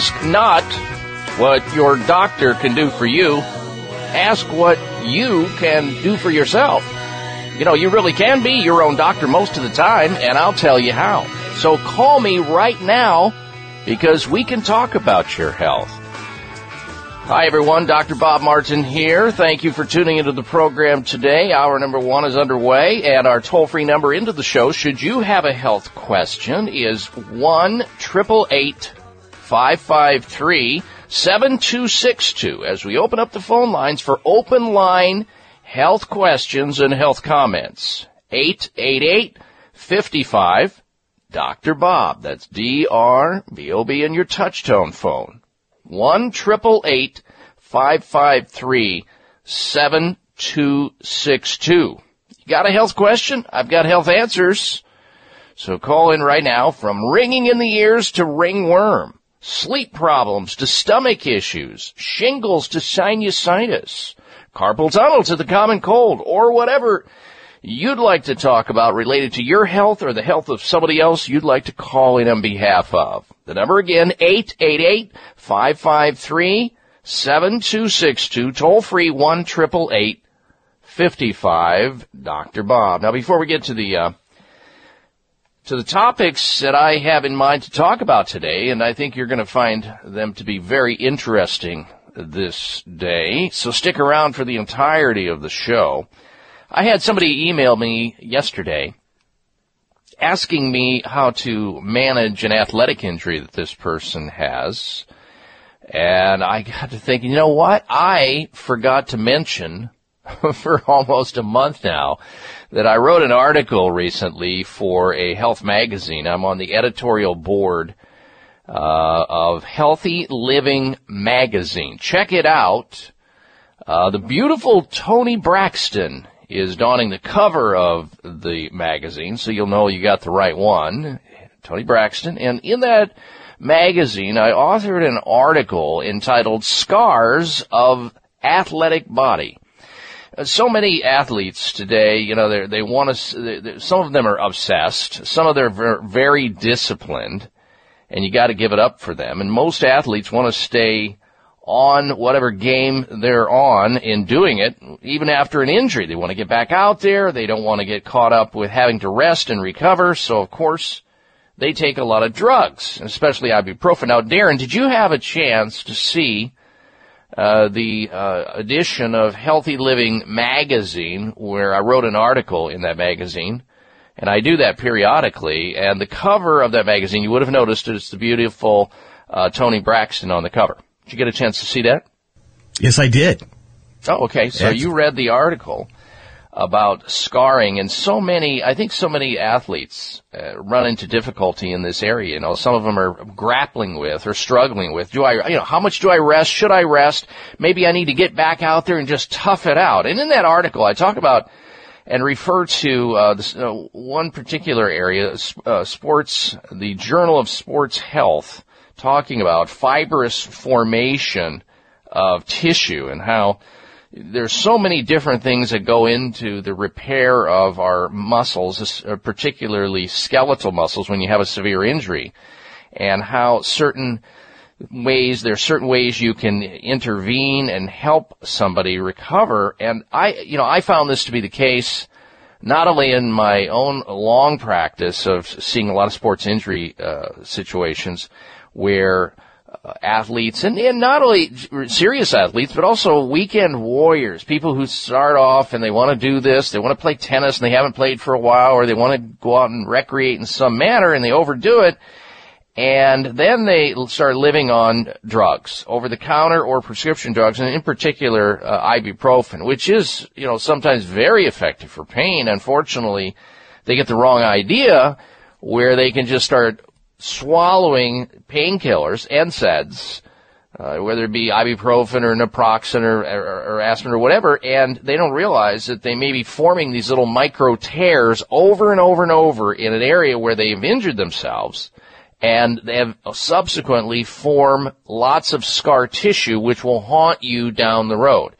Ask not what your doctor can do for you. Ask what you can do for yourself. You know, you really can be your own doctor most of the time, and I'll tell you how. So call me right now because we can talk about your health. Hi everyone, Dr. Bob Martin here. Thank you for tuning into the program today. Hour number one is underway and our toll free number into the show, should you have a health question, is 1 553 7262 as we open up the phone lines for open line health questions and health comments. 888 55 Dr. Bob. That's D-R-B-O-B in your touchtone phone. 1 553 7262 You got a health question? I've got health answers. So call in right now from ringing in the ears to ringworm sleep problems to stomach issues, shingles to sinusitis, carpal tunnel to the common cold, or whatever you'd like to talk about related to your health or the health of somebody else you'd like to call in on behalf of. The number again, 888-553-7262, toll free 1 55 Dr. Bob. Now before we get to the, uh, to the topics that I have in mind to talk about today, and I think you're going to find them to be very interesting this day. So stick around for the entirety of the show. I had somebody email me yesterday asking me how to manage an athletic injury that this person has. And I got to thinking, you know what? I forgot to mention for almost a month now that I wrote an article recently for a health magazine. I'm on the editorial board uh, of Healthy Living Magazine. Check it out. Uh, the beautiful Toni Braxton is donning the cover of the magazine, so you'll know you got the right one. Toni Braxton. And in that magazine, I authored an article entitled Scars of Athletic Body. Uh, so many athletes today, you know, they they want to. Some of them are obsessed. Some of them are very disciplined, and you got to give it up for them. And most athletes want to stay on whatever game they're on in doing it, even after an injury. They want to get back out there. They don't want to get caught up with having to rest and recover. So of course, they take a lot of drugs, especially ibuprofen. Now, Darren, did you have a chance to see uh, the uh, edition of Healthy Living magazine, where I wrote an article in that magazine, and I do that periodically. And the cover of that magazine, you would have noticed it's the beautiful uh, Toni Braxton on the cover. Did you get a chance to see that? Yes, I did. Oh, okay. So you read the article about scarring and so many, I think so many athletes uh, run into difficulty in this area. You know, some of them are grappling with or struggling with, do I, you know, how much do I rest? Should I rest? Maybe I need to get back out there and just tough it out. And in that article, I talk about and refer to uh, this, uh, one particular area, uh, sports, the Journal of Sports Health, talking about fibrous formation of tissue and how there's so many different things that go into the repair of our muscles, uh, particularly skeletal muscles when you have a severe injury, and how certain ways, there are certain ways you can intervene and help somebody recover. And I, you know, I found this to be the case not only in my own long practice of seeing a lot of sports injury uh, situations where athletes and, and not only serious athletes, but also weekend warriors, people who start off and they want to do this, they want to play tennis and they haven't played for a while, or they want to go out and recreate in some manner and they overdo it. And then they start living on drugs, over the counter or prescription drugs, and in particular, uh, ibuprofen, which is, you know, sometimes very effective for pain. Unfortunately, they get the wrong idea where they can just start swallowing painkillers, NSAIDs, uh, whether it be ibuprofen or naproxen or, or, or, aspirin or whatever, and they don't realize that they may be forming these little micro tears over and over and over in an area where they've injured themselves, and they have subsequently form lots of scar tissue which will haunt you down the road.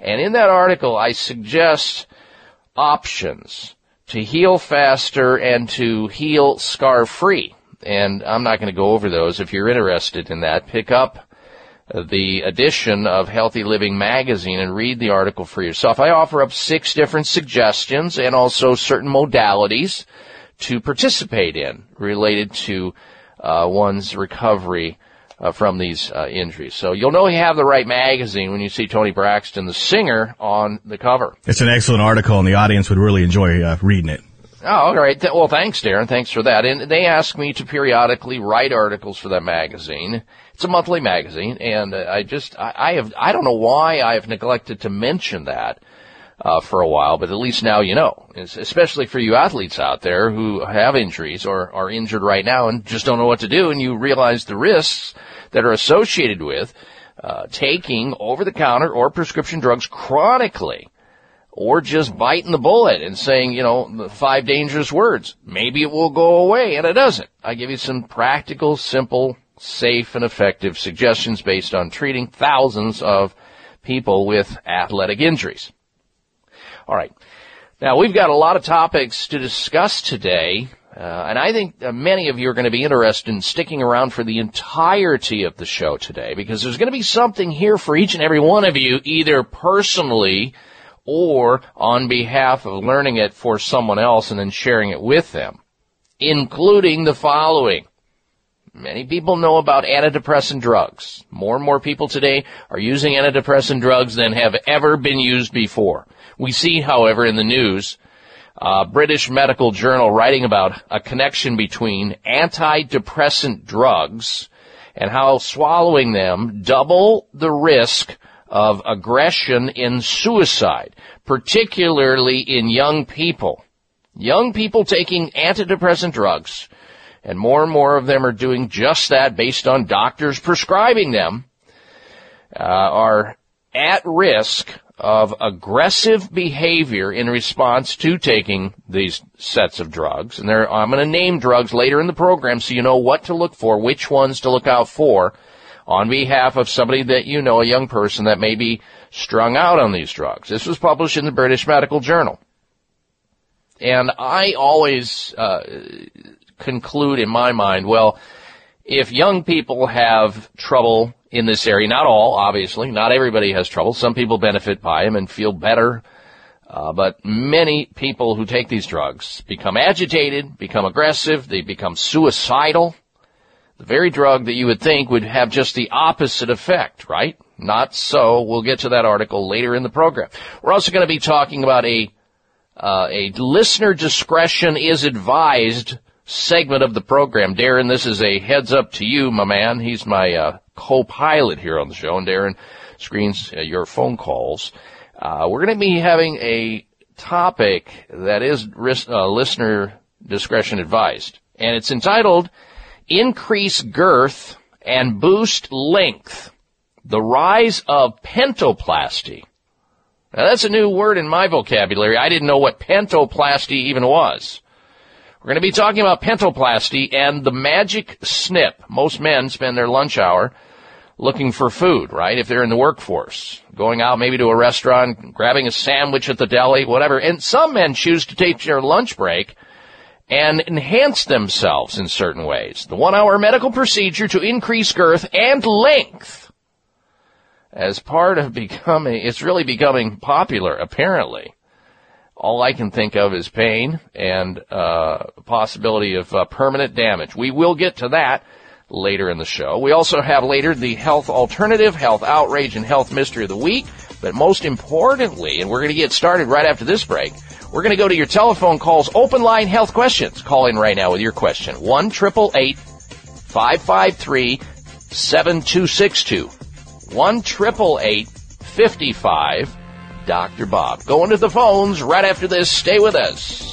And in that article, I suggest options to heal faster and to heal scar free and I'm not going to go over those. If you're interested in that, pick up the edition of Healthy Living magazine and read the article for yourself. I offer up six different suggestions and also certain modalities to participate in related to uh, one's recovery uh, from these uh, injuries. So you'll know you have the right magazine when you see Toni Braxton, the singer, on the cover. It's an excellent article, and the audience would really enjoy uh, reading it. Oh, all right. Well, thanks, Darren. Thanks for that. And they ask me to periodically write articles for that magazine. It's a monthly magazine, and I just I, I have I don't know why I have neglected to mention that uh, for a while, but at least now you know. It's especially for you athletes out there who have injuries or are injured right now and just don't know what to do, and you realize the risks that are associated with uh, taking over-the-counter or prescription drugs chronically or just biting the bullet and saying, you know, the five dangerous words. Maybe it will go away, and it doesn't. I give you some practical, simple, safe, and effective suggestions based on treating thousands of people with athletic injuries. All right. Now, we've got a lot of topics to discuss today, uh, and I think uh, many of you are going to be interested in sticking around for the entirety of the show today because there's going to be something here for each and every one of you, either personally or on behalf of learning it for someone else and then sharing it with them. including the following. Many people know about antidepressant drugs. More and more people today are using antidepressant drugs than have ever been used before. We see, however, in the news, a British medical journal writing about a connection between antidepressant drugs and how swallowing them double the risk of aggression in suicide, particularly in young people. Young people taking antidepressant drugs and more and more of them are doing just that based on doctors prescribing them, uh, are at risk of aggressive behavior in response to taking these sets of drugs. And I'm going to name drugs later in the program so you know what to look for, which ones to look out for on behalf of somebody that you know, a young person that may be strung out on these drugs. This was published in the British Medical Journal. And I always uh, conclude in my mind, well, if young people have trouble in this area, not all, obviously, not everybody has trouble. Some people benefit by them and feel better. Uh, but many people who take these drugs become agitated, become aggressive, they become suicidal. The very drug that you would think would have just the opposite effect, right? Not so. We'll get to that article later in the program. We're also going to be talking about a uh, a listener discretion is advised segment of the program. Darren, this is a heads up to you, my man. He's my uh, co-pilot here on the show, and Darren screens uh, your phone calls. Uh, we're going to be having a topic that is risk, uh, listener discretion advised, and it's entitled "Increase Girth and Boost Length: The Rise of Pentoplasty." Now that's a new word in my vocabulary. I didn't know what pentoplasty even was. We're going to be talking about pentoplasty and the magic snip. Most men spend their lunch hour looking for food, right? If they're in the workforce, going out maybe to a restaurant, grabbing a sandwich at the deli, whatever. And some men choose to take their lunch break and enhance themselves in certain ways. The one hour medical procedure to increase girth and length as part of becoming, it's really becoming popular apparently all I can think of is pain and uh, possibility of uh, permanent damage. We will get to that later in the show. We also have later the health alternative, health outrage, and health mystery of the week. But most importantly, and we're going to get started right after this break, we're going to go to your telephone calls, open line health questions. Call in right now with your question. 1 553 7262. 1 55 Dr. Bob. Going to the phones right after this. Stay with us.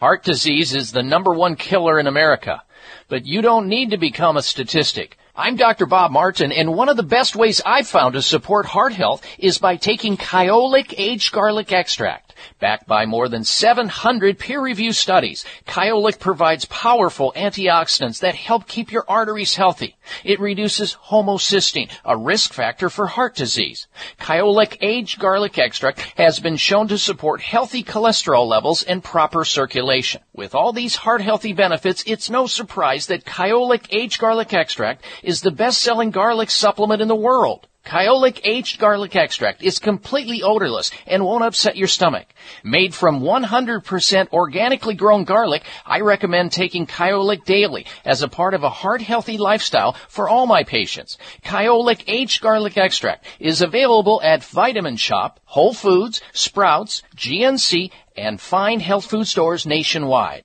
Heart disease is the number one killer in America, but you don't need to become a statistic. I'm Dr. Bob Martin, and one of the best ways I've found to support heart health is by taking Kyolic aged garlic extract. Backed by more than 700 peer-reviewed studies, Kyolic provides powerful antioxidants that help keep your arteries healthy. It reduces homocysteine, a risk factor for heart disease. Kyolic aged garlic extract has been shown to support healthy cholesterol levels and proper circulation. With all these heart healthy benefits, it's no surprise that Kyolic aged garlic extract is the best-selling garlic supplement in the world. Kyolic aged garlic extract is completely odorless and won't upset your stomach. Made from 100% organically grown garlic, I recommend taking Kyolic daily as a part of a heart healthy lifestyle for all my patients. Kyolic aged garlic extract is available at Vitamin Shoppe, Whole Foods, Sprouts, GNC, and fine health food stores nationwide.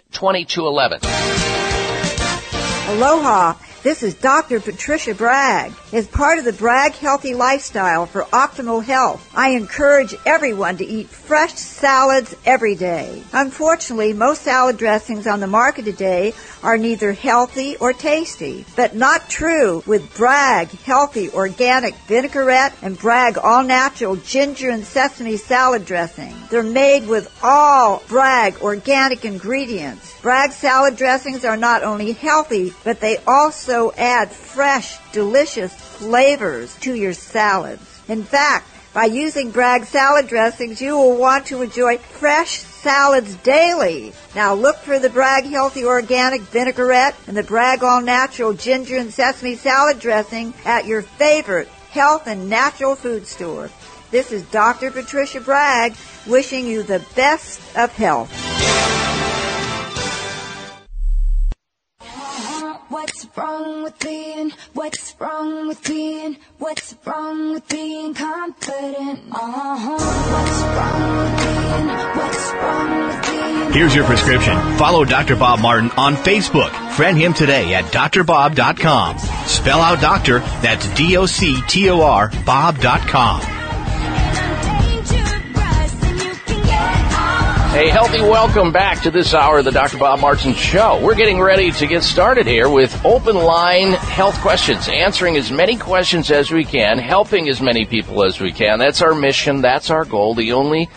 855-888-2211. Aloha. This is Dr. Patricia Bragg. As part of the Bragg Healthy Lifestyle for optimal health, I encourage everyone to eat fresh salads every day. Unfortunately, most salad dressings on the market today are neither healthy or tasty, but not true with Bragg Healthy Organic Vinaigrette and Bragg All Natural Ginger and Sesame Salad Dressing. They're made with all Bragg organic ingredients. Bragg salad dressings are not only healthy, but they also add fresh, delicious flavors to your salads. In fact, by using Bragg salad dressings, you will want to enjoy fresh salads daily. Now look for the Bragg Healthy Organic Vinaigrette and the Bragg All Natural Ginger and Sesame Salad Dressing at your favorite health and natural food store. This is Dr. Patricia Bragg wishing you the best of health. What's wrong with being, what's wrong with being, what's wrong with being confident? Uh-huh. What's wrong with being, what's wrong with being Here's your prescription. Follow Dr. Bob Martin on Facebook. Friend him today at drbob.com. Spell out doctor, that's D-O-C-T-O-R, bob.com. A healthy welcome back to this hour of the Dr. Bob Martin Show. We're getting ready to get started here with open line health questions, answering as many questions as we can, helping as many people as we can. That's our mission. That's our goal. The only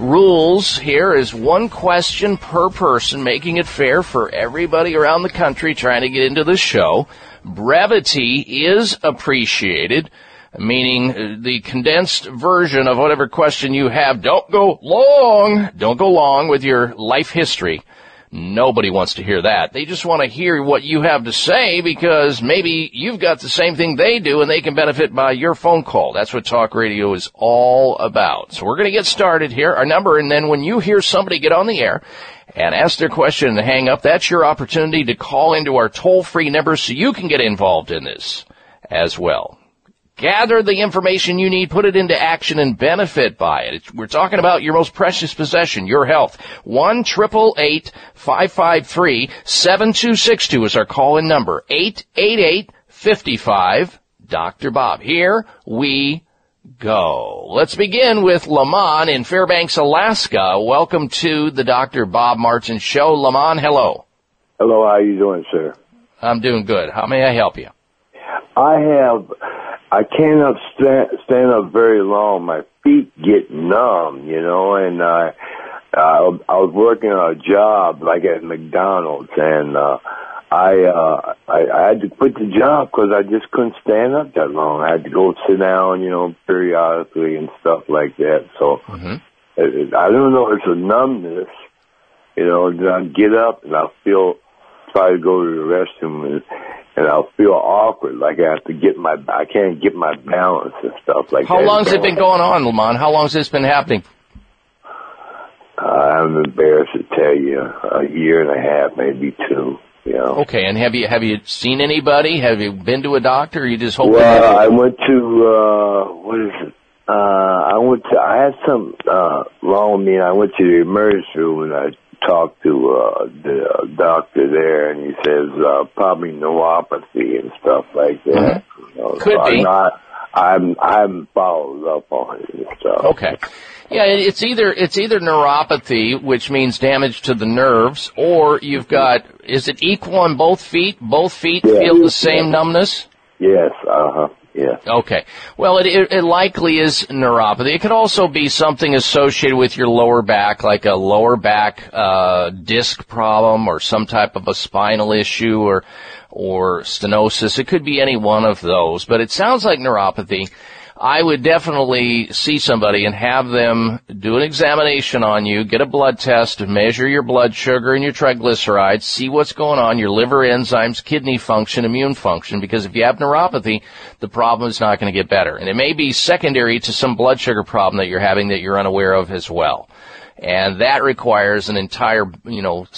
rules here is one question per person, making it fair for everybody around the country trying to get into the show. Brevity is appreciated meaning the condensed version of whatever question you have. Don't go long. Don't go long with your life history. Nobody wants to hear that. They just want to hear what you have to say because maybe you've got the same thing they do and they can benefit by your phone call. That's what talk radio is all about. So we're going to get started here. Our number, and then when you hear somebody get on the air, and ask their question and hang up, that's your opportunity to call into our toll-free number so you can get involved in this as well. Gather the information you need, put it into action, and benefit by it. It's- We're talking about your most precious possession, your health. One triple eight five five three seven two six two is our call-in number. Eight eight eight fifty five. Dr. Bob. Here we go. Let's begin with Lamont in Fairbanks, Alaska. Welcome to the Dr. Bob Martin Show. Lamont, hello. Hello, how are you doing, sir? I'm doing good. How may I help you? I have, I cannot stand, stand up very long. My feet get numb, you know, and uh, I, I was working a job like at McDonald's, and uh, I, uh, I I had to quit the job because I just couldn't stand up that long. I had to go sit down, you know, periodically and stuff like that. So Mhm. it, it, I don't know. It's a numbness, you know. Then I get up and I feel try to go to the restroom and and I'll feel awkward, like I have to get my I can't get my balance and stuff like How that. How long's it been going on, Lamont? How long's this been happening? Uh, I'm embarrassed to tell you, a year and a half, maybe two. You know. Okay, and have you have you seen anybody? Have you been to a doctor? Or you just hoping? Well, I went to uh what is it? Uh I went to I had some uh wrong with me and I went to the emergency room and I talked to uh the uh, doctor there and he says uh probably neuropathy and stuff like that. You know, Mm-hmm. Could so be. I'm not I'm I haven't followed up on it and stuff. Okay. Yeah, it's either it's either neuropathy, which means damage to the nerves, or you've got is it equal on both feet? Both feet Yeah. feel the same numbness? Yes, uh huh. Yes. Okay. Well, it, it, it likely is neuropathy. It could also be something associated with your lower back, like a lower back uh, disc problem, or some type of a spinal issue, or or stenosis. It could be any one of those, but it sounds like neuropathy. I would definitely see somebody and have them do an examination on you, get a blood test, measure your blood sugar and your triglycerides, see what's going on, your liver enzymes, kidney function, immune function, because if you have neuropathy, the problem is not going to get better. And it may be secondary to some blood sugar problem that you're having that you're unaware of as well. And that requires an entire, you know,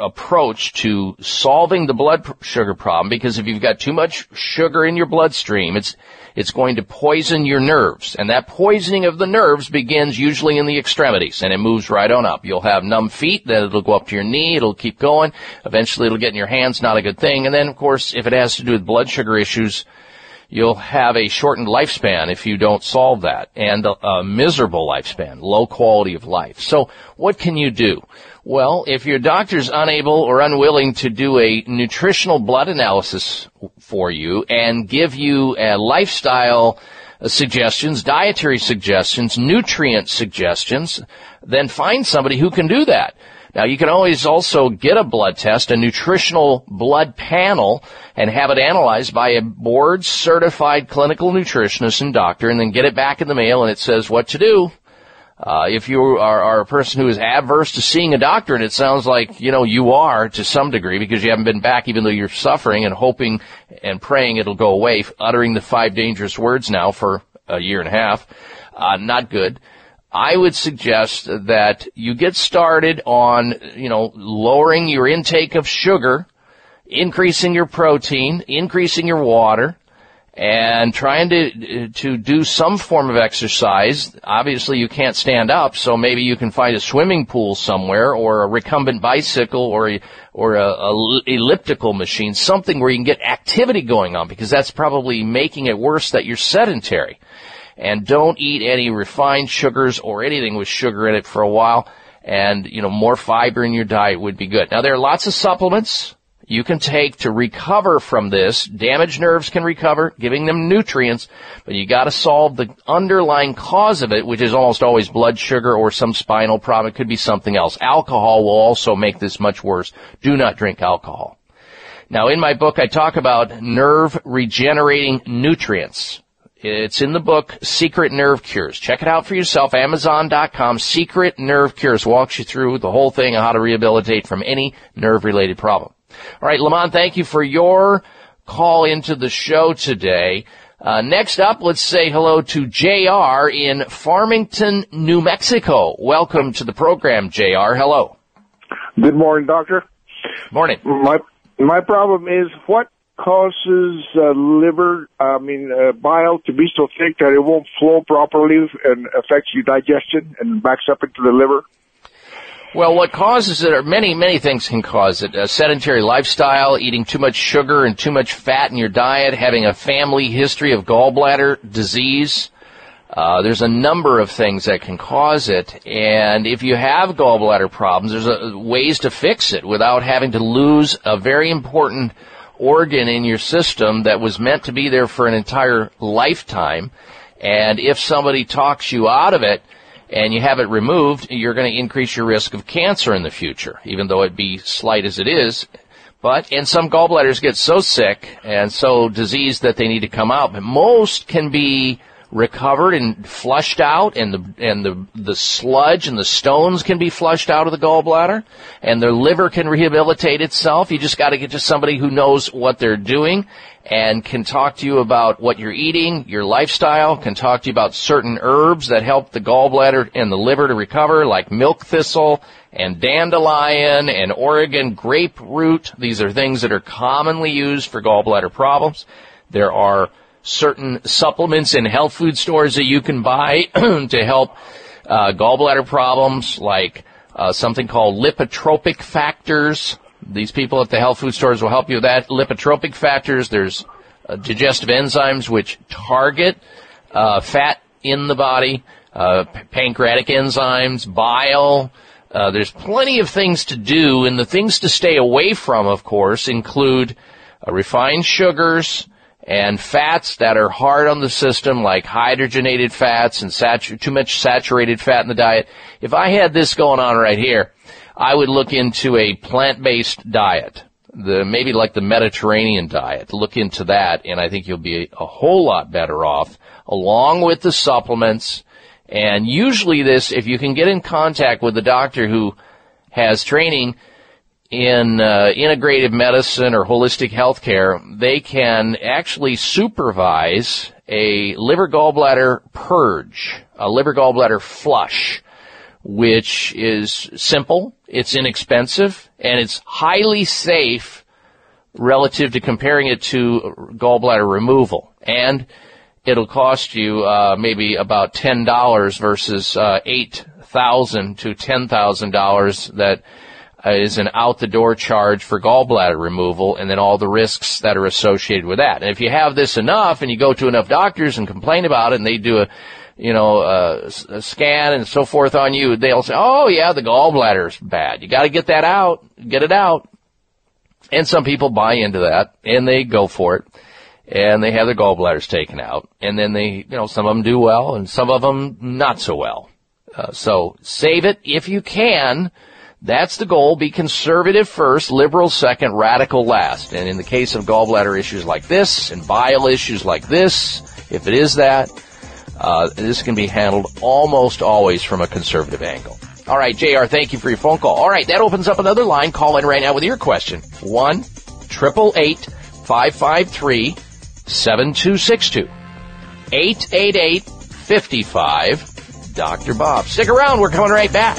approach to solving the blood sugar problem because if you've got too much sugar in your bloodstream, it's, it's going to poison your nerves. And that poisoning of the nerves begins usually in the extremities and it moves right on up. You'll have numb feet, then it'll go up to your knee, it'll keep going. Eventually it'll get in your hands, not a good thing. And then of course, if it has to do with blood sugar issues, you'll have a shortened lifespan if you don't solve that and a, a, miserable lifespan, low quality of life. So what can you do? Well, if your doctor's unable or unwilling to do a nutritional blood analysis for you and give you a lifestyle suggestions, dietary suggestions, nutrient suggestions, then find somebody who can do that. Now you can always also get a blood test, a nutritional blood panel, and have it analyzed by a board certified clinical nutritionist and doctor and then get it back in the mail and it says what to do. Uh, if you are, are, a person who is adverse to seeing a doctor, and it sounds like you know you are to some degree because you haven't been back, even though you're suffering and hoping and praying it'll go away, uttering the five dangerous words now for a year and a half, uh, not good. I would suggest that you get started on, you know, lowering your intake of sugar, increasing your protein, increasing your water, and trying to to do some form of exercise. Obviously, you can't stand up, so maybe you can find a swimming pool somewhere, or a recumbent bicycle, or a, or a, a elliptical machine, something where you can get activity going on, because that's probably making it worse that you're sedentary and don't eat any refined sugars or anything with sugar in it for a while. And, you know, more fiber in your diet would be good. Now there are lots of supplements you can take to recover from this. Damaged nerves can recover, giving them nutrients, but you gotta solve the underlying cause of it, which is almost always blood sugar or some spinal problem. It could be something else. Alcohol will also make this much worse. Do not drink alcohol. Now in my book I talk about nerve regenerating nutrients. It's in the book, Secret Nerve Cures. Check it out for yourself, Amazon.com. Secret Nerve Cures walks you through the whole thing on how to rehabilitate from any nerve related problem. All right, Lamont, thank you for your call into the show today. Uh, next up, let's say hello to JR in Farmington, New Mexico. Welcome to the program, JR. Hello. Good morning, doctor. Morning. My my problem is what causes uh, liver, I mean, uh, bile to be so thick that it won't flow properly and affects your digestion and backs up into the liver? Well, what causes it are many, many things can cause it. A sedentary lifestyle, eating too much sugar and too much fat in your diet, having a family history of gallbladder disease. Uh, there's a number of things that can cause it, and if you have gallbladder problems, there's a, ways to fix it without having to lose a very important organ in your system that was meant to be there for an entire lifetime. And if somebody talks you out of it and you have it removed, you're going to increase your risk of cancer in the future, even though it be slight as it is. But, and some gallbladders get so sick and so diseased that they need to come out. But most can be recovered and flushed out and the and the the sludge and the stones can be flushed out of the gallbladder and the liver can rehabilitate itself. You just got to get to somebody who knows what they're doing and can talk to you about what you're eating your lifestyle can talk to you about certain herbs that help the gallbladder and the liver to recover like milk thistle and dandelion and Oregon grape root these are things that are commonly used for gallbladder problems. There are certain supplements in health food stores that you can buy to help uh, gallbladder problems, like uh, something called lipotropic factors. These people at the health food stores will help you with that. Lipotropic factors. There's uh, digestive enzymes which target uh, fat in the body, uh, pancreatic enzymes, bile. Uh, there's plenty of things to do, and the things to stay away from, of course, include refined sugars, and fats that are hard on the system, like hydrogenated fats and too much saturated fat in the diet. If I had this going on right here, I would look into a plant-based diet. the maybe like the Mediterranean diet. Look into that, and I think you'll be a whole lot better off, along with the supplements. And usually, this if you can get in contact with a doctor who has training in uh, integrative medicine or holistic healthcare, they can actually supervise a liver gallbladder purge, a liver gallbladder flush, which is simple, it's inexpensive, and it's highly safe relative to comparing it to gallbladder removal. And it'll cost you uh, maybe about ten dollars versus uh, eight thousand to ten thousand dollars that uh, is an out the door charge for gallbladder removal and then all the risks that are associated with that. And if you have this enough and you go to enough doctors and complain about it and they do a, you know, a, a scan and so forth on you, they'll say, oh yeah, the gallbladder's bad. You gotta get that out, get it out. And some people buy into that and they go for it and they have their gallbladders taken out and then they, you know, some of them do well and some of them not so well. Uh, so save it if you can that's the goal. Be conservative first, liberal second, radical last. And in the case of gallbladder issues like this and bile issues like this, if it is that, uh, this can be handled almost always from a conservative angle. All right, JR, thank you for your phone call. All right, that opens up another line. Call in right now with your question. 1 553 7262. 888 55 Dr. Bob. Stick around. We're coming right back.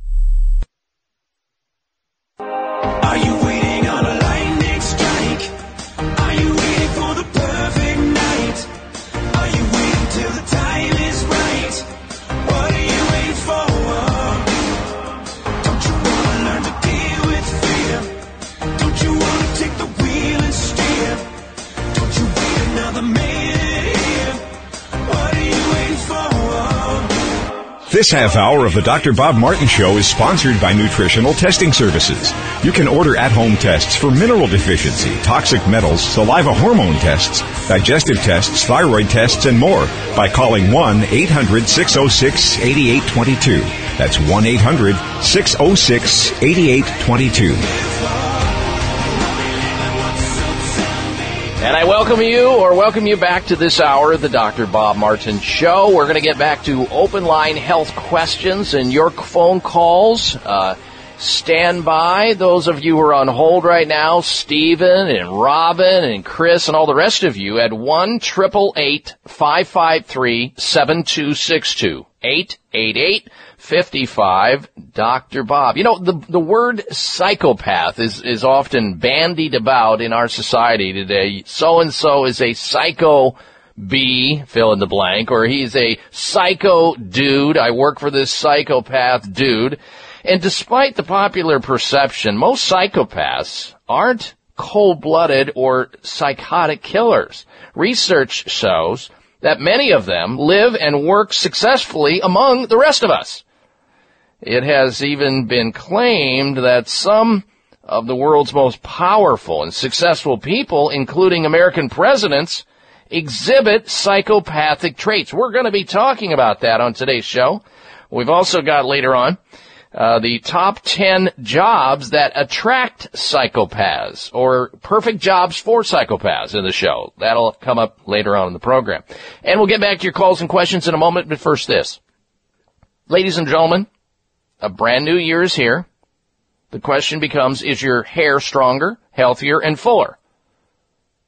This half hour of the Dr. Bob Martin Show is sponsored by Nutritional Testing Services. You can order at-home tests for mineral deficiency, toxic metals, saliva hormone tests, digestive tests, thyroid tests, and more by calling 1-800-606-8822. That's 1-800-606-8822. And I welcome you or welcome you back to this hour of the Dr. Bob Martin Show. We're going to get back to open line health questions and your phone calls. Uh, stand by. Those of you who are on hold right now, Stephen and Robin and Chris and all the rest of you at 1 553 7262 888 55 Dr. Bob. You know, the, the word psychopath is, is often bandied about in our society today. So and so is a psycho B, fill in the blank, or he's a psycho dude. I work for this psychopath dude. And despite the popular perception, most psychopaths aren't cold-blooded or psychotic killers. Research shows that many of them live and work successfully among the rest of us. It has even been claimed that some of the world's most powerful and successful people, including American presidents, exhibit psychopathic traits. We're going to be talking about that on today's show. We've also got later on uh, the top 10 jobs that attract psychopaths or perfect jobs for psychopaths in the show. That'll come up later on in the program. And we'll get back to your calls and questions in a moment, but first this. Ladies and gentlemen, a brand new year is here. The question becomes, is your hair stronger, healthier, and fuller?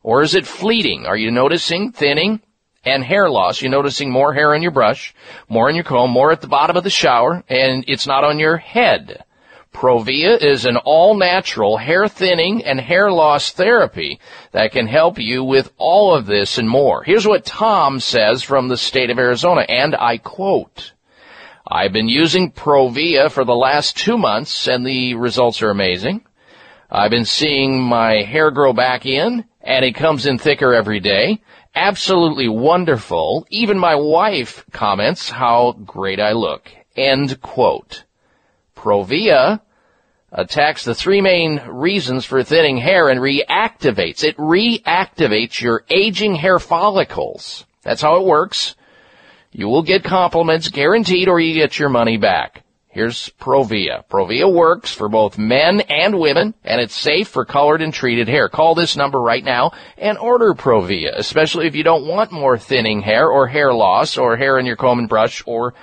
Or is it fleeting? Are you noticing thinning and hair loss? You're noticing more hair on your brush, more in your comb, more at the bottom of the shower, and it's not on your head. Provia is an all-natural hair thinning and hair loss therapy that can help you with all of this and more. Here's what Tom says from the state of Arizona, and I quote, I've been using Provia for the last two months and the results are amazing. I've been seeing my hair grow back in and it comes in thicker every day. Absolutely wonderful. Even my wife comments how great I look. End quote. Provia attacks the three main reasons for thinning hair and reactivates. It reactivates your aging hair follicles. That's how it works. You will get compliments guaranteed or you get your money back. Here's Provia. Provia works for both men and women and it's safe for colored and treated hair. Call this number right now and order Provia, especially if you don't want more thinning hair or hair loss or hair in your comb and brush or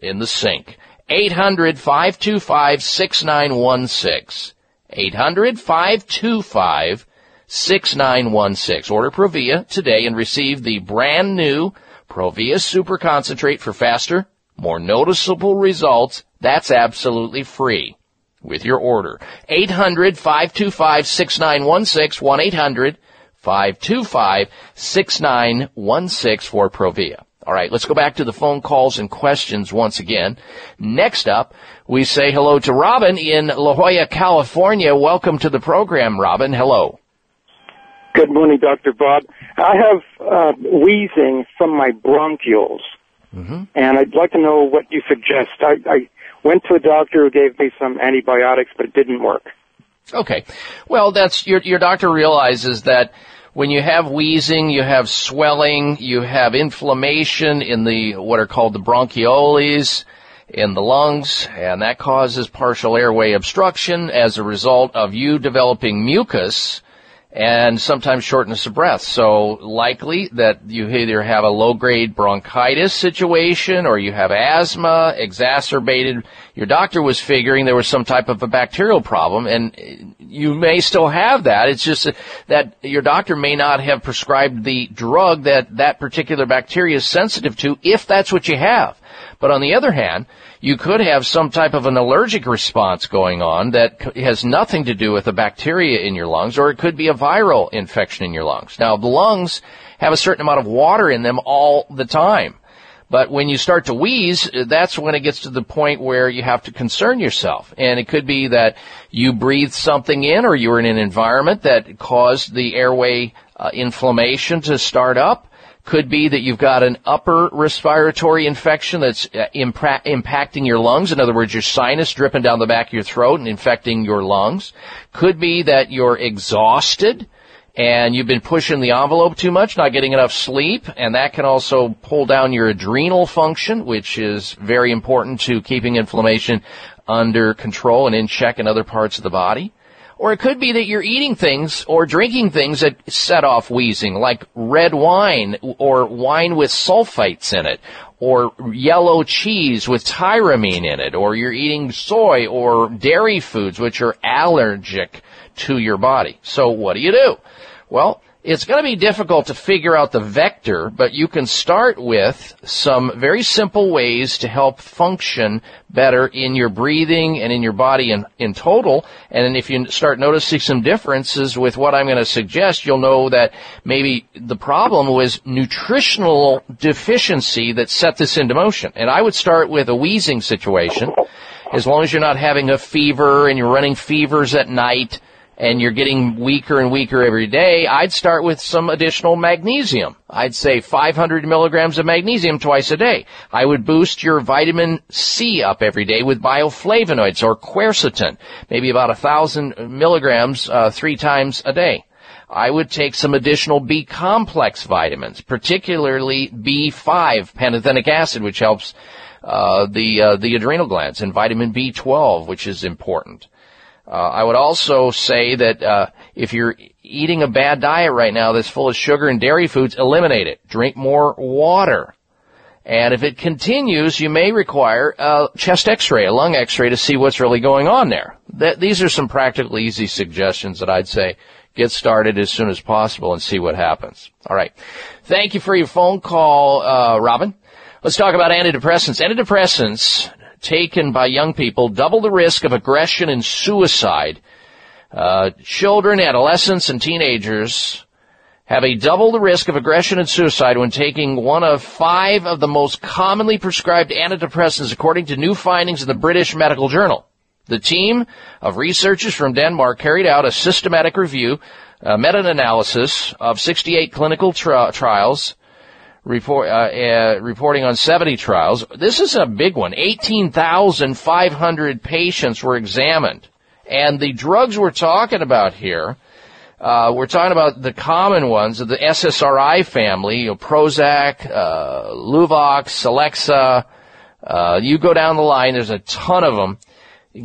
in the sink. 800-525-6916. 800-525-6916. Order Provia today and receive the brand new Provia Super Concentrate for faster, more noticeable results. That's absolutely free with your order. 800-525-6916, 1-800-525-6916 for Provia. All right, let's go back to the phone calls and questions once again. Next up, we say hello to Robin in La Jolla, California. Welcome to the program, Robin. Hello. Good morning, Dr. Bob. I have uh, wheezing from my bronchioles, mm-hmm. and I'd like to know what you suggest. I, I went to a doctor who gave me some antibiotics, but it didn't work. Okay. Well, that's your your doctor realizes that when you have wheezing, you have swelling, you have inflammation in the what are called the bronchioles in the lungs, and that causes partial airway obstruction as a result of you developing mucus and sometimes shortness of breath. So likely that you either have a low grade bronchitis situation or you have asthma exacerbated. Your doctor was figuring there was some type of a bacterial problem and you may still have that. It's just that your doctor may not have prescribed the drug that that particular bacteria is sensitive to if that's what you have. But on the other hand, you could have some type of an allergic response going on that has nothing to do with the bacteria in your lungs, or it could be a viral infection in your lungs. Now, the lungs have a certain amount of water in them all the time. But when you start to wheeze, that's when it gets to the point where you have to concern yourself. And it could be that you breathed something in or you were in an environment that caused the airway uh, inflammation to start up Could be that you've got an upper respiratory infection that's uh, impra- impacting your lungs. In other words, your sinus dripping down the back of your throat and infecting your lungs. Could be that you're exhausted and you've been pushing the envelope too much, not getting enough sleep, and that can also pull down your adrenal function, which is very important to keeping inflammation under control and in check in other parts of the body. Or it could be that you're eating things or drinking things that set off wheezing, like red wine or wine with sulfites in it, or yellow cheese with tyramine in it, or you're eating soy or dairy foods which are allergic to your body. So what do you do? Well, it's going to be difficult to figure out the vector, but you can start with some very simple ways to help function better in your breathing and in your body in, in total. And if you start noticing some differences with what I'm going to suggest, you'll know that maybe the problem was nutritional deficiency that set this into motion. And I would start with a wheezing situation. As long as you're not having a fever and you're running fevers at night, and you're getting weaker and weaker every day, I'd start with some additional magnesium. I'd say 500 milligrams of magnesium twice a day. I would boost your vitamin C up every day with bioflavonoids or quercetin, maybe about a thousand milligrams uh, three times a day. I would take some additional B complex vitamins, particularly B5 pantothenic acid, which helps uh, the uh, the adrenal glands, and vitamin B12, which is important. Uh, I would also say that uh, if you're eating a bad diet right now that's full of sugar and dairy foods, eliminate it. Drink more water. And if it continues, you may require a chest x-ray, a lung x-ray to see what's really going on there. That, these are some practical, easy suggestions that I'd say get started as soon as possible and see what happens. All right. Thank you for your phone call, uh, Robin. Let's talk about antidepressants. Antidepressants taken by young people double the risk of aggression and suicide. Uh, children, adolescents, and teenagers have a double the risk of aggression and suicide when taking one of five of the most commonly prescribed antidepressants according to new findings in the British Medical Journal. The team of researchers from Denmark carried out a systematic review, a meta-analysis of 68 clinical tri- trials report, uh, uh, reporting on 70 trials. This is a big one. 18,500 patients were examined. And the drugs we're talking about here, uh, we're talking about the common ones of the SSRI family, you know, Prozac, uh, Luvox, Celexa. Uh, you go down the line, there's a ton of them.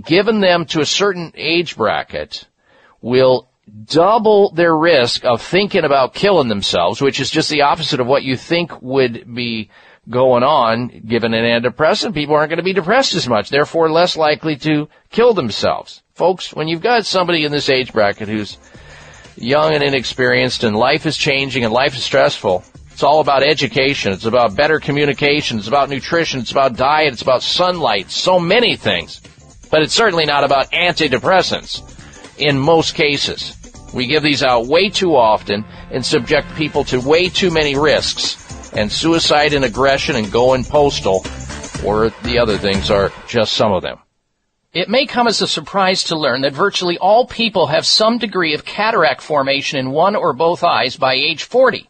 Given them to a certain age bracket will double their risk of thinking about killing themselves, which is just the opposite of what you think would be going on given an antidepressant. People aren't going to be depressed as much, therefore less likely to kill themselves. Folks, when you've got somebody in this age bracket who's young and inexperienced and life is changing and life is stressful, it's all about education. It's about better communication. It's about nutrition. It's about diet. It's about sunlight. So many things. But it's certainly not about antidepressants in most cases. We give these out way too often and subject people to way too many risks. And suicide and aggression and going postal, or the other things are just some of them. It may come as a surprise to learn that virtually all people have some degree of cataract formation in one or both eyes by age 40.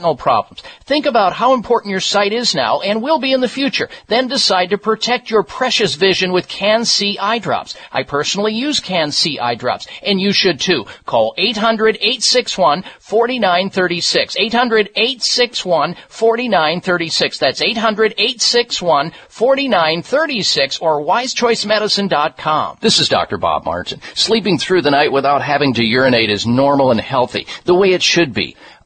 problems. Think about how important your sight is now and will be in the future. Then decide to protect your precious vision with Can-C eye drops. I personally use Can-C eye drops, and you should too. Call 800-861-4936. 800-861-4936. That's 800-861-4936 or wisechoicemedicine.com. This is Dr. Bob Martin. Sleeping through the night without having to urinate is normal and healthy, the way it should be.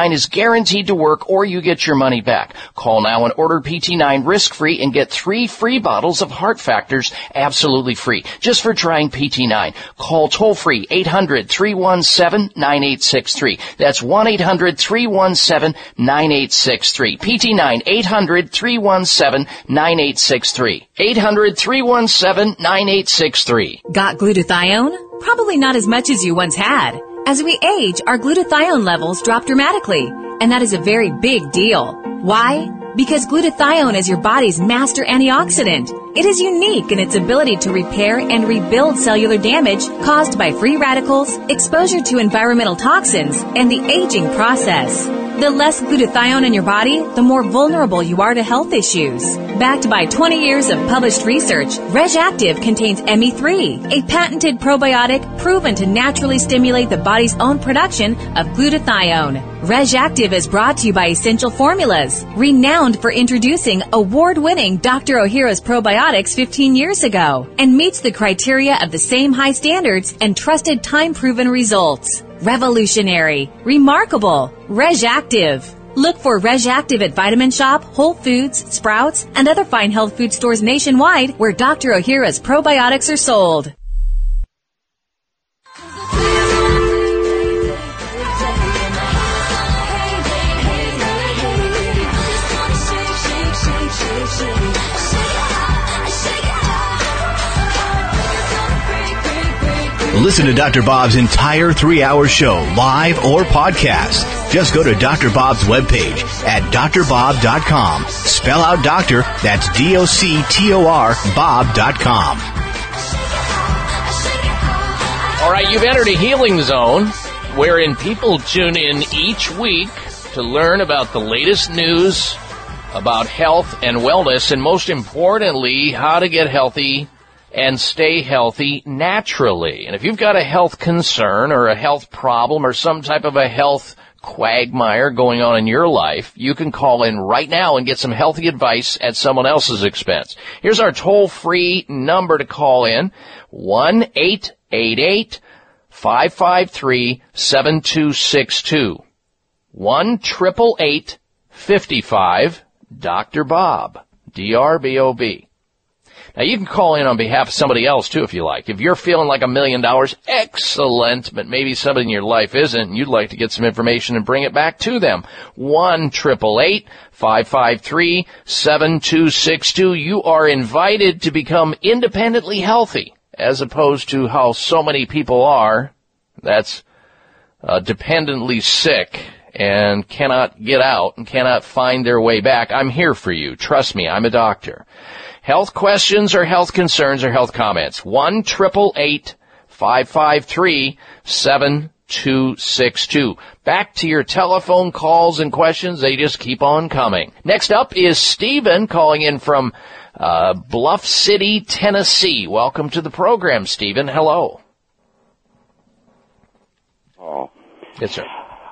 PT9 is guaranteed to work or you get your money back. Call now and order PT9 risk-free and get three free bottles of heart factors absolutely free just for trying PT9. Call toll free 800-317-9863. That's 1-800-317-9863. PT9 800-317-9863. 800-317-9863. Got glutathione? Probably not as much as you once had. As we age, our glutathione levels drop dramatically, and that is a very big deal. Why? Because glutathione is your body's master antioxidant. It is unique in its ability to repair and rebuild cellular damage caused by free radicals, exposure to environmental toxins, and the aging process. The less glutathione in your body, the more vulnerable you are to health issues. Backed by 20 years of published research, RegActiv contains ME3, a patented probiotic proven to naturally stimulate the body's own production of glutathione. RegActiv is brought to you by Essential Formulas, renowned for introducing award-winning Dr. Ohhira's probiotics 15 years ago, and meets the criteria of the same high standards and trusted time-proven results. Revolutionary, remarkable, RegActiv. Look for RegActiv at Vitamin Shoppe, Whole Foods, Sprouts, and other fine health food stores nationwide where Dr. Ohhira's probiotics are sold. Listen to Dr. Bob's entire three hour show, live or podcast. Just go to Dr. Bob's webpage at drbob.com. Spell out doctor, that's D O C T O R, Bob.com. All right, you've entered a healing zone wherein people tune in each week to learn about the latest news about health and wellness, and most importantly, how to get healthy and stay healthy naturally. And if you've got a health concern or a health problem or some type of a health quagmire going on in your life, you can call in right now and get some healthy advice at someone else's expense. Here's our toll free number to call in. 1-888 553 7262. 1 55 Dr. Bob. D-R-B-O-B. Now you can call in on behalf of somebody else too if you like. If you're feeling like a million dollars, excellent, but maybe somebody in your life isn't and you'd like to get some information and bring it back to them. 1 553 7262. You are invited to become independently healthy as opposed to how so many people are. That's uh, dependently sick and cannot get out and cannot find their way back. I'm here for you. Trust me, I'm a doctor. Health questions or health concerns or health comments. 1 553 7262. Back to your telephone calls and questions. They just keep on coming. Next up is Stephen calling in from uh, Bluff City, Tennessee. Welcome to the program, Stephen. Hello. Oh. Yes, sir.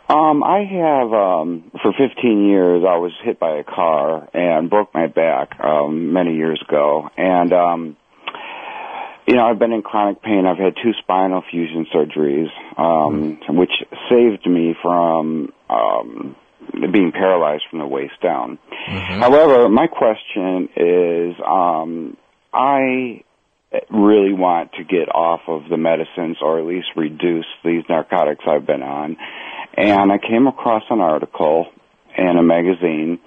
Um, I have um, for 15 years. I was hit by a car and broke my back um, many years ago, and um, you know I've been in chronic pain. I've had two spinal fusion surgeries, um, mm. which saved me from um, being paralyzed from the waist down. Mm-hmm. However, my question is, um, I really want to get off of the medicines or at least reduce these narcotics I've been on and I came across an article in a magazine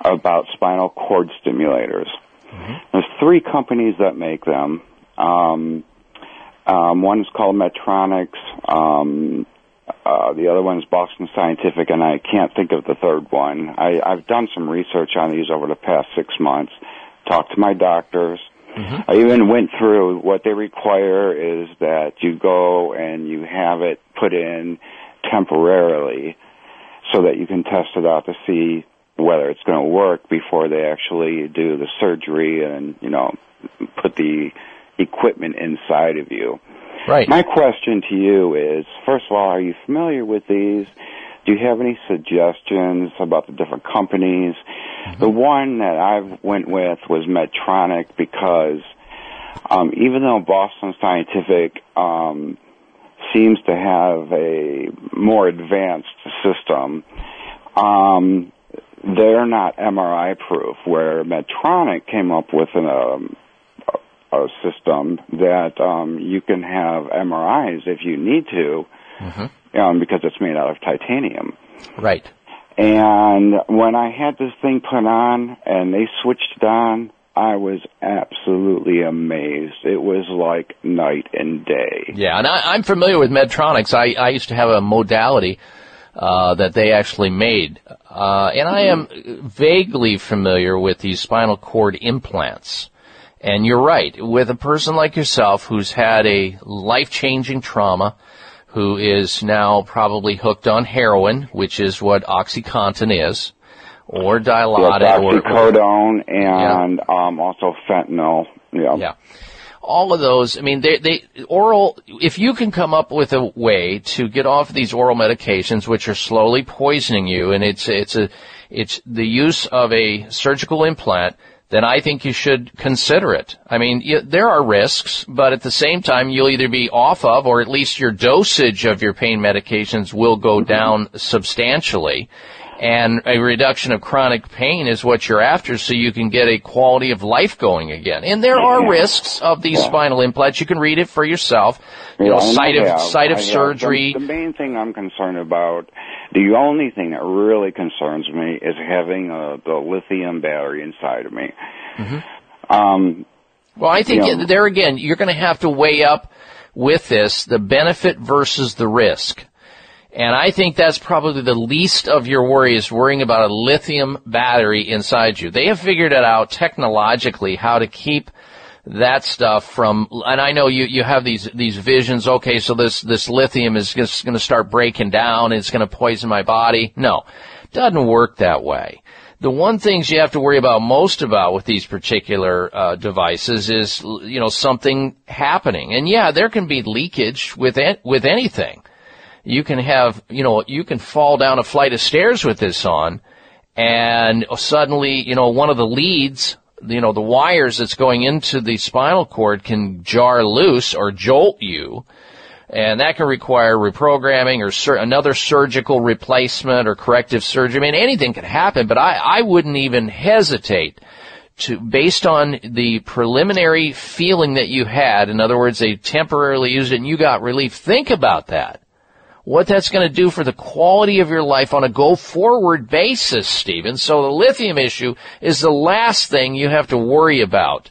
about spinal cord stimulators. Mm-hmm. There's three companies that make them. Um, um, one is called Medtronic. Um, uh, the other one is Boston Scientific, and I can't think of the third one. I, I've done some research on these over the past six months. Talked to my doctors. Mm-hmm. I even went through what they require is that you go and you have it put in temporarily so that you can test it out to see whether it's going to work before they actually do the surgery and you know put the equipment inside of you. Right. My question to you is, first of all, are you familiar with these? Do you have any suggestions about the different companies? The one that I went with was Medtronic because um, even though Boston Scientific um, seems to have a more advanced system, um, they're not MRI proof. Where Medtronic came up with an, um, a a system that um, you can have MRIs if you need to, um, because it's made out of titanium. Right. And when I had this thing put on and they switched it on, I was absolutely amazed. It was like night and day. Yeah, and I, I'm familiar with Medtronics. I, I used to have a modality uh, that they actually made, uh, and I am vaguely familiar with these spinal cord implants. And you're right, with a person like yourself who's had a life-changing trauma, who is now probably hooked on heroin, which is what OxyContin is, or Dilaudid, Yes, or, oxycodone and um, also fentanyl. Yeah. Yeah. all of those, I mean, they, they, oral, if you can come up with a way to get off these oral medications, which are slowly poisoning you, and it's, it's a, it's the use of a surgical implant, then I think you should consider it. I mean, y there are risks, but at the same time, you'll either be off of, or at least your dosage of your pain medications will go down substantially. And a reduction of chronic pain is what you're after so you can get a quality of life going again. And there are risks of these spinal implants. You can read it for yourself. You know, Yeah, and site of, have. site of I have. surgery. The, the main thing I'm concerned about, the only thing that really concerns me is having uh, the lithium battery inside of me. Um, Well, I think you know- there again, you're going to have to weigh up with this the benefit versus the risk. And I think that's probably the least of your worry is worrying about a lithium battery inside you. They have figured it out technologically how to keep that stuff from, and I know you, you have these, these visions, okay, so this, this lithium is just going to start breaking down, it's going to poison my body. No, doesn't work that way. The one things you have to worry about most about with these particular uh, devices is, you know, something happening. And yeah, there can be leakage with with anything. You can have, you know, you can fall down a flight of stairs with this on, and suddenly, you know, one of the leads, you know, the wires that's going into the spinal cord can jar loose or jolt you, and that can require reprogramming or sur- another surgical replacement or corrective surgery. I mean, anything can happen, but I, I wouldn't even hesitate to, based on the preliminary feeling that you had, in other words, they temporarily used it and you got relief, think about that. What that's going to do for the quality of your life on a go forward basis, Stephen. So the lithium issue is the last thing you have to worry about.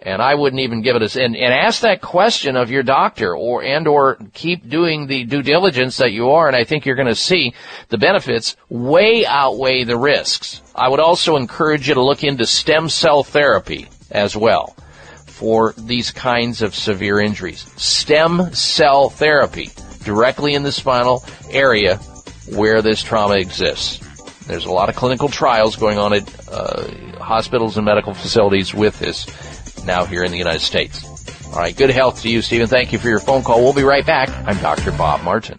And I wouldn't even give it a, and, and ask that question of your doctor or, and or keep doing the due diligence that you are. And I think you're going to see the benefits way outweigh the risks. I would also encourage you to look into stem cell therapy as well for these kinds of severe injuries. Stem cell therapy directly in the spinal area where this trauma exists. There's a lot of clinical trials going on at uh, hospitals and medical facilities with this now here in the United States. All right, good health to you, Stephen. Thank you for your phone call. We'll be right back. I'm Dr. Bob Martin.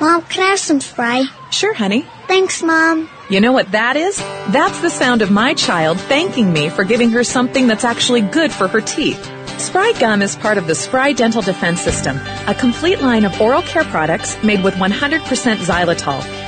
Mom, can I have some spray? Sure, honey. Thanks, Mom. You know what that is? That's the sound of my child thanking me for giving her something that's actually good for her teeth. Spry Gum is part of the Spry Dental Defense System, a complete line of oral care products made with 100% xylitol,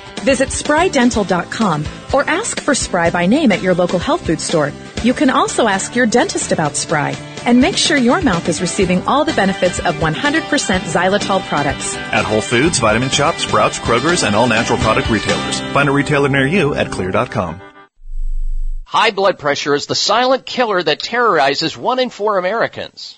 Visit sprydental.com or ask for Spry by name at your local health food store. You can also ask your dentist about Spry and make sure your mouth is receiving all the benefits of 100% xylitol products. At Whole Foods, Vitamin Shoppe, Sprouts, Kroger's, and all natural product retailers. Find a retailer near you at xlear.com. High blood pressure is the silent killer that terrorizes one in four Americans.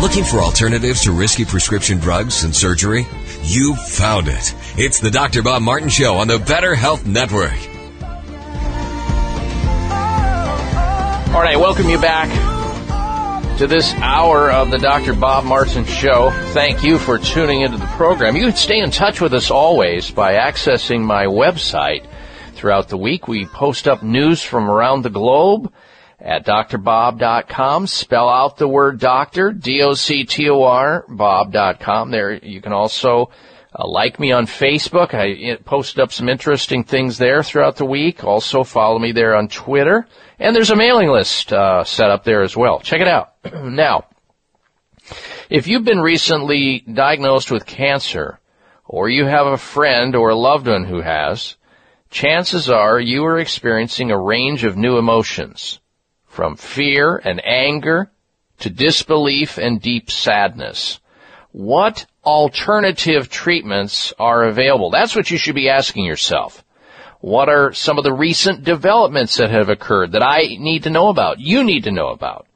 Looking for alternatives to risky prescription drugs and surgery? You found it. It's the Dr. Bob Martin Show on the Better Health Network. All right, welcome you back to this hour of the Dr. Bob Martin Show. Thank you for tuning into the program. You can stay in touch with us always by accessing my website. Throughout the week, we post up news from around the globe at drbob.com. Spell out the word doctor, D-O-C-T-O-R, bob.com. There, you can also uh, like me on Facebook. I posted up some interesting things there throughout the week. Also follow me there on Twitter. And there's a mailing list uh, set up there as well. Check it out. now, if you've been recently diagnosed with cancer, or you have a friend or a loved one who has, chances are you are experiencing a range of new emotions, from fear and anger to disbelief and deep sadness. What alternative treatments are available? That's what you should be asking yourself. What are some of the recent developments that have occurred that I need to know about? You need to know about.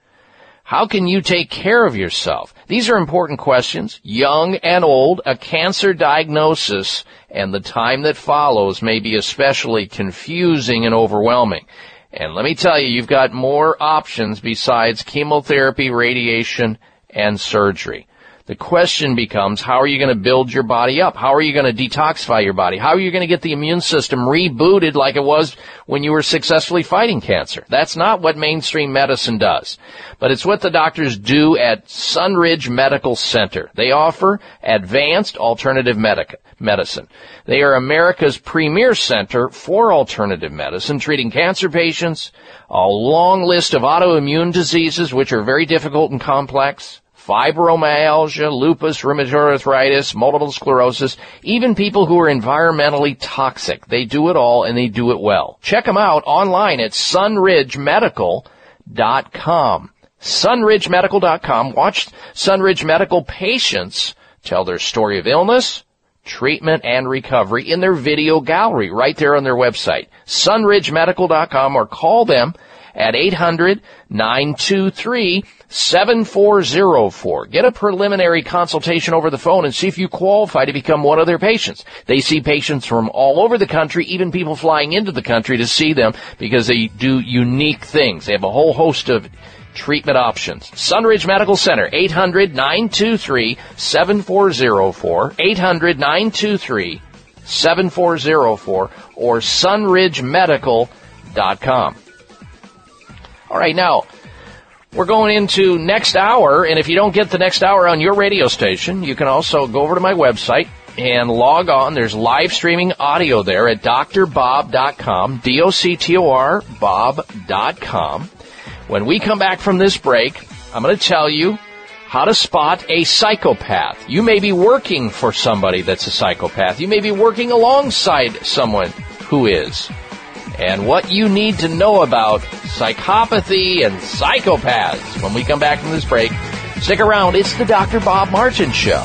How can you take care of yourself? These are important questions. Young and old, a cancer diagnosis and the time that follows may be especially confusing and overwhelming. And let me tell you, you've got more options besides chemotherapy, radiation, and surgery. The question becomes, how are you going to build your body up? How are you going to detoxify your body? How are you going to get the immune system rebooted like it was when you were successfully fighting cancer? That's not what mainstream medicine does. But it's what the doctors do at Sunridge Medical Center. They offer advanced alternative medic- medicine. They are America's premier center for alternative medicine, treating cancer patients, a long list of autoimmune diseases, which are very difficult and complex, fibromyalgia, lupus, rheumatoid arthritis, multiple sclerosis, even people who are environmentally toxic. They do it all and they do it well. Check them out online at sunridgemedical.com. sunridgemedical.com. Watch Sunridge Medical patients tell their story of illness, treatment, and recovery in their video gallery right there on their website. sunridgemedical.com or call them at 800-923-7404. Get a preliminary consultation over the phone and see if you qualify to become one of their patients. They see patients from all over the country, even people flying into the country to see them because they do unique things. They have a whole host of treatment options. Sunridge Medical Center, 800-923-7404, 800-923 7404 or sunridgemedical.com. All right, now we're going into next hour, and if you don't get the next hour on your radio station, you can also go over to my website and log on. There's live streaming audio there at drbob.com, D-O-C-T-O-R, bob.com. When we come back from this break, I'm going to tell you how to spot a psychopath. You may be working for somebody that's a psychopath. You may be working alongside someone who is. And what you need to know about psychopathy and psychopaths when we come back from this break. Stick around. It's the Dr. Bob Martin Show.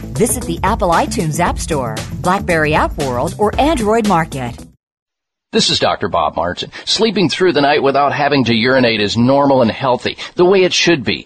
Visit the Apple iTunes App Store, Blackberry App World, or Android Market. This is Dr. Bob Martin. Sleeping through the night without having to urinate is normal and healthy, the way it should be.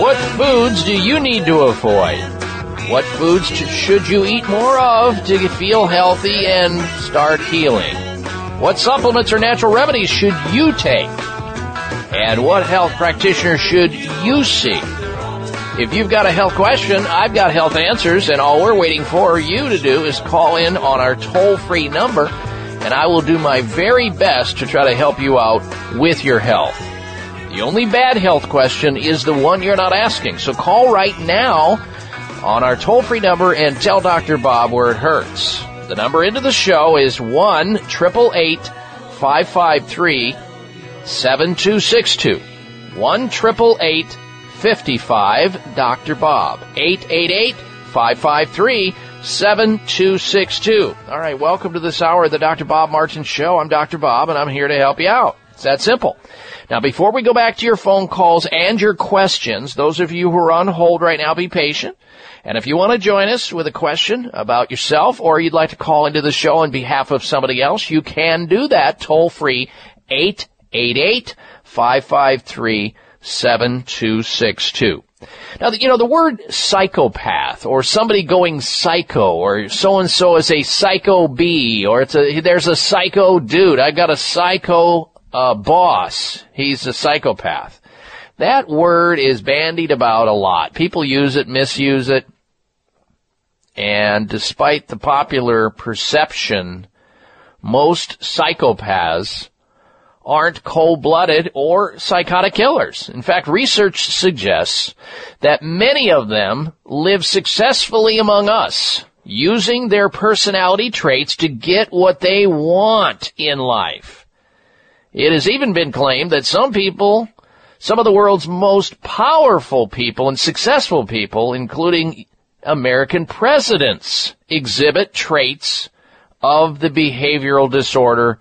What foods do you need to avoid? What foods sh- should you eat more of to feel healthy and start healing? What supplements or natural remedies should you take? And what health practitioner should you see? If you've got a health question, I've got health answers, and all we're waiting for you to do is call in on our toll free number, and I will do my very best to try to help you out with your health. The only bad health question is the one you're not asking. So call right now on our toll free number and tell Dr. Bob where it hurts. The number into the show is 1 553 7262. 1 55 Dr. Bob. 888 553 7262. All right, welcome to this hour of the Dr. Bob Martin Show. I'm Dr. Bob and I'm here to help you out. It's that simple. Now, before we go back to your phone calls and your questions, those of you who are on hold right now, be patient. And if you want to join us with a question about yourself or you'd like to call into the show on behalf of somebody else, you can do that toll free 888-553-7262. Now, you know, the word psychopath or somebody going psycho or so and so is a psycho bee or it's a, there's a psycho dude. I've got a psycho uh, boss. He's a psychopath. That word is bandied about a lot. People use it, misuse it. And despite the popular perception, most psychopaths aren't cold-blooded or psychotic killers. In fact, research suggests that many of them live successfully among us, using their personality traits to get what they want in life. It has even been claimed that some people, some of the world's most powerful people and successful people, including American presidents, exhibit traits of the behavioral disorder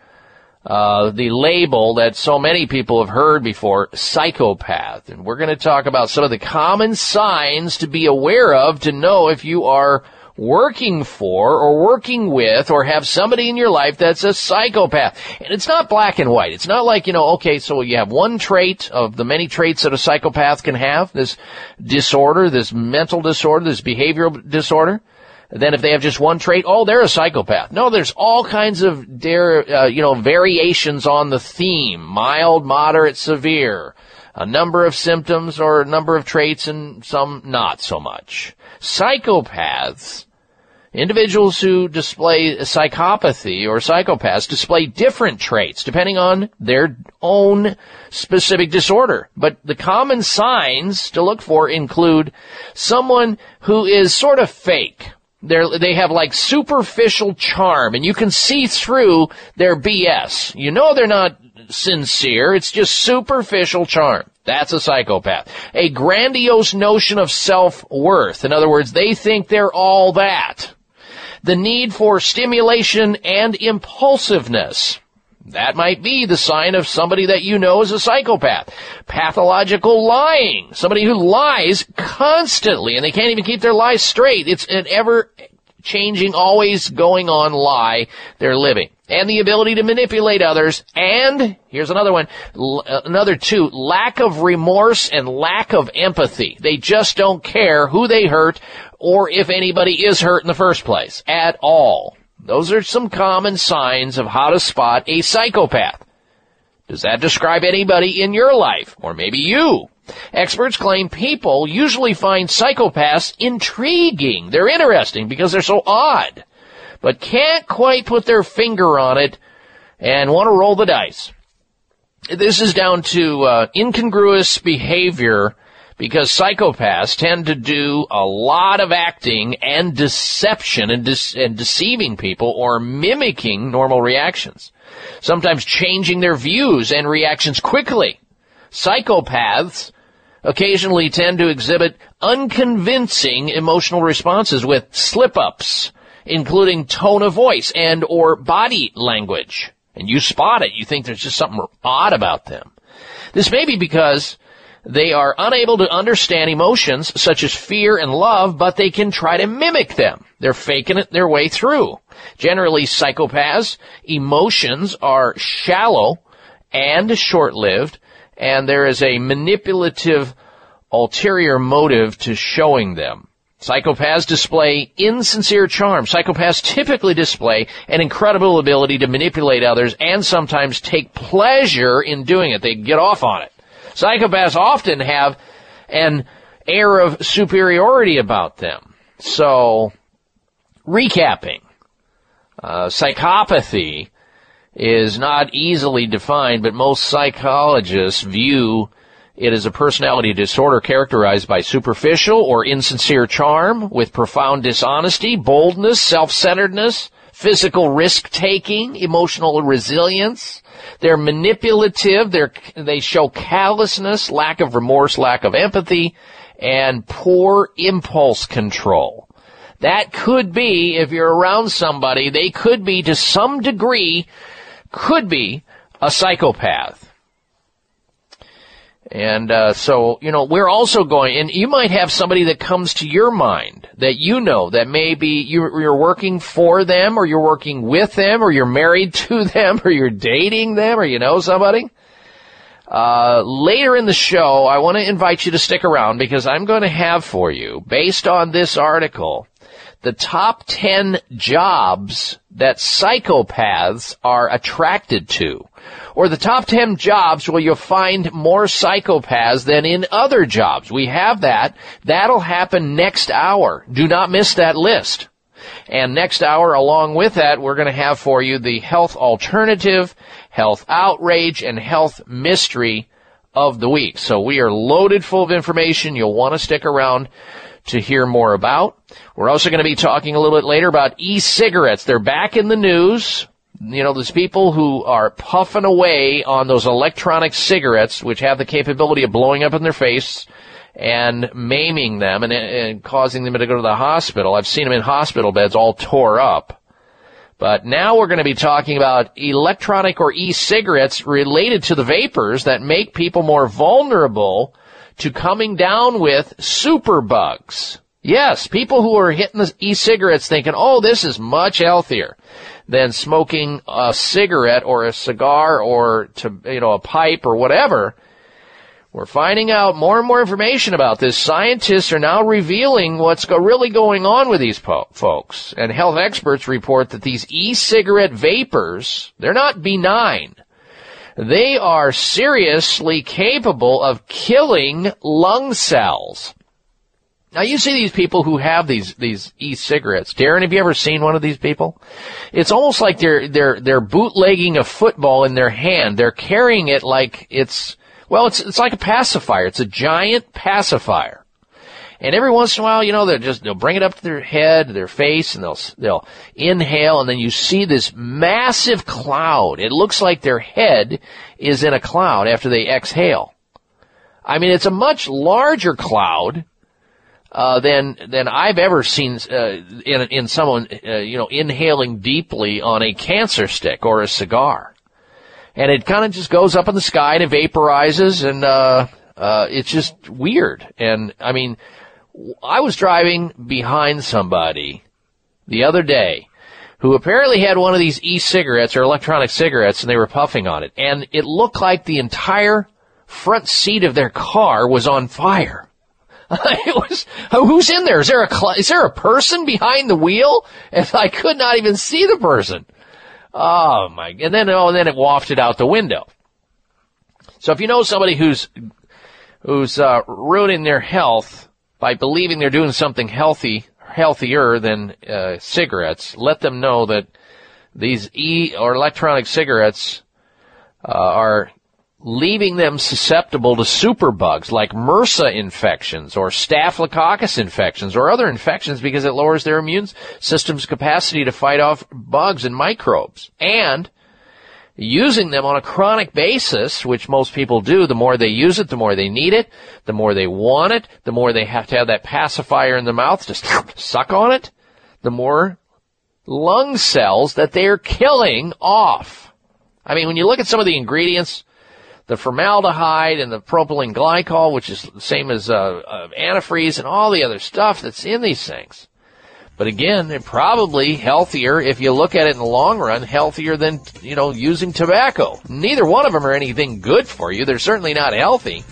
uh, the label that so many people have heard before, psychopath. And we're going to talk about some of the common signs to be aware of to know if you are working for or working with or have somebody in your life that's a psychopath. And it's not black and white. It's not like, you know, okay, so you have one trait of the many traits that a psychopath can have, this disorder, this mental disorder, this behavioral disorder. Then if they have just one trait, oh, they're a psychopath. No, there's all kinds of dare, uh, you know, variations on the theme. Mild, moderate, severe. A number of symptoms or a number of traits and some not so much. Psychopaths, individuals who display psychopathy or psychopaths display different traits depending on their own specific disorder. But the common signs to look for include someone who is sort of fake they're, they have like superficial charm and you can see through their BS. You know they're not sincere. It's just superficial charm. That's a psychopath. A grandiose notion of self-worth. In other words, they think they're all that. The need for stimulation and impulsiveness. That might be the sign of somebody that you know is a psychopath. Pathological lying. Somebody who lies constantly and they can't even keep their lies straight. It's an ever changing, always going on lie they're living. And the ability to manipulate others. And, here's another one, uh, another two, lack of remorse and lack of empathy. They just don't care who they hurt or if anybody is hurt in the first place. At all. Those are some common signs of how to spot a psychopath. Does that describe anybody in your life? Or maybe you? Experts claim people usually find psychopaths intriguing. They're interesting because they're so odd, but can't quite put their finger on it and want to roll the dice. This is down to uh, incongruous behavior because psychopaths tend to do a lot of acting and deception and, de- and deceiving people or mimicking normal reactions. Sometimes changing their views and reactions quickly. Psychopaths occasionally tend to exhibit unconvincing emotional responses with slip-ups, including tone of voice and or body language. And you spot it. You think there's just something odd about them. This may be because they are unable to understand emotions such as fear and love, but they can try to mimic them. They're faking it their way through. Generally, psychopaths' emotions are shallow and short-lived, and there is a manipulative ulterior motive to showing them. Psychopaths display insincere charm. Psychopaths typically display an incredible ability to manipulate others and sometimes take pleasure in doing it. They get off on it. Psychopaths often have an air of superiority about them. So, recapping, uh, psychopathy is not easily defined, but most psychologists view it as a personality disorder characterized by superficial or insincere charm with profound dishonesty, boldness, self-centeredness, physical risk taking, emotional resilience, they're manipulative. They're, they show callousness, lack of remorse, lack of empathy, and poor impulse control. that could be, if you're around somebody, they could be to some degree, could be a psychopath. And uh, so, you know, we're also going, and you might have somebody that comes to your mind that you know that maybe you're, working for them, or you're working with them, or you're married to them, or you're dating them, or you know somebody. Uh, later in the show, I want to invite you to stick around because I'm going to have for you, based on this article, the top 10 jobs that psychopaths are attracted to. Or the top 10 jobs where you'll find more psychopaths than in other jobs. We have that. That'll happen next hour. Do not miss that list. And next hour, along with that, we're going to have for you the health alternative, health outrage, and health mystery of the week. So we are loaded full of information you'll want to stick around to hear more about. We're also going to be talking a little bit later about e-cigarettes. They're back in the news. You know, there's people who are puffing away on those electronic cigarettes, which have the capability of blowing up in their face and maiming them and, and causing them to go to the hospital. I've seen them in hospital beds all tore up. But now we're going to be talking about electronic or e-cigarettes related to the vapors that make people more vulnerable to coming down with superbugs. Yes, people who are hitting the e-cigarettes thinking, oh, this is much healthier than smoking a cigarette or a cigar or to, you know, a pipe or whatever. We're finding out more and more information about this. Scientists are now revealing what's go- really going on with these po- folks. And health experts report that these e-cigarette vapors, they're not benign. They are seriously capable of killing lung cells. Now you see these people who have these these e-cigarettes. Darren, have you ever seen one of these people? It's almost like they're they're they're bootlegging a football in their hand. They're carrying it like it's well, it's it's like a pacifier. It's a giant pacifier. And every once in a while, you know, they'll just they'll bring it up to their head, their face, and they'll they'll inhale, and then you see this massive cloud. It looks like their head is in a cloud after they exhale. I mean, it's a much larger cloud uh, than than I've ever seen uh, in in someone uh, you know inhaling deeply on a cancer stick or a cigar, and it kind of just goes up in the sky and it vaporizes, and uh, uh, it's just weird. And I mean, I was driving behind somebody the other day who apparently had one of these e-cigarettes or electronic cigarettes, and they were puffing on it, and it looked like the entire front seat of their car was on fire. it was who's in there? Is there a is there a person behind the wheel? And I could not even see the person. Oh my! And then oh, and then it wafted out the window. So if you know somebody who's who's uh, ruining their health by believing they're doing something healthy, healthier than uh, cigarettes, let them know that these e or electronic cigarettes uh, are leaving them susceptible to superbugs like MRSA infections or staphylococcus infections or other infections because it lowers their immune system's capacity to fight off bugs and microbes. And using them on a chronic basis, which most people do, the more they use it, the more they need it, the more they want it, the more they have to have that pacifier in their mouth to suck on it, the more lung cells that they're killing off. I mean, when you look at some of the ingredients, the formaldehyde and the propylene glycol, which is the same as uh, uh, antifreeze and all the other stuff that's in these things. But again, they're probably healthier if you look at it in the long run, healthier than, you know, using tobacco. Neither one of them are anything good for you. They're certainly not healthy.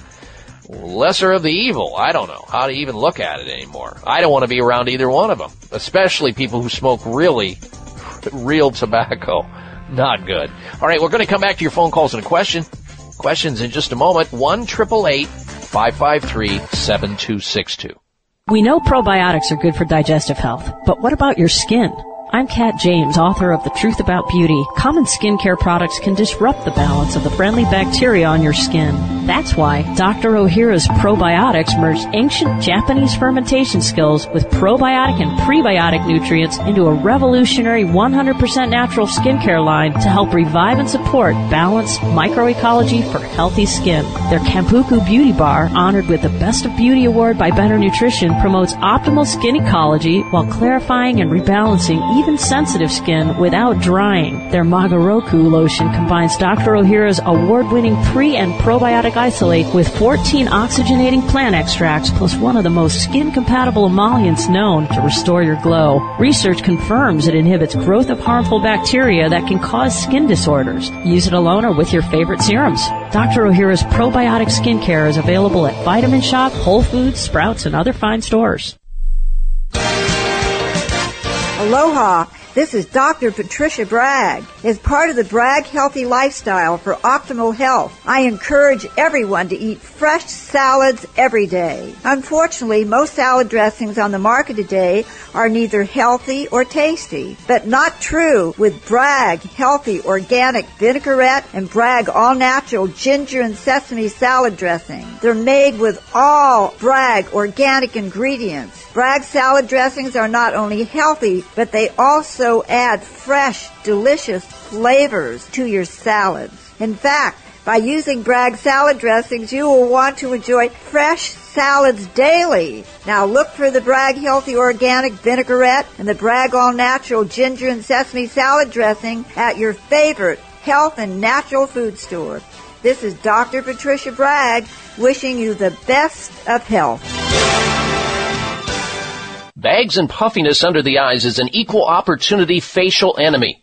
Lesser of the evil. I don't know how to even look at it anymore. I don't want to be around either one of them, especially people who smoke really, real tobacco. Not good. All right, we're going to come back to your phone calls and a question. Questions in just a moment. 1 553 7262. We know probiotics are good for digestive health, but what about your skin? I'm Kat James, author of The Truth About Beauty. Common skincare products can disrupt the balance of the friendly bacteria on your skin. That's why Dr. Ohhira's probiotics merged ancient Japanese fermentation skills with probiotic and prebiotic nutrients into a revolutionary 100% natural skincare line to help revive and support balanced microecology for healthy skin. Their Kampuku Beauty Bar, honored with the Best of Beauty Award by Better Nutrition, promotes optimal skin ecology while clarifying and rebalancing even sensitive skin without drying. Their Magoroku lotion combines Dr. Ohhira's award-winning pre and probiotic isolate with 14 oxygenating plant extracts plus one of the most skin-compatible emollients known to restore your glow. Research confirms it inhibits growth of harmful bacteria that can cause skin disorders. Use it alone or with your favorite serums. Dr. Ohhira's probiotic skincare is available at Vitamin Shoppe, Whole Foods, Sprouts, and other fine stores. Aloha. This is Dr. Patricia Bragg. As part of the Bragg Healthy Lifestyle for optimal health, I encourage everyone to eat fresh salads every day. Unfortunately, most salad dressings on the market today are neither healthy or tasty, but not true with Bragg Healthy Organic Vinaigrette and Bragg All Natural Ginger and Sesame Salad Dressing. They're made with all Bragg organic ingredients. Bragg salad dressings are not only healthy, but they also add fresh, delicious flavors to your salads. In fact, by using Bragg salad dressings, you will want to enjoy fresh salads daily. Now look for the Bragg Healthy Organic Vinaigrette and the Bragg All Natural Ginger and Sesame Salad Dressing at your favorite health and natural food store. This is Dr. Patricia Bragg wishing you the best of health. Bags and puffiness under the eyes is an equal opportunity facial enemy.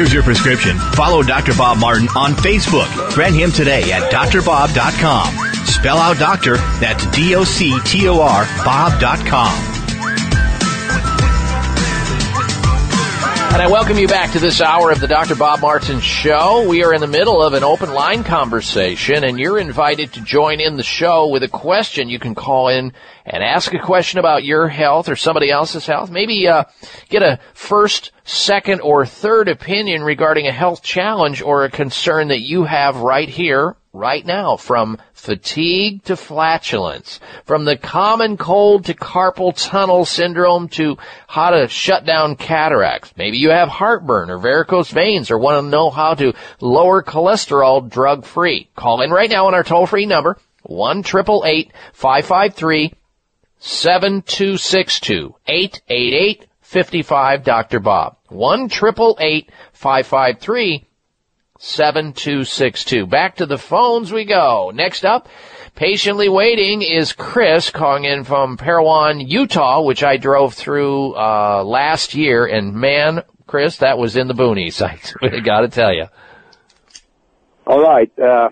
Here's your prescription. Follow Dr. Bob Martin on Facebook. Friend him today at drbob.com. Spell out doctor, that's D-O-C-T-O-R, bob.com. And I welcome you back to this hour of the Dr. Bob Martin Show. We are in the middle of an open line conversation, and you're invited to join in the show with a question. You can call in and ask a question about your health or somebody else's health. Maybe uh, get a first, second, or third opinion regarding a health challenge or a concern that you have right here right now from fatigue to flatulence, from the common cold to carpal tunnel syndrome to how to shut down cataracts. Maybe you have heartburn or varicose veins or want to know how to lower cholesterol drug free. Call in right now on our toll free number, 1 553 7262 888 55 Dr. Bob. 1 553 7262. Back to the phones we go. Next up, patiently waiting is Chris calling in from Parowan, Utah, which I drove through uh, last year. And man, Chris, that was in the boonies. I got to tell you. All right. Uh,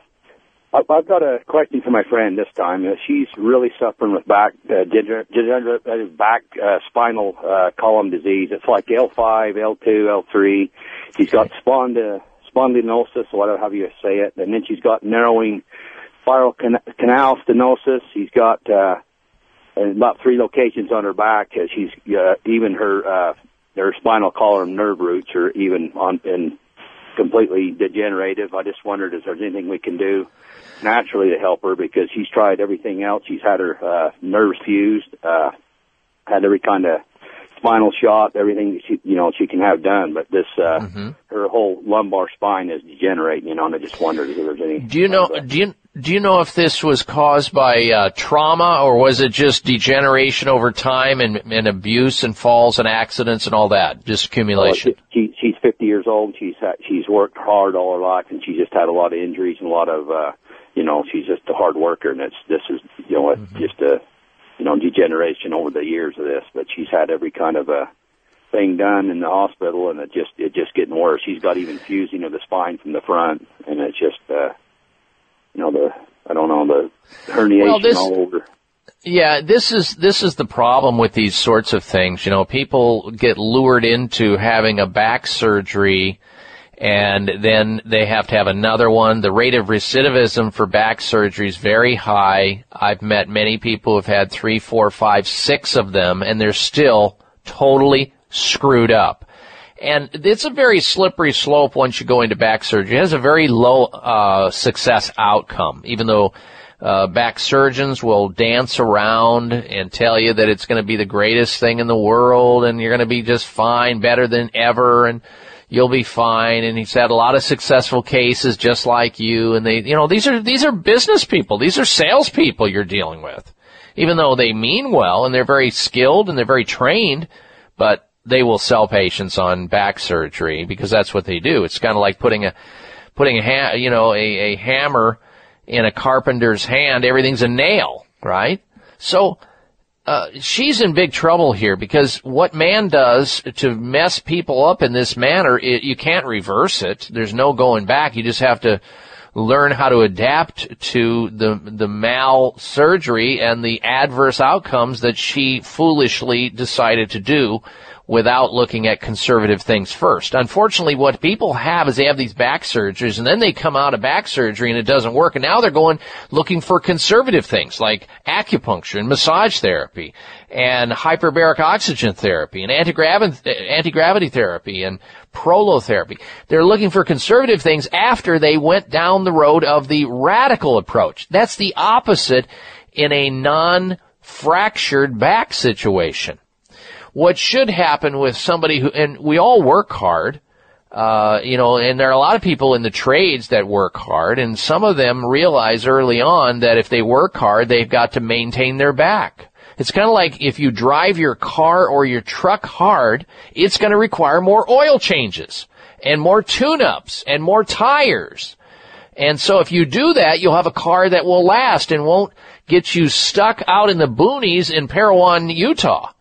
I've got a question for my friend this time. Uh, she's really suffering with back uh, degenerative back uh, spinal uh, column disease. It's like L5, L2, L3. She's got spondy, spondylosis, whatever have you say it, and then she's got narrowing spiral can- canal stenosis. She's got uh, about three locations on her back. She's uh, even her uh, her spinal column nerve roots are even on in completely degenerative. I just wondered if there's anything we can do naturally to help her because she's tried everything else. She's had her uh, nerves fused, uh, had every kind of spinal shot, everything she, you know, she can have done. But this, uh, Mm-hmm. her whole lumbar spine is degenerating, you know, and I just wondered if there's any. Do you know? Do you do you know if this was caused by uh, trauma or was it just degeneration over time and, and abuse and falls and accidents and all that? Just accumulation. Well, she, she's 50 years old. She's had, she's worked hard all her life, and she just had a lot of injuries and a lot of, uh, you know, she's just a hard worker, and it's this is, you know, it's just a, you know, degeneration over the years of this. But she's had every kind of a thing done in the hospital, and it just it just getting worse. She's got even fusing of the spine from the front, and it's just, uh, you know, the I don't know the herniation Well, this- all over. Yeah, this is this is the problem with these sorts of things. You know, people get lured into having a back surgery and then they have to have another one. The rate of recidivism for back surgery is very high. I've met many people who've had three, four, five, six of them and they're still totally screwed up. And it's a very slippery slope once you go into back surgery. It has a very low uh, success outcome, even though uh, back surgeons will dance around and tell you that it's going to be the greatest thing in the world and you're going to be just fine, better than ever, and you'll be fine. And he's had a lot of successful cases just like you. And they, you know, these are these are business people. These are salespeople you're dealing with, even though they mean well and they're very skilled and they're very trained, but they will sell patients on back surgery because that's what they do. It's kind of like putting a putting a ha- you know a, a hammer in a carpenter's hand. Everything's a nail, right? So uh, she's in big trouble here because what man does to mess people up in this manner, it, you can't reverse it. There's no going back. You just have to learn how to adapt to the the mal surgery and the adverse outcomes that she foolishly decided to do without looking at conservative things first. Unfortunately, what people have is they have these back surgeries and then they come out of back surgery and it doesn't work and now they're going looking for conservative things like acupuncture and massage therapy and hyperbaric oxygen therapy and anti-gravity, therapy and prolotherapy. They're looking for conservative things after they went down the road of the radical approach. That's the opposite in a non-fractured back situation what should happen with somebody who, and we all work hard, uh, you know, and there are a lot of people in the trades that work hard, and some of them realize early on that if they work hard, they've got to maintain their back. It's kind of like if you drive your car or your truck hard, it's going to require more oil changes and more tune-ups and more tires. And so if you do that, you'll have a car that will last and won't get you stuck out in the boonies in Parowan, Utah.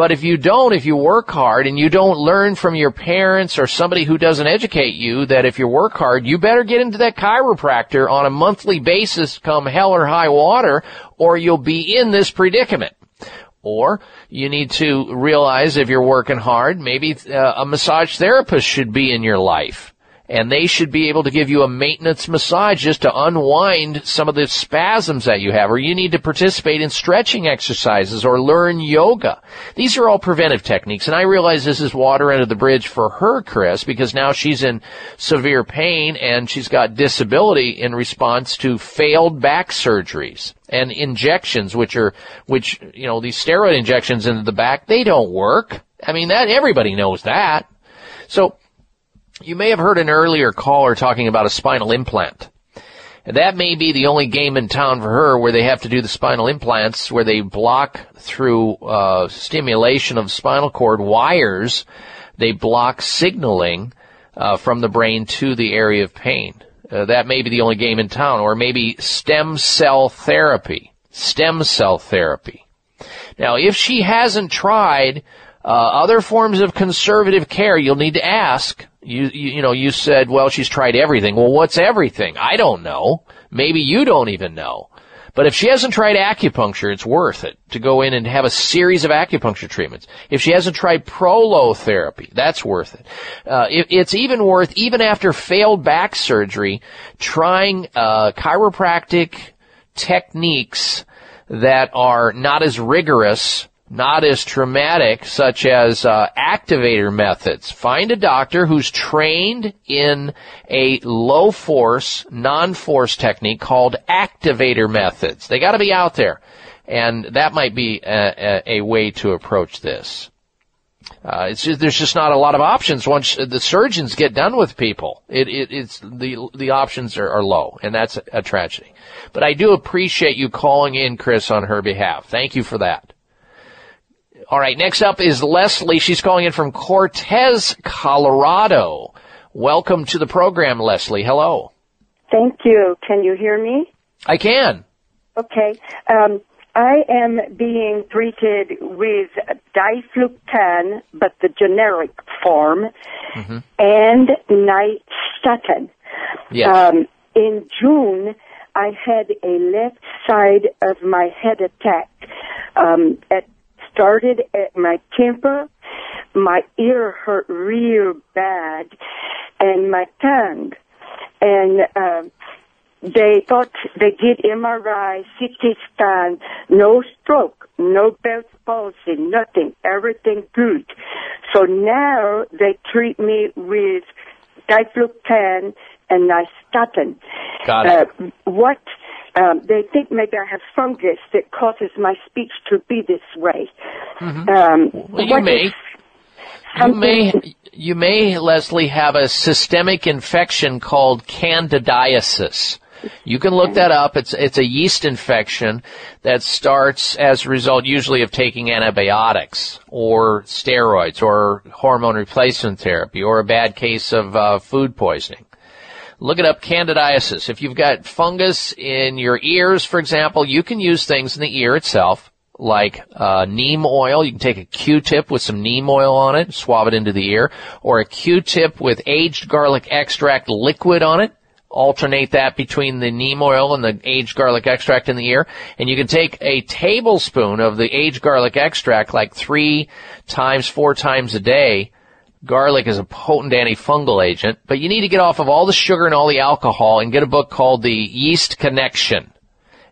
But if you don't, if you work hard and you don't learn from your parents or somebody who doesn't educate you that if you work hard, you better get into that chiropractor on a monthly basis come hell or high water or you'll be in this predicament. Or you need to realize if you're working hard, maybe uh, a massage therapist should be in your life. And they should be able to give you a maintenance massage just to unwind some of the spasms that you have. Or you need to participate in stretching exercises or learn yoga. These are all preventive techniques. And I realize this is water under the bridge for her, Chris, because now she's in severe pain and she's got disability in response to failed back surgeries and injections, which are, which, you know, these steroid injections into the back, they don't work. I mean, that, everybody knows that. So, you may have heard an earlier caller talking about a spinal implant. And that may be the only game in town for her where they have to do the spinal implants, where they block through uh, stimulation of spinal cord wires, they block signaling uh, from the brain to the area of pain. Uh, that may be the only game in town, or maybe stem cell therapy. Stem cell therapy. Now, if she hasn't tried uh, other forms of conservative care, you'll need to ask. You, you, you know, you said, well, she's tried everything. Well, what's everything? I don't know. Maybe you don't even know. But if she hasn't tried acupuncture, it's worth it to go in and have a series of acupuncture treatments. If she hasn't tried prolotherapy, that's worth it. Uh, it it's even worth, even after failed back surgery, trying uh, chiropractic techniques that are not as rigorous not as traumatic, such as uh, activator methods. Find a doctor who's trained in a low force, non force technique called activator methods. They got to be out there, and that might be a, a, a way to approach this. Uh, just, there's just not a lot of options once the surgeons get done with people. It, it it's the the options are, are low, and that's a, a tragedy. But I do appreciate you calling in, Chris, on her behalf. Thank you for that. All right, next up is Leslie. She's calling in from Cortez, Colorado. Welcome to the program, Leslie. Hello. Thank you. Can you hear me? I can. Okay. Um, I am being treated with diflucan, but the generic form, Mm-hmm. and nystatin. Yes. Um, in June, I had a left side of my head attack. Um, it started at my temple. My ear hurt real bad, and my tongue. And um, they thought they did MRI, CT scan, no stroke, no Bell's palsy, nothing, everything good. So now they treat me with diflucan and nystatin. Got it. Uh, what um, they think maybe I have fungus that causes my speech to be this way. Um, Mm-hmm. Well, you may. You may, you may, Leslie, have a systemic infection called candidiasis. You can look that up. It's, it's a yeast infection that starts as a result usually of taking antibiotics or steroids or hormone replacement therapy or a bad case of uh, food poisoning. Look it up, candidiasis. If you've got fungus in your ears, for example, you can use things in the ear itself, like uh, neem oil. You can take a Q-tip with some neem oil on it, swab it into the ear, or a Q-tip with aged garlic extract liquid on it. Alternate that between the neem oil and the aged garlic extract in the ear, and you can take a tablespoon of the aged garlic extract, like three times, four times a day, Garlic is a potent antifungal agent, but you need to get off of all the sugar and all the alcohol and get a book called The Yeast Connection.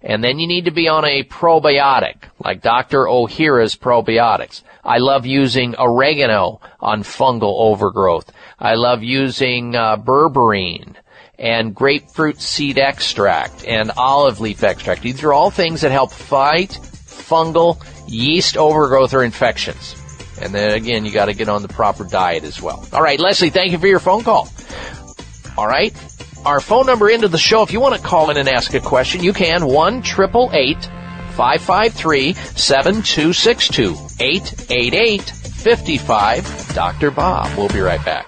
And then you need to be on a probiotic, like Dr. Ohhira's probiotics. I love using oregano on fungal overgrowth. I love using uh, berberine and grapefruit seed extract and olive leaf extract. These are all things that help fight fungal yeast overgrowth or infections. And then again, you got to get on the proper diet as well. All right, Leslie, thank you for your phone call. All right. Our phone number into the show, if you want to call in and ask a question, you can. 1 553 7262 888 55 Dr. Bob. We'll be right back.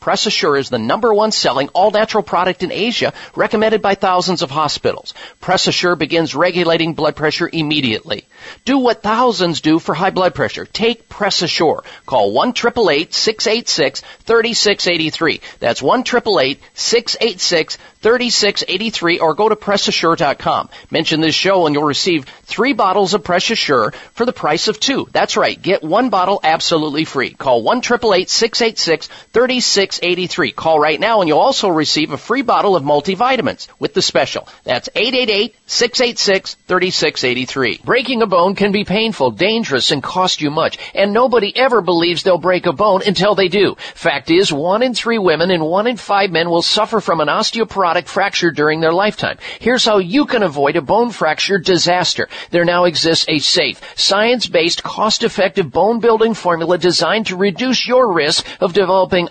Press Assure is the number one selling all natural product in Asia, recommended by thousands of hospitals. Press Assure begins regulating blood pressure immediately. Do what thousands do for high blood pressure. Take Press Assure. Call 1 686 3683. That's 1 686 3683 or go to PressAssure.com. Mention this show and you'll receive three bottles of Press Assure for the price of two. That's right. Get one bottle absolutely free. Call 1 686 3683. Call right now and you'll also receive a free bottle of multivitamins with the special. That's 888-686-3683. Breaking a bone can be painful, dangerous, and cost you much. And nobody ever believes they'll break a bone until they do. Fact is, one in three women and one in five men will suffer from an osteoporotic fracture during their lifetime. Here's how you can avoid a bone fracture disaster. There now exists a safe, science-based, cost-effective bone building formula designed to reduce your risk of developing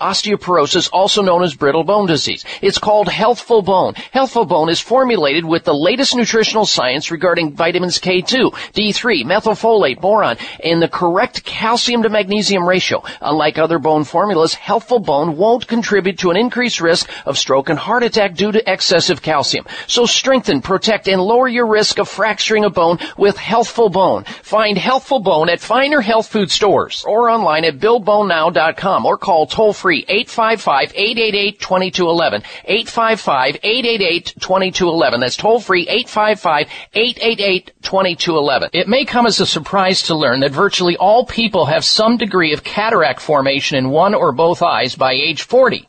osteoporosis, also known as brittle bone disease. It's called Healthful Bone. Healthful Bone is formulated with the latest nutritional science regarding vitamins K2, D3, methylfolate, boron, and the correct calcium to magnesium ratio. Unlike other bone formulas, Healthful Bone won't contribute to an increased risk of stroke and heart attack due to excessive calcium. So strengthen, protect, and lower your risk of fracturing a bone with Healthful Bone. Find Healthful Bone at finer health food stores or online at buildbonenow.com or call toll free 855-888-2211. 855-888-2211. That's toll free 855-888 2211. It may come as a surprise to learn that virtually all people have some degree of cataract formation in one or both eyes by age 40.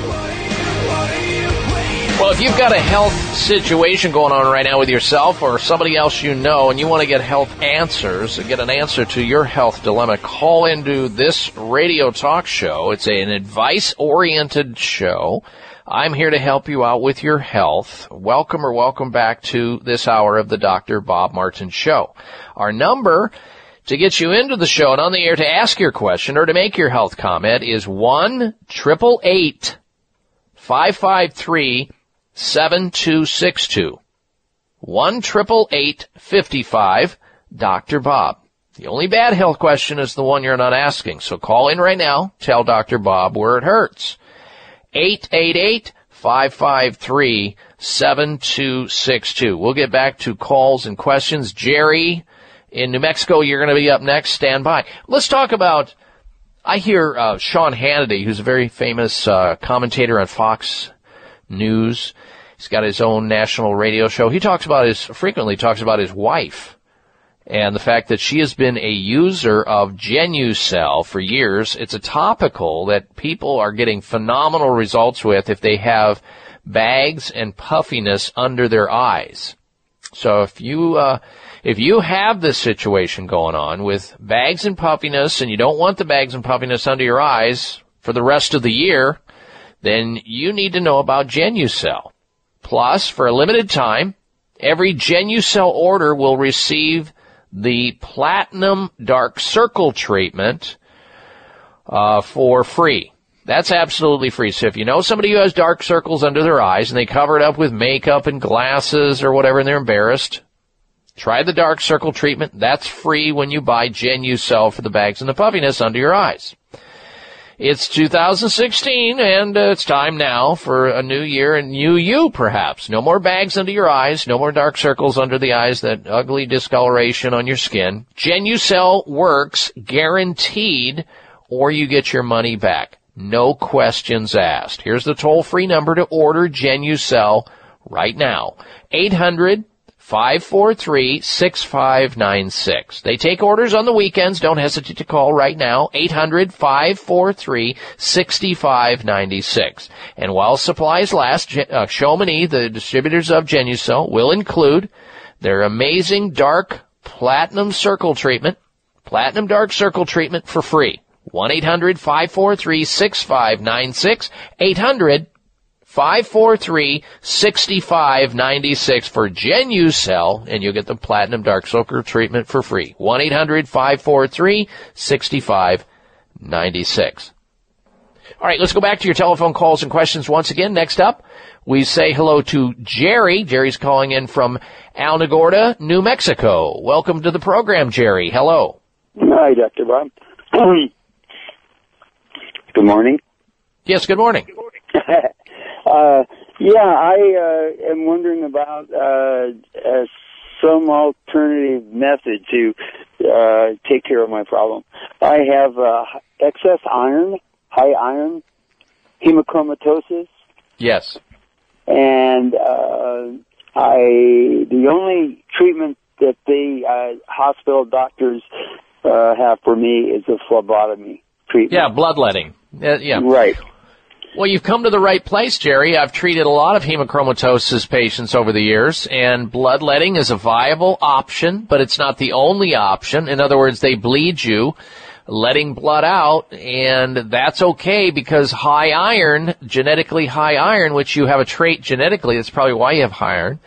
If you've got a health situation going on right now with yourself or somebody else you know and you want to get health answers, get an answer to your health dilemma, call into this radio talk show. It's an advice oriented show. I'm here to help you out with your health. Welcome or welcome back to this hour of the Dr. Bob Martin Show. Our number to get you into the show and on the air to ask your question or to make your health comment is 1 888 553 7262. 1 55 Dr. Bob. The only bad health question is the one you're not asking. So call in right now. Tell Dr. Bob where it hurts. 888-553-7262. We'll get back to calls and questions. Jerry in New Mexico, you're going to be up next. Stand by. Let's talk about, I hear uh, Sean Hannity, who's a very famous uh, commentator on Fox News. He's got his own national radio show. He talks about his, frequently talks about his wife and the fact that she has been a user of Genucell for years. It's a topical that people are getting phenomenal results with if they have bags and puffiness under their eyes. So if you, uh, if you have this situation going on with bags and puffiness and you don't want the bags and puffiness under your eyes for the rest of the year, then you need to know about Genucell. Plus, for a limited time, every Genucell order will receive the Platinum Dark Circle treatment uh, for free. That's absolutely free. So if you know somebody who has dark circles under their eyes and they cover it up with makeup and glasses or whatever and they're embarrassed, try the dark circle treatment. That's free when you buy Genucell for the bags and the puffiness under your eyes. It's 2016 and uh, it's time now for a new year and new you perhaps. No more bags under your eyes, no more dark circles under the eyes, that ugly discoloration on your skin. Genucell works guaranteed or you get your money back. No questions asked. Here's the toll free number to order Genucell right now. 800 543 6596. They take orders on the weekends. Don't hesitate to call right now. 800 543 6596. And while supplies last, uh, the distributors of Genucell, will include their amazing dark platinum circle treatment, platinum dark circle treatment for free. 1-800-543-6596, 800 543-6596 for Genucell, and you'll get the Platinum Dark Soaker treatment for free. 1-800-543-6596. All right, let's go back to your telephone calls and questions once again. Next up, we say hello to Jerry. Jerry's calling in from Alamogordo, New Mexico. Welcome to the program, Jerry. Hello. Hi, Dr. Bob. good morning. Yes, good morning. uh, Yeah, I uh, am wondering about uh, uh, some alternative method to uh, take care of my problem. I have uh, excess iron, high iron, hemochromatosis, Yes. and uh, I the only treatment that the uh, hospital doctors uh, have for me is a phlebotomy treatment. Yeah, bloodletting. Uh, yeah. Right. Well, you've come to the right place, Jerry. I've treated a lot of hemochromatosis patients over the years, and bloodletting is a viable option, but it's not the only option. In other words, they bleed you, letting blood out, and that's okay because high iron, genetically high iron, which you have a trait genetically, that's probably why you have high iron.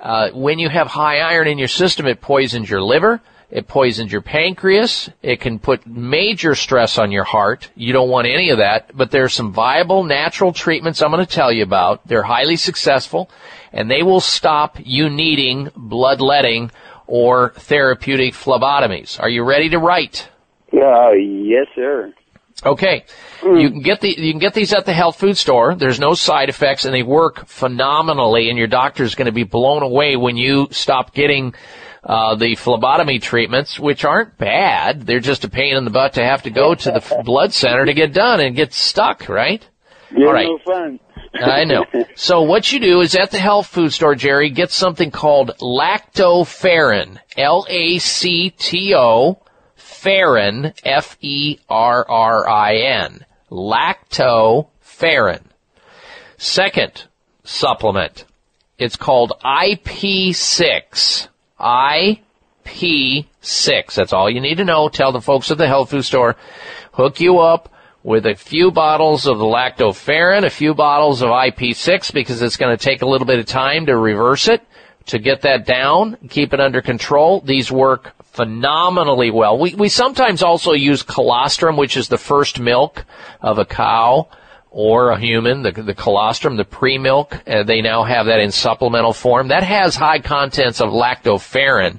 Uh, when you have high iron in your system, it poisons your liver. It poisons your pancreas. It can put major stress on your heart. You don't want any of that, but there's some viable natural treatments I'm going to tell you about. They're highly successful and they will stop you needing bloodletting or therapeutic phlebotomies. Are you ready to write? Yeah, yes, sir. Okay. Hmm. You can get the you can get these at the health food store. There's no side effects and they work phenomenally and your doctor's going to be blown away when you stop getting uh, the phlebotomy treatments, which aren't bad. They're just a pain in the butt to have to go to the f- blood center to get done and get stuck, right? You're All right. no fun. I know. So what you do is at the health food store, Jerry, get something called lactoferrin. L-A-C-T-O, ferrin, F-E-R-R-I-N. Lactoferrin. Second supplement. It's called IP6. IP6. That's all you need to know. Tell the folks at the health food store. Hook you up with a few bottles of the lactoferrin, a few bottles of IP6 because it's going to take a little bit of time to reverse it, to get that down, keep it under control. These work phenomenally well. We, we sometimes also use colostrum, which is the first milk of a cow or a human, the, the colostrum, the pre-milk. Uh, they now have that in supplemental form. That has high contents of lactoferrin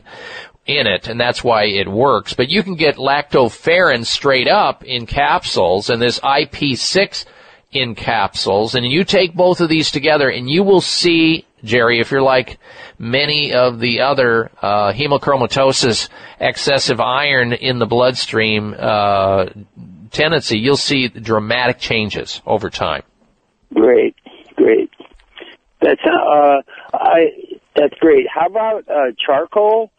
in it, and that's why it works. But you can get lactoferrin straight up in capsules, and this IP6 in capsules, and you take both of these together, and you will see, Jerry, if you're like many of the other uh, hemochromatosis, excessive iron in the bloodstream uh, tendency, you'll see dramatic changes over time. Great, great. That's uh, I. That's great. How about uh, charcoal?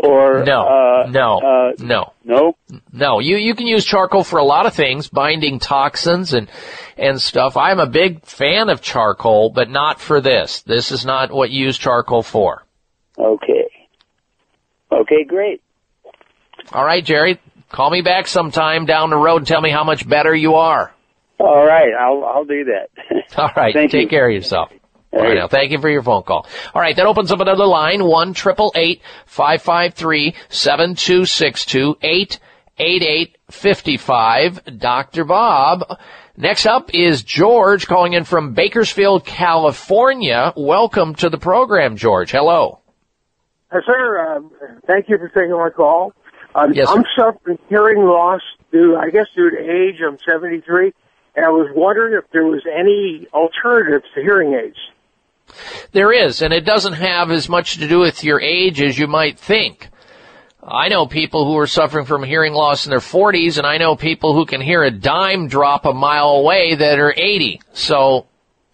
Or No, uh, no, uh, no. no. No, you you can use charcoal for a lot of things, binding toxins and and stuff. I'm a big fan of charcoal, but not for this. This is not what you use charcoal for. Okay. Okay, great. All right, Jerry, call me back sometime down the road and tell me how much better you are. All right, I'll I'll do that. All right, Thank take you. care of yourself. All right, right. now, thank you for your phone call. All right, that opens up another line, one triple eight five five three seven two six two eight eight eight fifty five. Dr. Bob. Next up is George calling in from Bakersfield, California. Welcome to the program, George. Hello. Uh, sir, um, thank you for taking my call. Um, Yes, I'm suffering hearing loss due, I guess, due to age. I'm 73, and I was wondering if there was any alternatives to hearing aids. There is, and it doesn't have as much to do with your age as you might think. I know people who are suffering from hearing loss in their 40s, and I know people who can hear a dime drop a mile away that are 80. So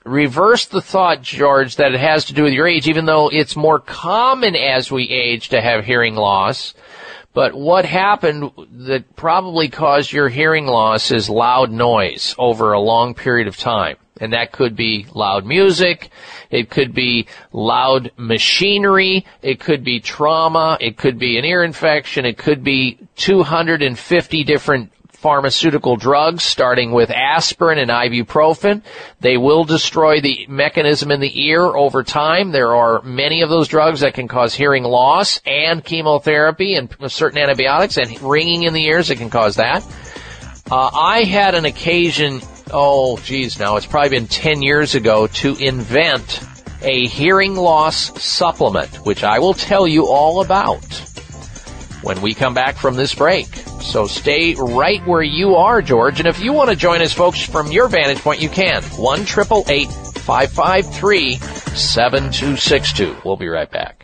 reverse the thought, George, that it has to do with your age, even though it's more common as we age to have hearing loss. But what happened that probably caused your hearing loss is loud noise over a long period of time. And that could be loud music, it could be loud machinery, it could be trauma, it could be an ear infection, it could be 250 different pharmaceutical drugs, starting with aspirin and ibuprofen. They will destroy the mechanism in the ear over time. There are many of those drugs that can cause hearing loss and chemotherapy and certain antibiotics and ringing in the ears that can cause that. Uh, I had an occasion, oh geez, now it's probably been 10 years ago, to invent a hearing loss supplement, which I will tell you all about when we come back from this break. So stay right where you are, George. And if you want to join us, folks, from your vantage point, you can. 1 888 855-37262. We'll be right back.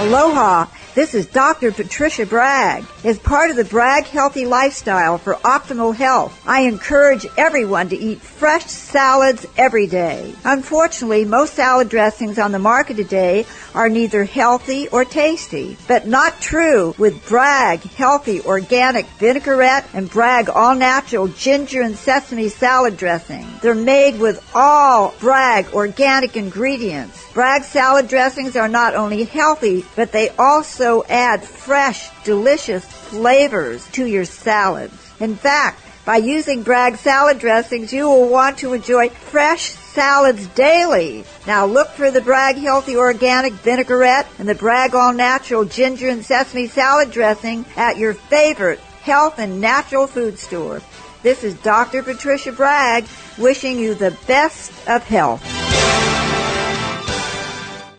Aloha. This is Dr. Patricia Bragg. As part of the Bragg Healthy Lifestyle for optimal health, I encourage everyone to eat fresh salads every day. Unfortunately, most salad dressings on the market today are neither healthy or tasty, but not true with Bragg Healthy Organic Vinaigrette and Bragg All Natural Ginger and Sesame Salad Dressing. They're made with all Bragg organic ingredients. Bragg salad dressings are not only healthy, but they also add fresh, delicious flavors to your salads. In fact, by using Bragg salad dressings, you will want to enjoy fresh salads daily. Now look for the Bragg Healthy Organic Vinaigrette and the Bragg All Natural Ginger and Sesame Salad Dressing at your favorite health and natural food store. This is Dr. Patricia Bragg wishing you the best of health.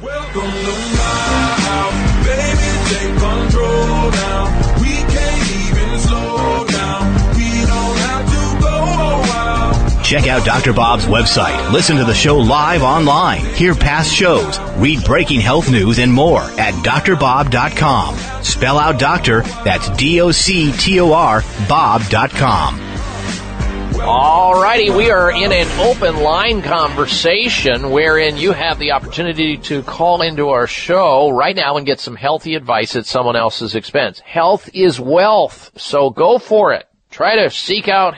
Welcome to my house, baby. Take control now. We can't even slow down. We don't have to go while. Check out Dr. Bob's website. Listen to the show live online. Hear past shows. Read breaking health news and more at drbob.com. Spell out doctor, that's D-O-C-T-O-R, bob.com. Alrighty, we are in an open line conversation wherein you have the opportunity to call into our show right now and get some healthy advice at someone else's expense. Health is wealth, so go for it. Try to seek out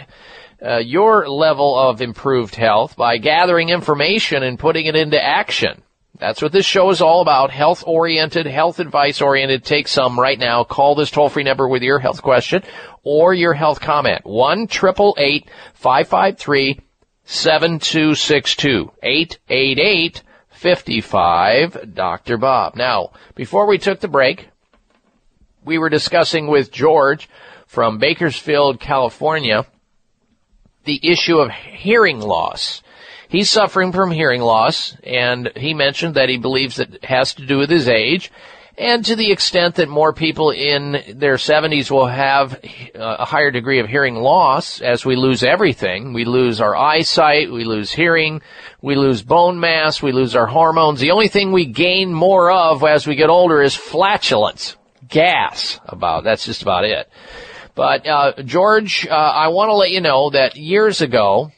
uh, your level of improved health by gathering information and putting it into action. That's what this show is all about. Health oriented, health advice oriented. Take some right now. Call this toll free number with your health question or your health comment. 1 553 7262 888 55 Dr. Bob. Now, before we took the break, we were discussing with George from Bakersfield, California, the issue of hearing loss. He's suffering from hearing loss, and he mentioned that he believes it has to do with his age, and to the extent that more people in their 70s will have uh, a higher degree of hearing loss as we lose everything. We lose our eyesight, we lose hearing, we lose bone mass, we lose our hormones. The only thing we gain more of as we get older is flatulence, gas about, that's just about it. But, uh, George, uh, I want to let you know that years ago,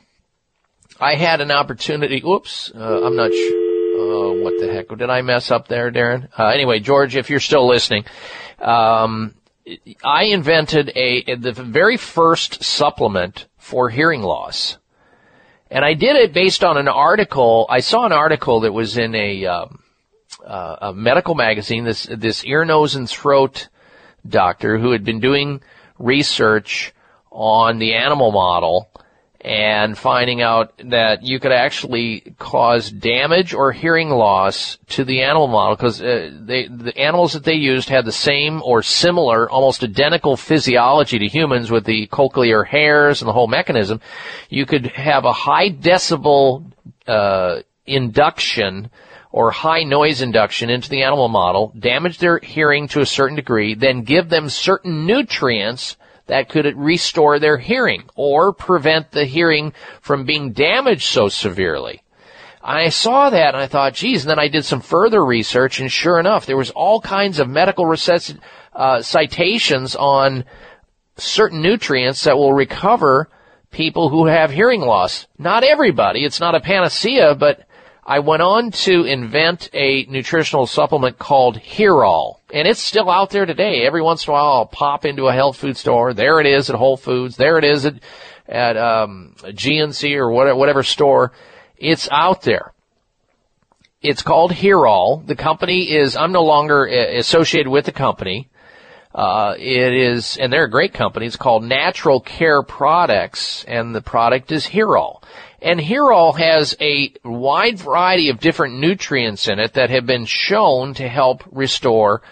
I had an opportunity. Oops, uh, I'm not sure. Uh, what the heck? Did I mess up there, Darren? Uh, anyway, George, if you're still listening, um, I invented a the very first supplement for hearing loss. And I did it based on an article. I saw an article that was in a, um, uh, a medical magazine. This this ear, nose, and throat doctor who had been doing research on the animal model and finding out that you could actually cause damage or hearing loss to the animal model because uh, the animals that they used had the same or similar, almost identical physiology to humans with the cochlear hairs and the whole mechanism. You could have a high decibel uh, induction or high noise induction into the animal model, damage their hearing to a certain degree, then give them certain nutrients that could restore their hearing or prevent the hearing from being damaged so severely. I saw that and I thought, geez, and then I did some further research and sure enough, there was all kinds of medical recess- uh, citations on certain nutrients that will recover people who have hearing loss. Not everybody. It's not a panacea, but I went on to invent a nutritional supplement called Hearall. And it's still out there today. Every once in a while I'll pop into a health food store. There it is at Whole Foods. There it is at, at um, GNC or whatever, whatever store. It's out there. It's called Hearall. The company is, I'm no longer uh, associated with the company. Uh, it is, and they're a great company. It's called Natural Care Products, and the product is Hearall. And Hearall has a wide variety of different nutrients in it that have been shown to help restore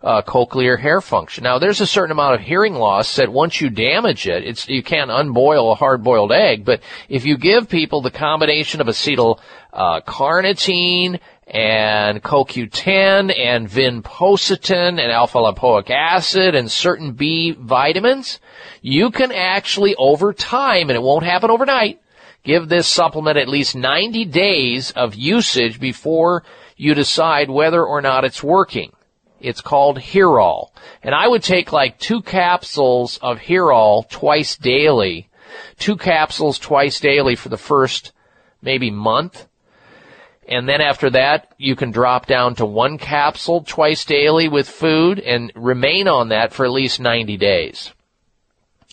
uh, cochlear hair function. Now, there's a certain amount of hearing loss that once you damage it, it's you can't unboil a hard-boiled egg. But if you give people the combination of acetyl uh, carnitine and CoQ10 and vinpocetine and alpha lipoic acid and certain B vitamins, you can actually over time, and it won't happen overnight, give this supplement at least 90 days of usage before you decide whether or not it's working. It's called Hearall. And I would take like two capsules of Hearall twice daily, two capsules twice daily for the first maybe month. And then after that, you can drop down to one capsule twice daily with food and remain on that for at least 90 days.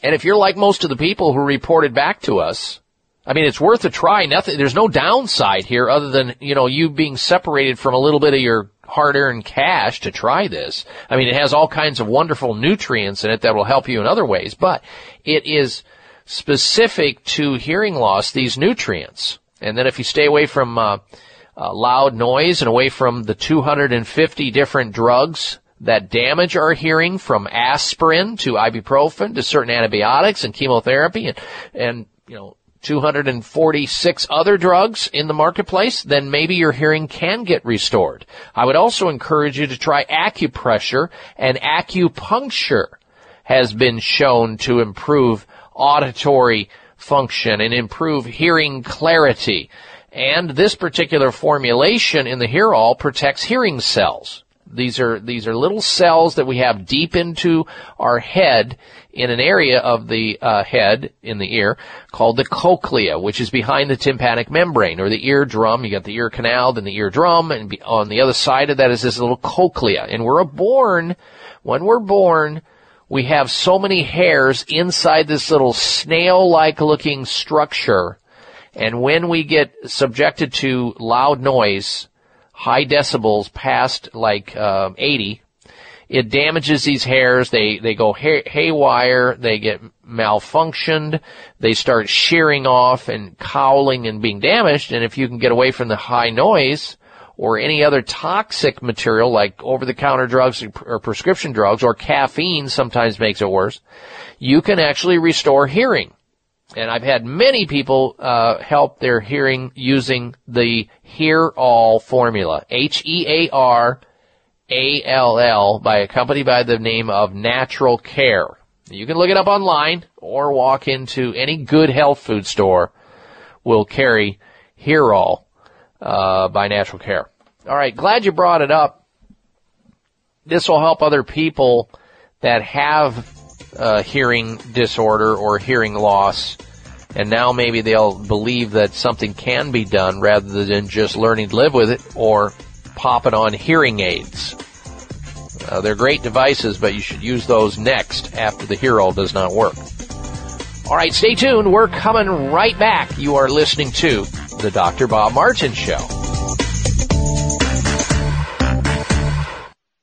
And if you're like most of the people who reported back to us, I mean, it's worth a try. Nothing, there's no downside here other than, you know, you being separated from a little bit of your hard-earned cash to try this. I mean, it has all kinds of wonderful nutrients in it that will help you in other ways, but it is specific to hearing loss, these nutrients. And then if you stay away from, uh, uh, loud noise and away from the 250 different drugs that damage our hearing from aspirin to ibuprofen to certain antibiotics and chemotherapy and, and, you know, 246 other drugs in the marketplace, then maybe your hearing can get restored. I would also encourage you to try acupressure and acupuncture has been shown to improve auditory function and improve hearing clarity. And this particular formulation in the Hearall protects hearing cells. These are, these are little cells that we have deep into our head in an area of the uh, head in the ear called the cochlea, which is behind the tympanic membrane or the eardrum. You got the ear canal, then the eardrum, and on the other side of that is this little cochlea. And we're born, when we're born, we have so many hairs inside this little snail-like looking structure. And when we get subjected to loud noise, high decibels past like uh, 80, it damages these hairs. They they go hay, haywire. They get malfunctioned. They start shearing off and cowling and being damaged. And if you can get away from the high noise or any other toxic material like over-the-counter drugs or prescription drugs or caffeine sometimes makes it worse, you can actually restore hearing. And I've had many people uh, help their hearing using the Hearall formula. H E A R a-L-L by a company by the name of Natural Care. You can look it up online or walk into any good health food store will carry Hearall uh, by Natural Care. All right, glad you brought it up. This will help other people that have a hearing disorder or hearing loss, and now maybe they'll believe that something can be done rather than just learning to live with it or popping on hearing aids. Uh, they're great devices, but you should use those next after the Hearall does not work. All right, stay tuned. We're coming right back. You are listening to The Dr. Bob Martin Show.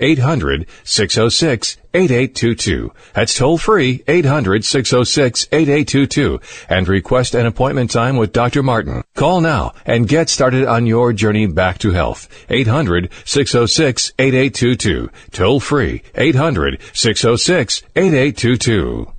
800-606-8822. 800-606-8822. That's toll free 800-606-8822 and request an appointment time with Dr. Martin. Call now and get started on your journey back to health. 800-606-8822. Toll free 800-606-8822.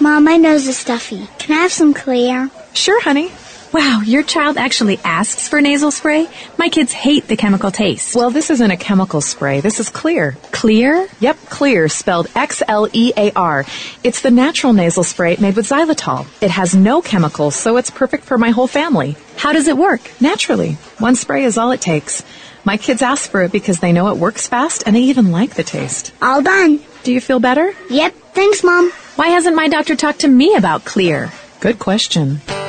Mom, my nose is stuffy. Can I have some Xlear? Sure, honey. Wow, your child actually asks for nasal spray? My kids hate the chemical taste. Well, this isn't a chemical spray. This is Xlear. Xlear? Yep, Xlear, spelled X L E A R. It's the natural nasal spray made with xylitol. It has no chemicals, so it's perfect for my whole family. How does it work? Naturally. One spray is all it takes. My kids ask for it because they know it works fast and they even like the taste. All done. Do you feel better? Yep. Thanks, Mom. Why hasn't my doctor talked to me about Xlear? Good question.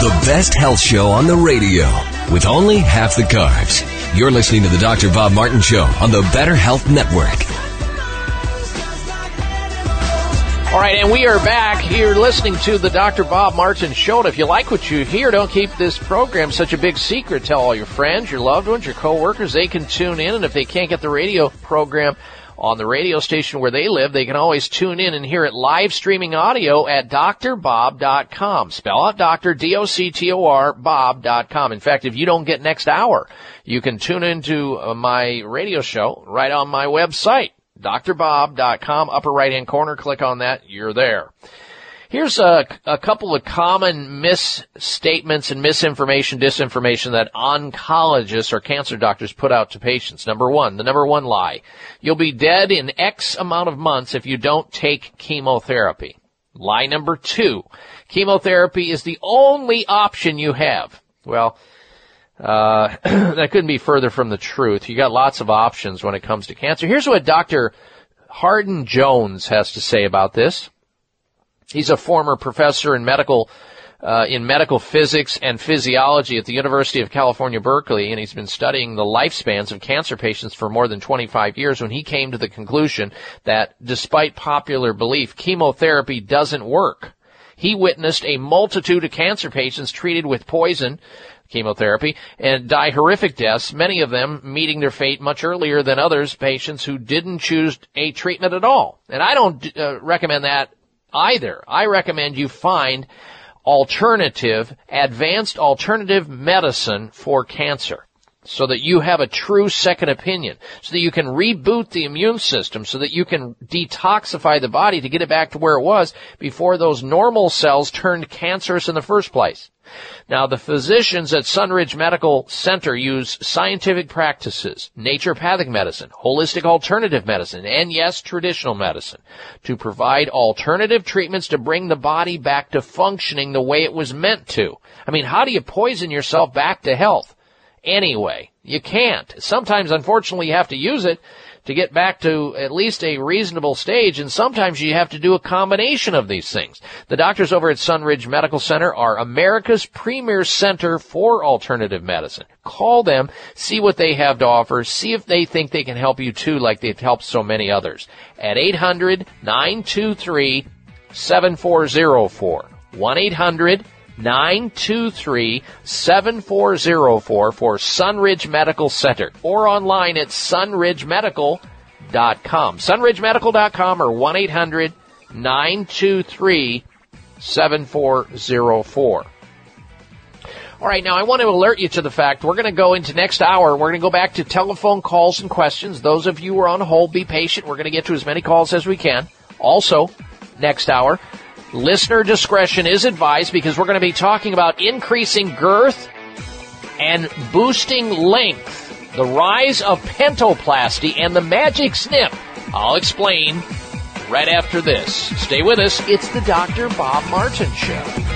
The best health show on the radio with only half the carbs. You're listening to the Dr. Bob Martin Show on the Better Health Network. All right, and we are back. You're listening to the Dr. Bob Martin Show. And if you like what you hear, don't keep this program such a big secret. Tell all your friends, your loved ones, your coworkers. They can tune in, and if they can't get the radio program on the radio station where they live, they can always tune in and hear it live streaming audio at drbob.com. Spell out doctor, D-O-C-T-O-R, bob.com. In fact, if you don't get next hour, you can tune into uh, my radio show right on my website, drbob.com, upper right hand corner, click on that, you're there. Here's a, a couple of common misstatements and misinformation, disinformation that oncologists or cancer doctors put out to patients. Number one, the number one lie. You'll be dead in X amount of months if you don't take chemotherapy. Lie number two. Chemotherapy is the only option you have. Well, uh, that couldn't be further from the truth. You got lots of options when it comes to cancer. Here's what Dr. Hardin Jones has to say about this. He's a former professor in medical uh, in medical physics and physiology at the University of California, Berkeley, and he's been studying the lifespans of cancer patients for more than 25 years when he came to the conclusion that despite popular belief, chemotherapy doesn't work. He witnessed a multitude of cancer patients treated with poison chemotherapy and die horrific deaths, many of them meeting their fate much earlier than others patients who didn't choose a treatment at all. And I don't uh, recommend that either. I recommend you find alternative, advanced alternative medicine for cancer so that you have a true second opinion, so that you can reboot the immune system, so that you can detoxify the body to get it back to where it was before those normal cells turned cancerous in the first place. Now, the physicians at Sunridge Medical Center use scientific practices, naturopathic medicine, holistic alternative medicine, and yes, traditional medicine to provide alternative treatments to bring the body back to functioning the way it was meant to. I mean, how do you poison yourself back to health? Anyway, you can't. Sometimes, unfortunately, you have to use it to get back to at least a reasonable stage, and sometimes you have to do a combination of these things. The doctors over at Sunridge Medical Center are America's premier center for alternative medicine. Call them, see what they have to offer, see if they think they can help you too, like they've helped so many others. At 800 923 7404. 1 800 923 7404 for Sunridge Medical Center or online at sunridgemedical.com. Sunridgemedical.com or 1 800 923 7404. All right, now I want to alert you to the fact we're going to go into next hour. We're going to go back to telephone calls and questions. Those of you who are on hold, be patient. We're going to get to as many calls as we can. Also, next hour, Listener discretion is advised because we're going to be talking about increasing girth and boosting length, the rise of penoplasty, and the magic snip. I'll explain right after this. Stay with us. It's the Dr. Bob Martin Show.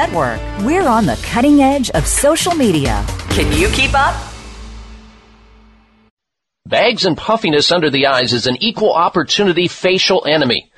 We're on the cutting edge of social media. Can you keep up? Bags and puffiness under the eyes is an equal opportunity facial enemy.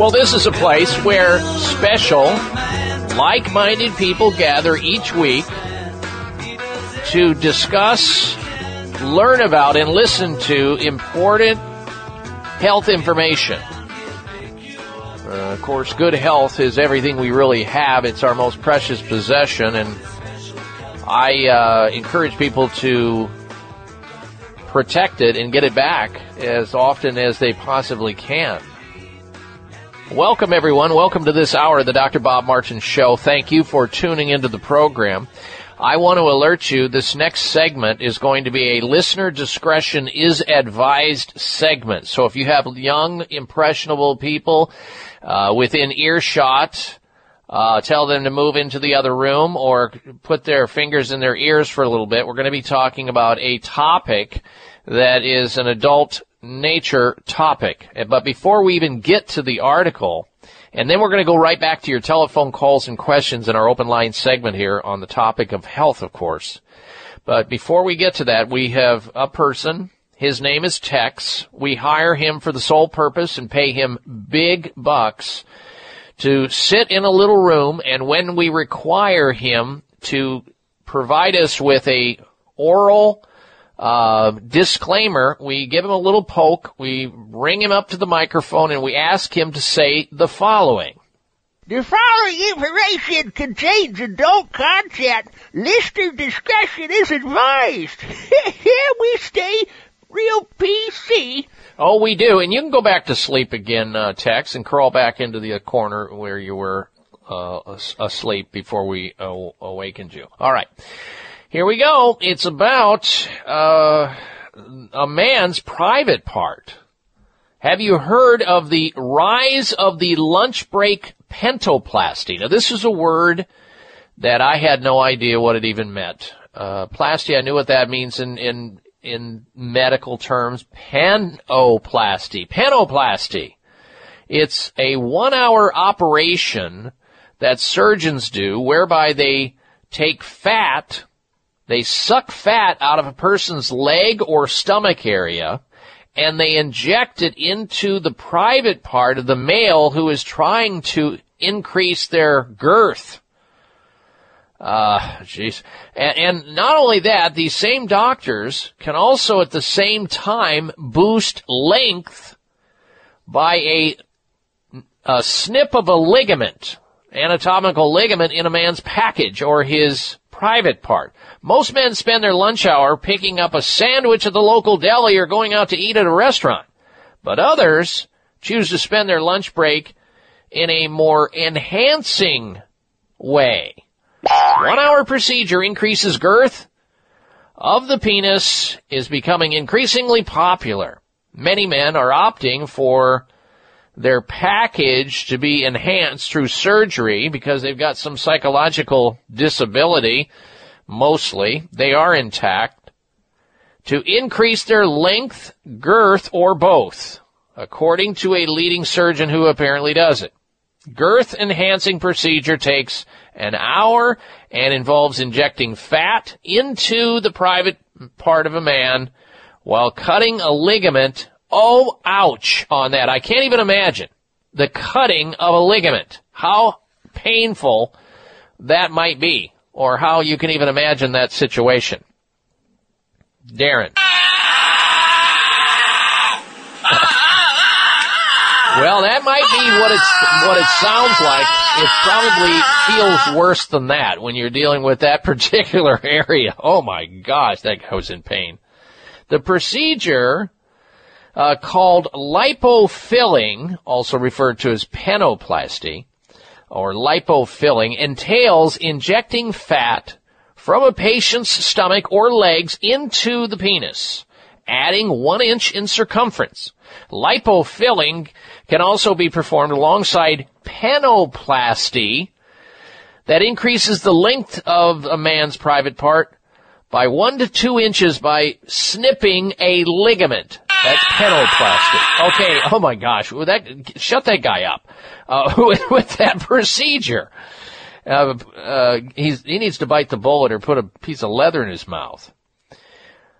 Well, this is a place where special, like minded people gather each week to discuss, learn about, and listen to important health information. Uh, of course, good health is everything we really have. It's our most precious possession, and I uh, encourage people to protect it and get it back as often as they possibly can. Welcome, everyone. Welcome to this hour of the Dr. Bob Martin Show. Thank you for tuning into the program. I want to alert you this next segment is going to be a listener discretion is advised segment. So if you have young, impressionable people uh, within earshot, uh, tell them to move into the other room or put their fingers in their ears for a little bit. We're going to be talking about a topic that is an adult nature topic. But before we even get to the article, and then we're going to go right back to your telephone calls and questions in our open line segment here on the topic of health, of course. But before we get to that, we have a person. His name is Tex. We hire him for the sole purpose and pay him big bucks to sit in a little room and when we require him to provide us with a oral uh, disclaimer, we give him a little poke, we bring him up to the microphone, and we ask him to say the following. The following information contains adult content. Listener discretion is advised. Here we stay real PC. Oh, we do, and you can go back to sleep again, uh, Tex, and crawl back into the corner where you were uh, asleep before we uh, awakened you. All right. Here we go. It's about uh, a man's private part. Have you heard of the rise of the lunch break penoplasty? Now, this is a word that I had no idea what it even meant. Uh, plasty, I knew what that means in, in, in medical terms. Panoplasty. Panoplasty. It's a one hour operation that surgeons do whereby they take fat they suck fat out of a person's leg or stomach area and they inject it into the private part of the male who is trying to increase their girth. Uh, jeez. And, and, not only that, these same doctors can also at the same time boost length by a, a snip of a ligament, anatomical ligament in a man's package or his private part. Most men spend their lunch hour picking up a sandwich at the local deli or going out to eat at a restaurant. But others choose to spend their lunch break in a more enhancing way. One hour procedure increases girth of the penis is becoming increasingly popular. Many men are opting for their package to be enhanced through surgery because they've got some psychological disability. Mostly, they are intact. To increase their length, girth, or both, according to a leading surgeon who apparently does it. Girth enhancing procedure takes an hour and involves injecting fat into the private part of a man while cutting a ligament Oh, ouch on that. I can't even imagine the cutting of a ligament. How painful that might be, or how you can even imagine that situation. Darren. well, that might be what it's what it sounds like. It probably feels worse than that when you're dealing with that particular area. Oh my gosh, that guy was in pain. The procedure uh, called lipofilling, also referred to as penoplasty, or lipofilling, entails injecting fat from a patient's stomach or legs into the penis, adding one inch in circumference. Lipofilling can also be performed alongside penoplasty that increases the length of a man's private part by one to two inches by snipping a ligament. That's penoplasty. Okay. Oh my gosh. Well, that shut that guy up uh, with, with that procedure. Uh, uh, he needs to bite the bullet or put a piece of leather in his mouth.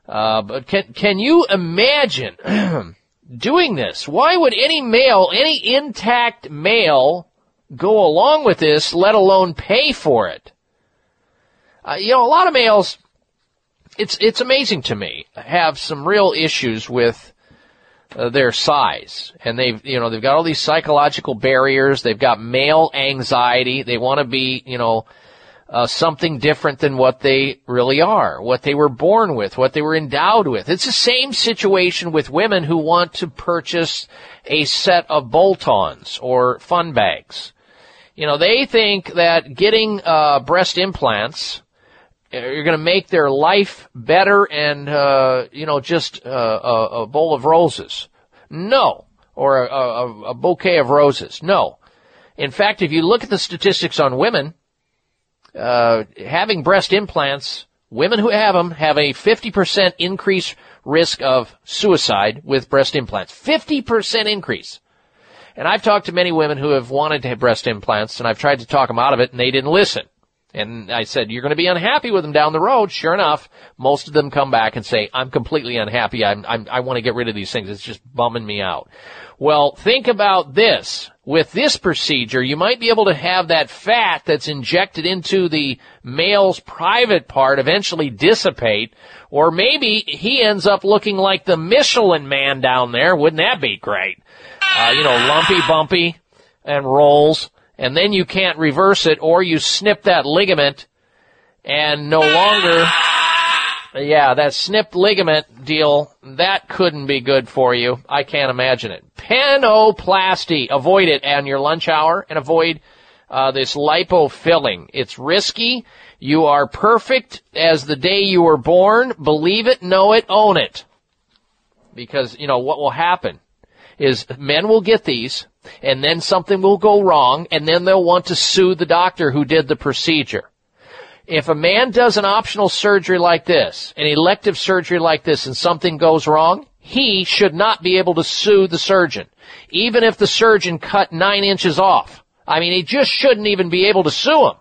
Uh, but can can you imagine doing this? Why would any male, any intact male, go along with this, let alone pay for it? Uh, you know, a lot of males it's it's amazing to me. Have some real issues with uh, their size. And they've you know they've got all these psychological barriers. They've got male anxiety. They want to be you know uh, something different than what they really are what they were born with what they were endowed with. It's the same situation with women who want to purchase a set of bolt-ons or fun bags. You know they think that getting uh, breast implants you're going to make their life better and uh, you know just uh, a, a, bowl of roses. No, or a, a, a, bouquet of roses. No. In fact, if you look at the statistics on women uh, having breast implants, women who have them have a 50% increase risk of suicide with breast implants. 50% increase. And I've talked to many women who have wanted to have breast implants, and I've tried to talk them out of it, and they didn't listen. And I said, you're going to be unhappy with them down the road. Sure enough, most of them come back and say, I'm completely unhappy. I'm, I'm, I want to get rid of these things. It's just bumming me out. Well, think about this. With this procedure, you might be able to have that fat that's injected into the male's private part eventually dissipate, or maybe he ends up looking like the Michelin man down there. Wouldn't that be great? Uh, you know, lumpy, bumpy, and rolls and then you can't reverse it or you snip that ligament and no longer yeah, that snipped ligament deal, that couldn't be good for you. I can't imagine it. Penoplasty. Avoid it on your lunch hour and avoid uh, this lipo filling. It's risky. You are perfect as the day you were born. Believe it, know it, own it. Because, you know, what will happen is men will get these and then something will go wrong and then they'll want to sue the doctor who did the procedure. If a man does an optional surgery like this, an elective surgery like this and something goes wrong, he should not be able to sue the surgeon. Even if the surgeon cut nine inches off. I mean, he just shouldn't even be able to sue him.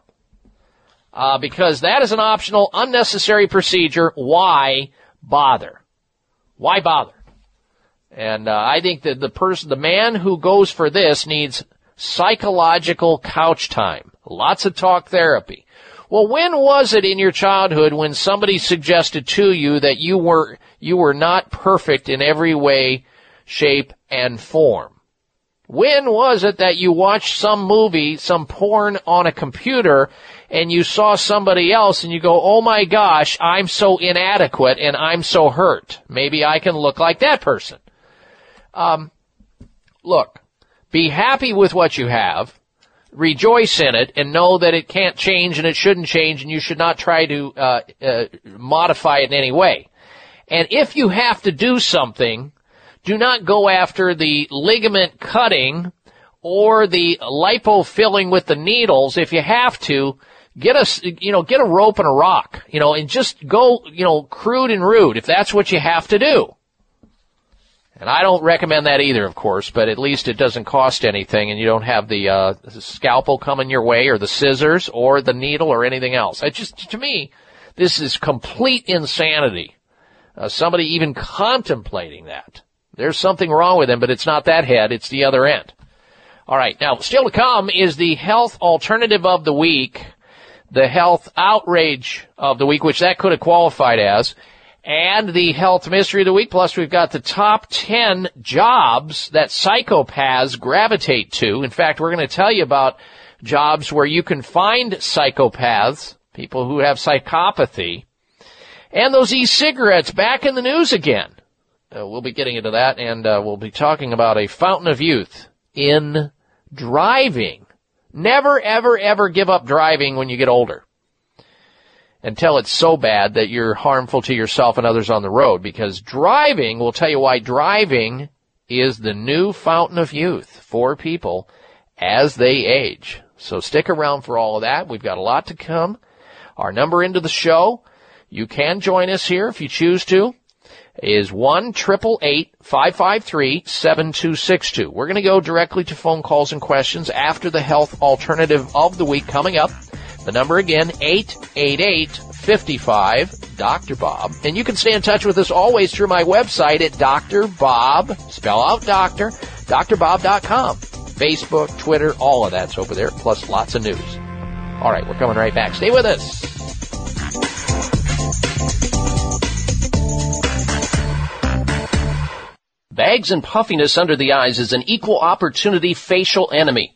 Uh, because that is an optional, unnecessary procedure. Why bother? Why bother? And uh, I think that the person, the man who goes for this needs psychological couch time. Lots of talk therapy. Well, when was it in your childhood when somebody suggested to you that you were you were not perfect in every way, shape, and form? When was it that you watched some movie, some porn on a computer, and you saw somebody else and you go, oh my gosh, I'm so inadequate and I'm so hurt. Maybe I can look like that person. Um, look, be happy with what you have, rejoice in it, and know that it can't change and it shouldn't change, and you should not try to uh, uh, modify it in any way. And if you have to do something, do not go after the ligament cutting or the lipo filling with the needles. If you have to, get a you know get a rope and a rock, you know, and just go you know crude and rude if that's what you have to do. And I don't recommend that either, of course, but at least it doesn't cost anything and you don't have the, uh, scalpel coming your way or the scissors or the needle or anything else. It just, to me, this is complete insanity. Uh, somebody even contemplating that. There's something wrong with them, but it's not that head, it's the other end. Alright, now still to come is the health alternative of the week, the health outrage of the week, which that could have qualified as, and the health mystery of the week. Plus, we've got the top 10 jobs that psychopaths gravitate to. In fact, we're going to tell you about jobs where you can find psychopaths, people who have psychopathy, and those e-cigarettes back in the news again. Uh, we'll be getting into that, and uh, we'll be talking about a fountain of youth in driving. Never, ever, ever give up driving when you get older until it's so bad that you're harmful to yourself and others on the road because driving will tell you why driving is the new fountain of youth for people as they age. So stick around for all of that. We've got a lot to come. Our number into the show You can join us here if you choose to. Is one triple eight five five three seven two six two. We're going to go directly to phone calls and questions after the health alternative of the week coming up. The number again, 888-55 Dr. Bob. And you can stay in touch with us always through my website at Dr. Bob, spell out doctor, drbob.com. Facebook, Twitter, all of that's over there, plus lots of news. All right, we're coming right back. Stay with us. Bags and puffiness under the eyes is an equal opportunity facial enemy.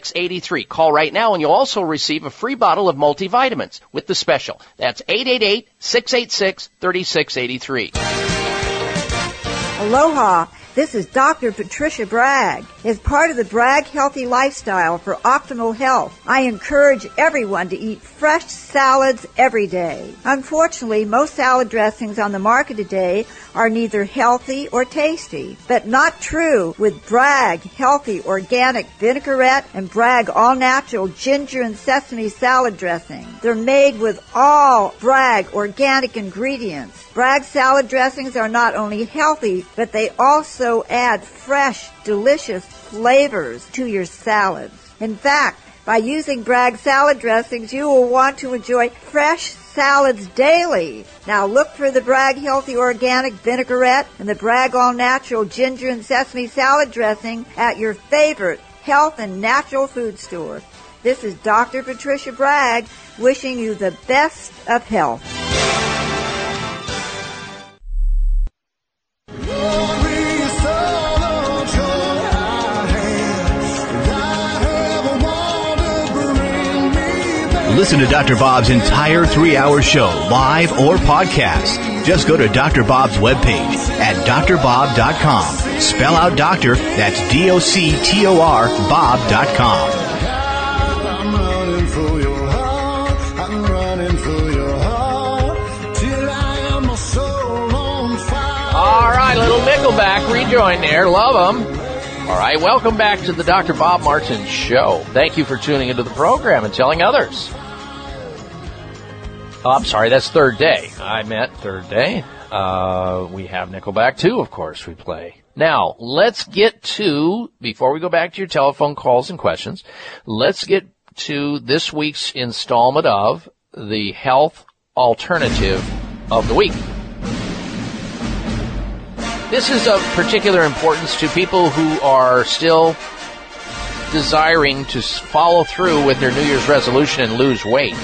Call right now and you'll also receive a free bottle of multivitamins with the special. That's 888 686 3683. Aloha. This is Dr. Patricia Bragg. As part of the Bragg Healthy Lifestyle for optimal health, I encourage everyone to eat fresh salads every day. Unfortunately, most salad dressings on the market today are neither healthy or tasty, but not true with Bragg Healthy Organic Vinaigrette and Bragg All Natural Ginger and Sesame Salad Dressing. They're made with all Bragg organic ingredients. Bragg salad dressings are not only healthy, but they also add fresh, delicious flavors to your salads. In fact, by using Bragg salad dressings, you will want to enjoy fresh salads daily. Now look for the Bragg Healthy Organic Vinaigrette and the Bragg All Natural Ginger and Sesame Salad Dressing at your favorite health and natural food store. This is Dr. Patricia Bragg wishing you the best of health. Listen to Dr. Bob's entire three hour show, live or podcast. Just go to Dr. Bob's webpage at drbob.com. Spell out doctor, that's D O C T O R, Bob.com. All right, little Nickelback rejoin there. Love them. All right, welcome back to the Dr. Bob Martin Show. Thank you for tuning into the program and telling others. Oh, I'm sorry, that's third day. I meant third day. Uh, we have Nickelback too, of course, we play. Now, let's get to, before we go back to your telephone calls and questions, let's get to this week's installment of the health alternative of the week. This is of particular importance to people who are still desiring to follow through with their New Year's resolution and lose weight.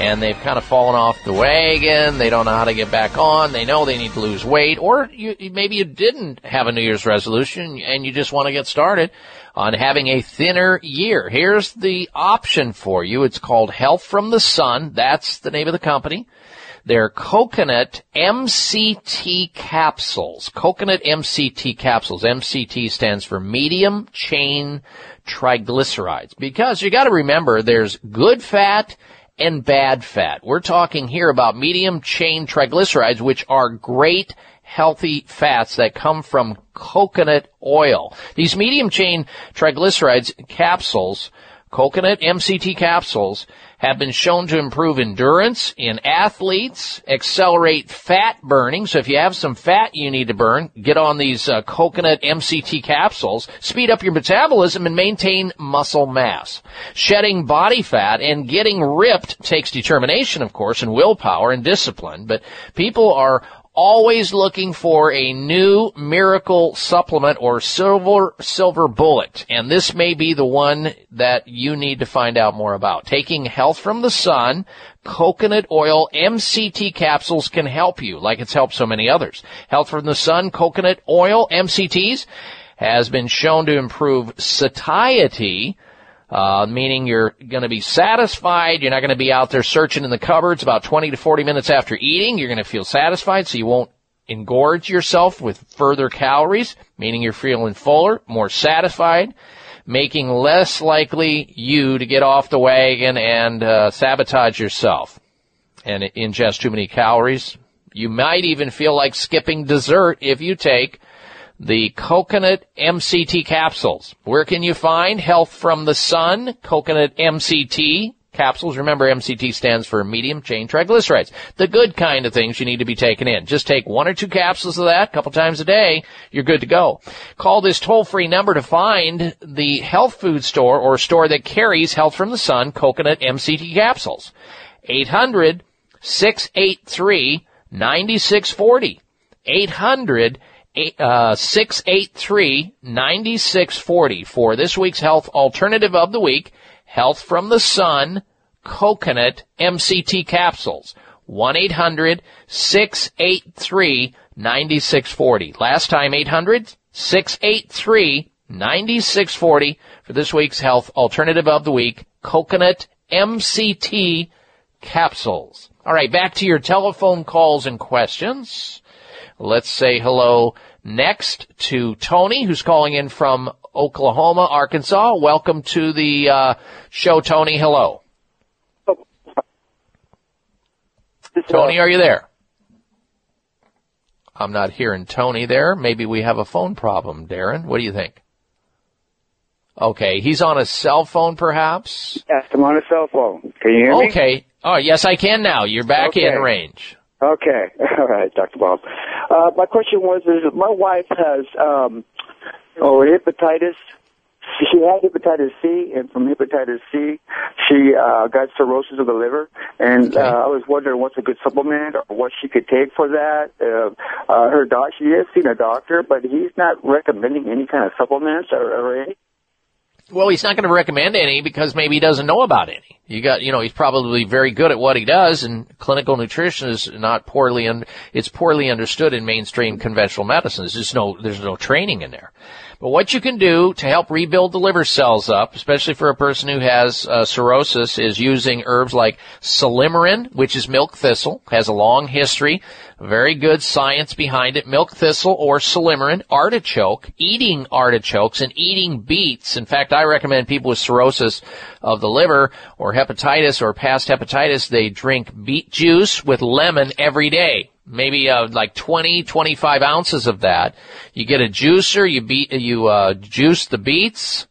And they've kind of fallen off the wagon. They don't know how to get back on. They know they need to lose weight, or you, maybe you didn't have a New Year's resolution and you just want to get started on having a thinner year. Here's the option for you. It's called Health from the Sun. That's the name of the company. They're coconut MCT capsules. Coconut MCT capsules. MCT stands for medium chain triglycerides. Because you gotta remember there's good fat and bad fat. We're talking here about medium chain triglycerides, which are great healthy fats that come from coconut oil. These medium chain triglycerides capsules, coconut MCT capsules, have been shown to improve endurance in athletes, accelerate fat burning. So if you have some fat you need to burn, get on these uh, coconut MCT capsules, speed up your metabolism and maintain muscle mass. Shedding body fat and getting ripped takes determination, of course, and willpower and discipline, but people are always looking for a new miracle supplement or silver silver bullet. And this may be the one that you need to find out more about. Taking health from the sun coconut oil mct capsules can help you like it's helped so many others. Health from the sun coconut oil mcts has been shown to improve satiety uh, meaning you're going to be satisfied. You're not going to be out there searching in the cupboards about 20 to 40 minutes after eating. You're going to feel satisfied, so you won't engorge yourself with further calories, meaning you're feeling fuller, more satisfied, making less likely you to get off the wagon and uh, sabotage yourself and ingest too many calories. You might even feel like skipping dessert if you take the coconut MCT capsules. Where can you find Health from the Sun coconut MCT capsules? Remember MCT stands for medium chain triglycerides. The good kind of things you need to be taken in. Just take one or two capsules of that a couple times a day. You're good to go. Call this toll free number to find the health food store or store that carries Health from the Sun coconut MCT capsules. 800 683 9640. 800 uh, 683-9640 for this week's health alternative of the week, Health from the Sun Coconut MCT capsules. 1-800-683-9640. Last time 800-683-9640 for this week's health alternative of the week, Coconut MCT capsules. All right, back to your telephone calls and questions. Let's say hello next to Tony, who's calling in from Oklahoma, Arkansas. Welcome to the uh, show, Tony. Hello. Tony, are you there? I'm not hearing Tony there. Maybe we have a phone problem, Darren. What do you think? Okay, he's on a cell phone, perhaps. Yes, I'm on a cell phone. Can you hear me? Okay. Oh, yes, I can now. You're back Okay. in range. Okay. All right, Dr. Bob. Uh, my question was, is my wife has, um, oh, hepatitis. She had hepatitis C, and from hepatitis C, she uh, got cirrhosis of the liver. And uh, I was wondering what's a good supplement or what she could take for that. Uh, uh, her doc, she has seen a doctor, but he's not recommending any kind of supplements or, or any. Well, he's not going to recommend any because maybe he doesn't know about any. You got, you know, he's probably very good at what he does, and clinical nutrition is not poorly, un- it's poorly understood in mainstream conventional medicine. There's just no, there's no training in there. But what you can do to help rebuild the liver cells up, especially for a person who has uh, cirrhosis, is using herbs like silymarin, which is milk thistle, has a long history, very good science behind it. Milk thistle or silymarin, artichoke, eating artichokes and eating beets. In fact, I recommend people with cirrhosis of the liver or hepatitis or past hepatitis, they drink beet juice with lemon every day maybe uh, like 20, 25 ounces of that. You get a juicer, you beat, you uh, juice the beets,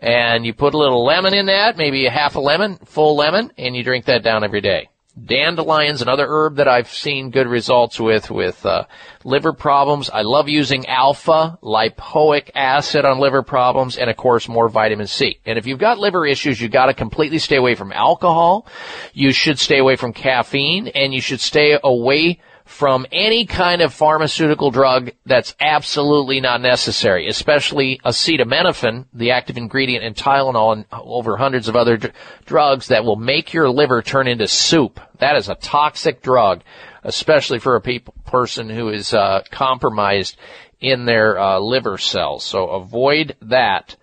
and you put a little lemon in that, maybe a half a lemon, full lemon, and you drink that down every day. Dandelion's another herb that I've seen good results with with uh, liver problems. I love using alpha lipoic acid on liver problems, and of course more vitamin C. And if you've got liver issues, you've got to completely stay away from alcohol. You should stay away from caffeine, and you should stay away from any kind of pharmaceutical drug that's absolutely not necessary, especially acetaminophen, the active ingredient in Tylenol and over hundreds of other dr- drugs that will make your liver turn into soup. That is a toxic drug, especially for a pe- person who is uh, compromised in their uh, liver cells. So avoid that.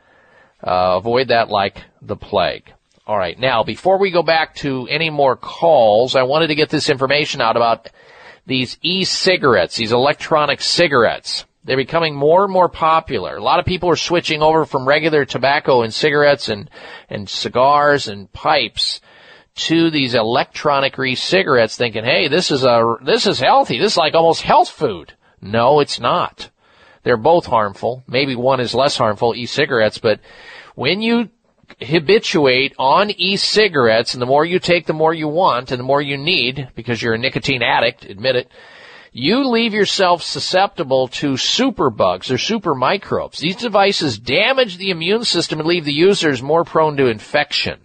Uh, avoid that like the plague. All right. Now, before we go back to any more calls, I wanted to get this information out about these e-cigarettes, these electronic cigarettes. They're becoming more and more popular. A lot of people are switching over from regular tobacco and cigarettes and, and cigars and pipes to these electronic e-cigarettes thinking, hey, this is a, this is healthy. This is like almost health food. No, it's not. They're both harmful. Maybe one is less harmful, e-cigarettes, but when you habituate on e-cigarettes, and the more you take, the more you want, and the more you need, because you're a nicotine addict, admit it, you leave yourself susceptible to superbugs or super microbes. These devices damage the immune system and leave the users more prone to infection.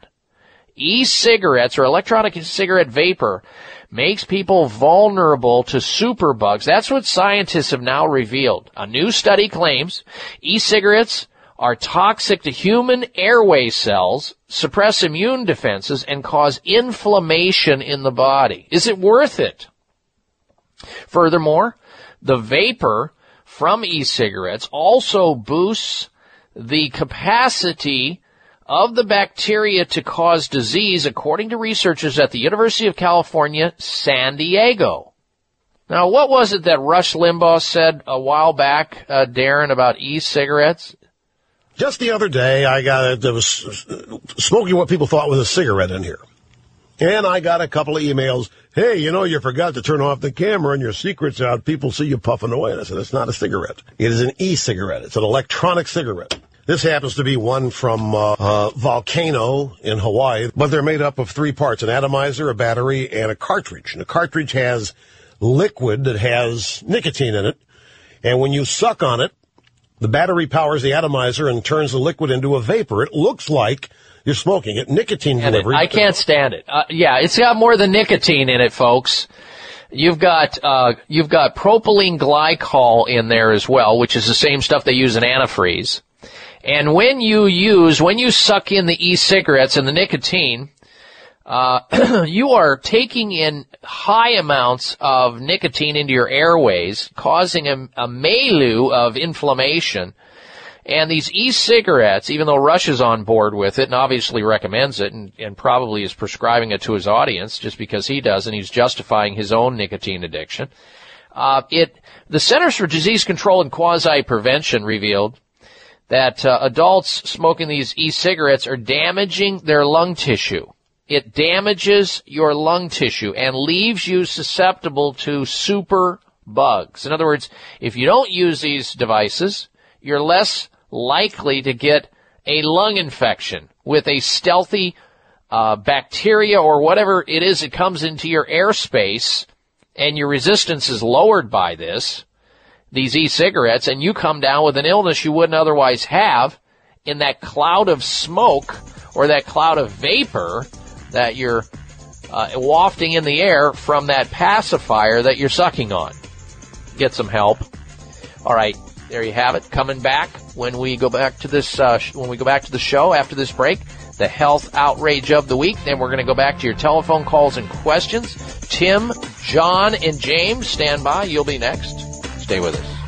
E-cigarettes or electronic cigarette vapor makes people vulnerable to superbugs. That's what scientists have now revealed. A new study claims e-cigarettes are toxic to human airway cells, suppress immune defenses, and cause inflammation in the body. Is it worth it? Furthermore, the vapor from e-cigarettes also boosts the capacity of the bacteria to cause disease according to researchers at the University of California, San Diego. Now, what was it that Rush Limbaugh said a while back, uh, Darren, about e-cigarettes? Just the other day, I got a, there was smoking what people thought was a cigarette in here. And I got a couple of emails. Hey, you know, you forgot to turn off the camera and your secret's out. People see you puffing away. And I said, it's not a cigarette. It is an e-cigarette. It's an electronic cigarette. This happens to be one from uh, uh, Volcano in Hawaii, but they're made up of three parts, an atomizer, a battery, and a cartridge. And the cartridge has liquid that has nicotine in it. And when you suck on it, the battery powers the atomizer and turns the liquid into a vapor. It looks like you're smoking it. Nicotine And it- delivery. I can't stand it. Uh, yeah, it's got more than nicotine in it, folks. You've got uh, you've got propylene glycol in there as well, which is the same stuff they use in antifreeze. And when you use, when you suck in the e-cigarettes and the nicotine, uh, you are taking in high amounts of nicotine into your airways, causing a, a milieu of inflammation. And these e-cigarettes, even though Rush is on board with it and obviously recommends it and, and probably is prescribing it to his audience just because he does and he's justifying his own nicotine addiction, uh, it, the Centers for Disease Control and Quasi Prevention revealed that uh, adults smoking these e-cigarettes are damaging their lung tissue. It damages your lung tissue and leaves you susceptible to super bugs. In other words, if you don't use these devices, you're less likely to get a lung infection with a stealthy uh, bacteria or whatever it is that comes into your airspace and your resistance is lowered by this, these e-cigarettes, and you come down with an illness you wouldn't otherwise have in that cloud of smoke or that cloud of vapor that you're uh, wafting in the air from that pacifier that you're sucking on. Get some help. All right, there you have it. Coming back when we go back to this uh, sh- when we go back to the show after this break, the health outrage of the week. Then we're going to go back to your telephone calls and questions. Tim, John, and James, stand by. You'll be next. Stay with us.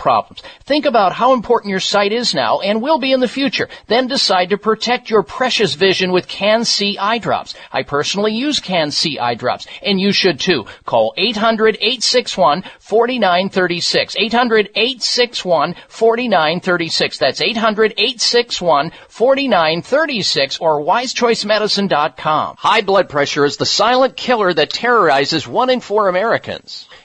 problems. Think about how important your sight is now and will be in the future. Then decide to protect your precious vision with CAN-C eye drops. I personally use CAN-C eye drops, and you should too. Call 800-861-4936. 800-861-4936. That's 800-861-4936 or wisechoicemedicine.com. High blood pressure is the silent killer that terrorizes one in four Americans.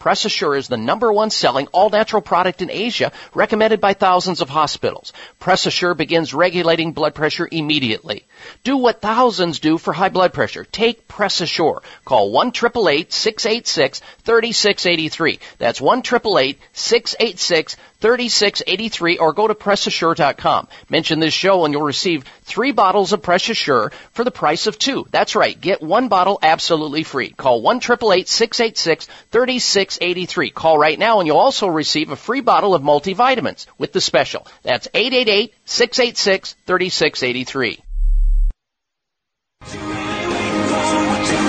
Press Assure is the number one selling all natural product in Asia, recommended by thousands of hospitals. Press Assure begins regulating blood pressure immediately. Do what thousands do for high blood pressure. Take Press Assure. Call 1 686 3683. That's 1 686 3683 or go to PressAssure.com. Mention this show and you'll receive three bottles of Press Assure for the price of two. That's right. Get one bottle absolutely free. Call 1 686 3683. Call right now and you'll also receive a free bottle of multivitamins with the special. That's 888 686 3683.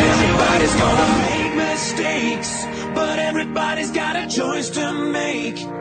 Everybody's gonna make mistakes, but everybody's got a choice to make.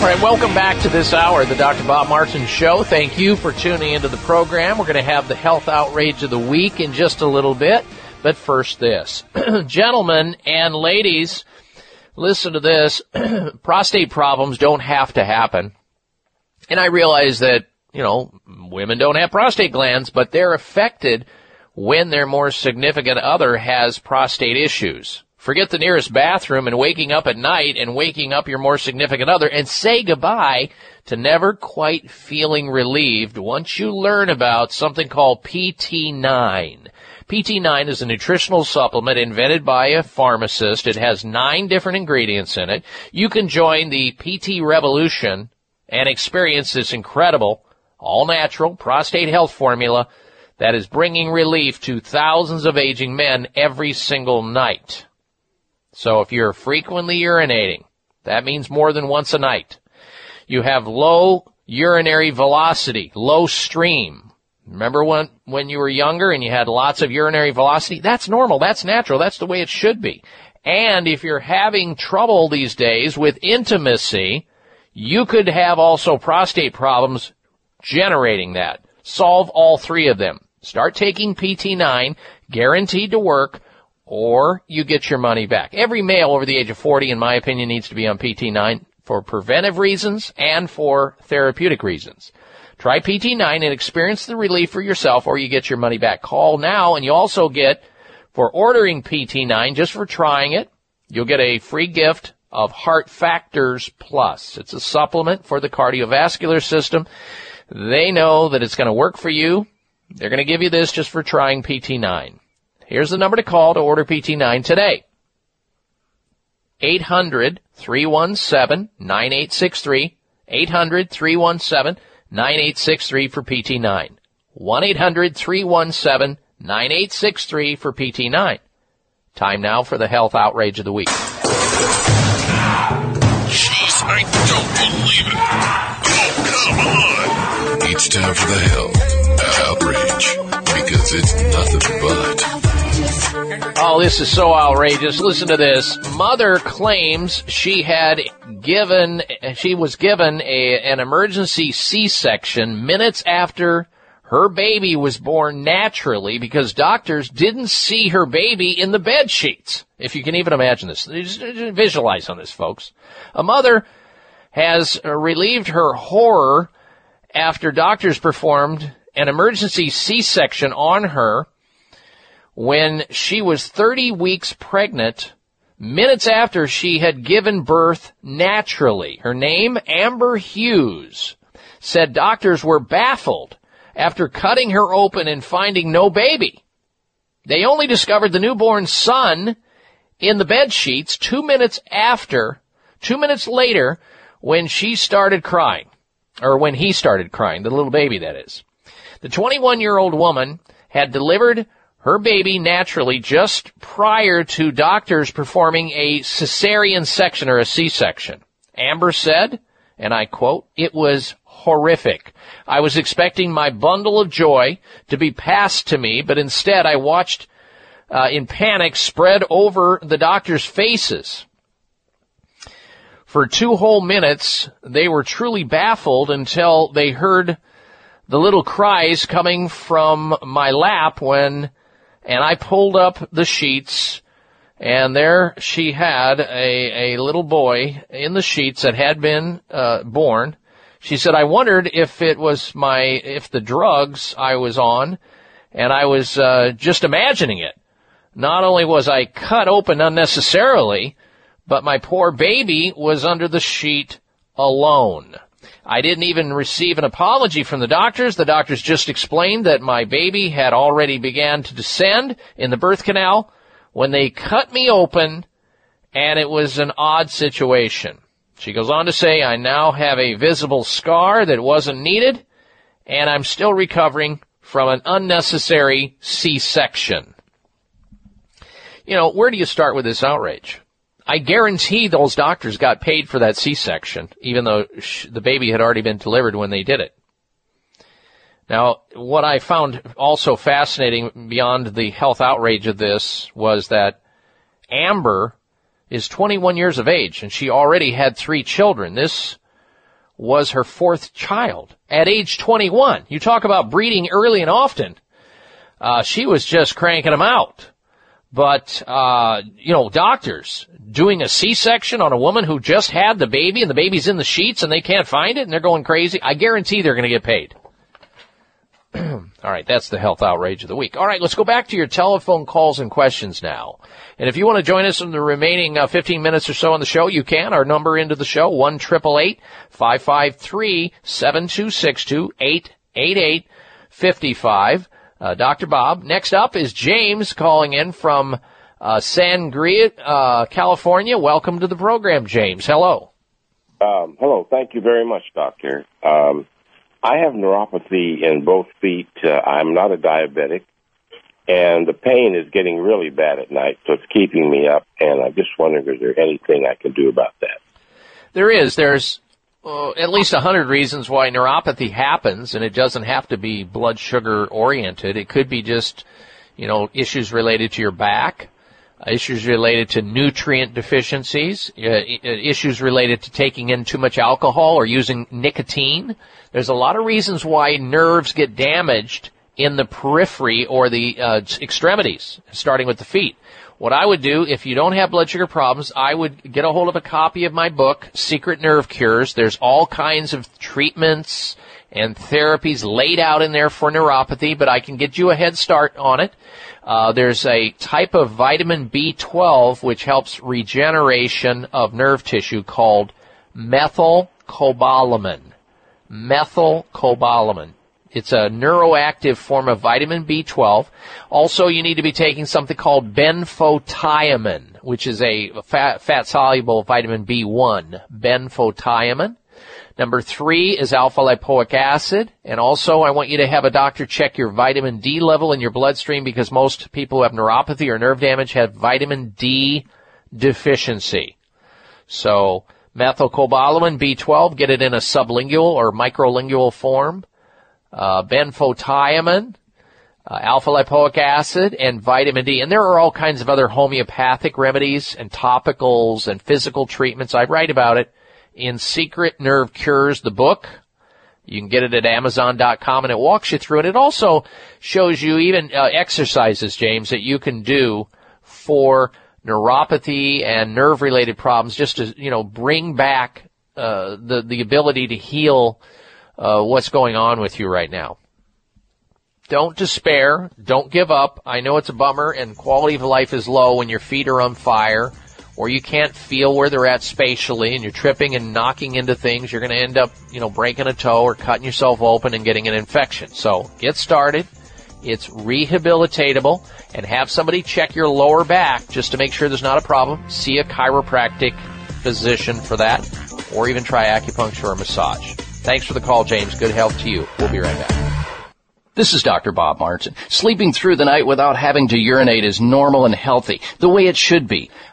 All right, welcome back to this hour, the Dr. Bob Martin Show. Thank you for tuning into the program. We're going to have the health outrage of the week in just a little bit. But first, this. Gentlemen and ladies, listen to this. Prostate problems don't have to happen. And I realize that, you know, women don't have prostate glands, but they're affected when their more significant other has prostate issues. Forget the nearest bathroom and waking up at night and waking up your more significant other and say goodbye to never quite feeling relieved once you learn about something called PT9. PT9 is a nutritional supplement invented by a pharmacist. It has nine different ingredients in it. You can join the PT revolution and experience this incredible, all natural prostate health formula that is bringing relief to thousands of aging men every single night. So if you're frequently urinating, that means more than once a night. You have low urinary velocity, low stream. Remember when, when you were younger and you had lots of urinary velocity? That's normal. That's natural. That's the way it should be. And if you're having trouble these days with intimacy, you could have also prostate problems generating that. Solve all three of them. Start taking PT9, guaranteed to work, or you get your money back. Every male over the age of 40, in my opinion, needs to be on PT9 for preventive reasons and for therapeutic reasons. Try PT9 and experience the relief for yourself or you get your money back. Call now and you also get, for ordering PT9, just for trying it, you'll get a free gift of Heart Factors Plus. It's a supplement for the cardiovascular system. They know that it's going to work for you They're going to give you this just for trying PT9. Here's the number to call to order PT9 today. 800 317 9863. 800 317 9863 for PT9. 1 800 317 9863 for PT9. Time now for the health outrage of the week. Jeez, I don't believe it. Oh, come on. It's time for the health outrage because it's nothing but. Oh, this is so outrageous. Listen to this. Mother claims she had given, she was given a, an emergency C-section minutes after her baby was born naturally because doctors didn't see her baby in the bed sheets. If you can even imagine this. Just visualize on this, folks. A mother has relieved her horror after doctors performed an emergency C-section on her when she was 30 weeks pregnant minutes after she had given birth naturally. Her name, Amber Hughes, said doctors were baffled after cutting her open and finding no baby. They only discovered the newborn son in the bed sheets two minutes after, two minutes later, when she started crying. Or when he started crying, the little baby that is. The 21 year old woman had delivered her baby naturally just prior to doctors performing a cesarean section or a C-section. Amber said, and I quote, it was horrific. I was expecting my bundle of joy to be passed to me, but instead I watched uh, in panic spread over the doctors' faces. For two whole minutes, they were truly baffled until they heard the little cries coming from my lap when, and I pulled up the sheets and there she had a, a little boy in the sheets that had been uh, born. She said, I wondered if it was my, if the drugs I was on, and I was uh, just imagining it. Not only was I cut open unnecessarily, but my poor baby was under the sheet alone. I didn't even receive an apology from the doctors. The doctors just explained that my baby had already began to descend in the birth canal when they cut me open and it was an odd situation. She goes on to say, I now have a visible scar that wasn't needed and I'm still recovering from an unnecessary C-section. You know, where do you start with this outrage? I guarantee those doctors got paid for that C-section, even though the baby had already been delivered when they did it. Now, what I found also fascinating beyond the health outrage of this was that Amber is 21 years of age and she already had three children. This was her fourth child at age 21. You talk about breeding early and often. Uh, she was just cranking them out. But, uh, you know, doctors doing a C-section on a woman who just had the baby and the baby's in the sheets and they can't find it and they're going crazy. I guarantee they're going to get paid. All right, that's the health outrage of the week. All right, let's go back to your telephone calls and questions now. And if you want to join us in the remaining uh, 15 minutes or so on the show, you can. Our number into the show, 1 553 7262 888 55. Uh, Dr. Bob. Next up is James calling in from uh, Sanger, uh, California. Welcome to the program, James. Hello. Um, hello. Thank you very much, doctor. Um, I have neuropathy in both feet. Uh, I'm not a diabetic, and the pain is getting really bad at night, so it's keeping me up. And I'm just wondering, is there anything I can do about that? There is. There's uh, at least a hundred reasons why neuropathy happens, and it doesn't have to be blood sugar oriented. It could be just, you know, issues related to your back, issues related to nutrient deficiencies, uh, issues related to taking in too much alcohol or using nicotine. There's a lot of reasons why nerves get damaged in the periphery or the uh, extremities, starting with the feet. What I would do, if you don't have blood sugar problems, I would get a hold of a copy of my book, Secret Nerve Cures. There's all kinds of treatments and therapies laid out in there for neuropathy, but I can get you a head start on it. Uh, there's a type of vitamin B12 which helps regeneration of nerve tissue called methylcobalamin. Methylcobalamin. It's a neuroactive form of vitamin B12. Also, you need to be taking something called benfotiamine, which is a fat, fat soluble vitamin B1. Benfotiamine. Number three is alpha lipoic acid. And also I want you to have a doctor check your vitamin D level in your bloodstream because most people who have neuropathy or nerve damage have vitamin D deficiency. So methylcobalamin B12, get it in a sublingual or microlingual form. Uh, benfotiamine, uh, alpha lipoic acid, and vitamin D. And there are all kinds of other homeopathic remedies and topicals and physical treatments. I write about it in Secret Nerve Cures, the book. You can get it at Amazon.com and it walks you through it. It also shows you even uh, exercises, James, that you can do for neuropathy and nerve related problems just to, you know, bring back, uh, the, the ability to heal, uh, what's going on with you right now. Don't despair. Don't give up. I know it's a bummer and quality of life is low when your feet are on fire or you can't feel where they're at spatially and you're tripping and knocking into things, you're going to end up, you know, breaking a toe or cutting yourself open and getting an infection. So get started. It's rehabilitatable and have somebody check your lower back just to make sure there's not a problem. See a chiropractic physician for that or even try acupuncture or massage. Thanks for the call, James. Good health to you. We'll be right back. This is Dr. Bob Martin. Sleeping through the night without having to urinate is normal and healthy, the way it should be.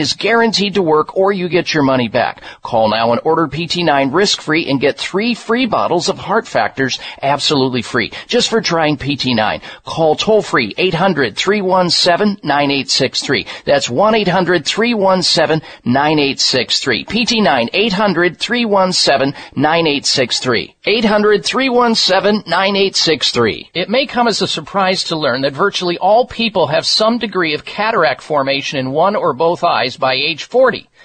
is guaranteed to work or you get your money back. Call now and order PT9 risk-free and get three free bottles of Heart Factors absolutely free just for trying PT9. Call toll free 800-317-9863. That's 1-800-317-9863. PT9 800-317-9863. 800-317-9863. It may come as a surprise to learn that virtually all people have some degree of cataract formation in one or both by age 40.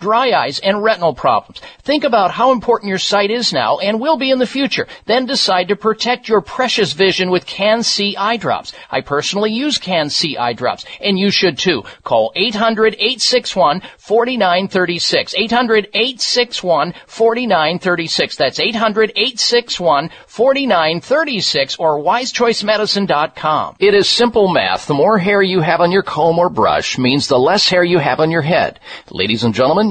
dry eyes, and retinal problems. Think about how important your sight is now and will be in the future. Then decide to protect your precious vision with Can-C eye drops. I personally use Can-C eye drops, and you should too. Call 800-861-4936. 800-861-4936. That's 800-861-4936 or wisechoicemedicine.com. It is simple math. The more hair you have on your comb or brush means the less hair you have on your head. Ladies and gentlemen,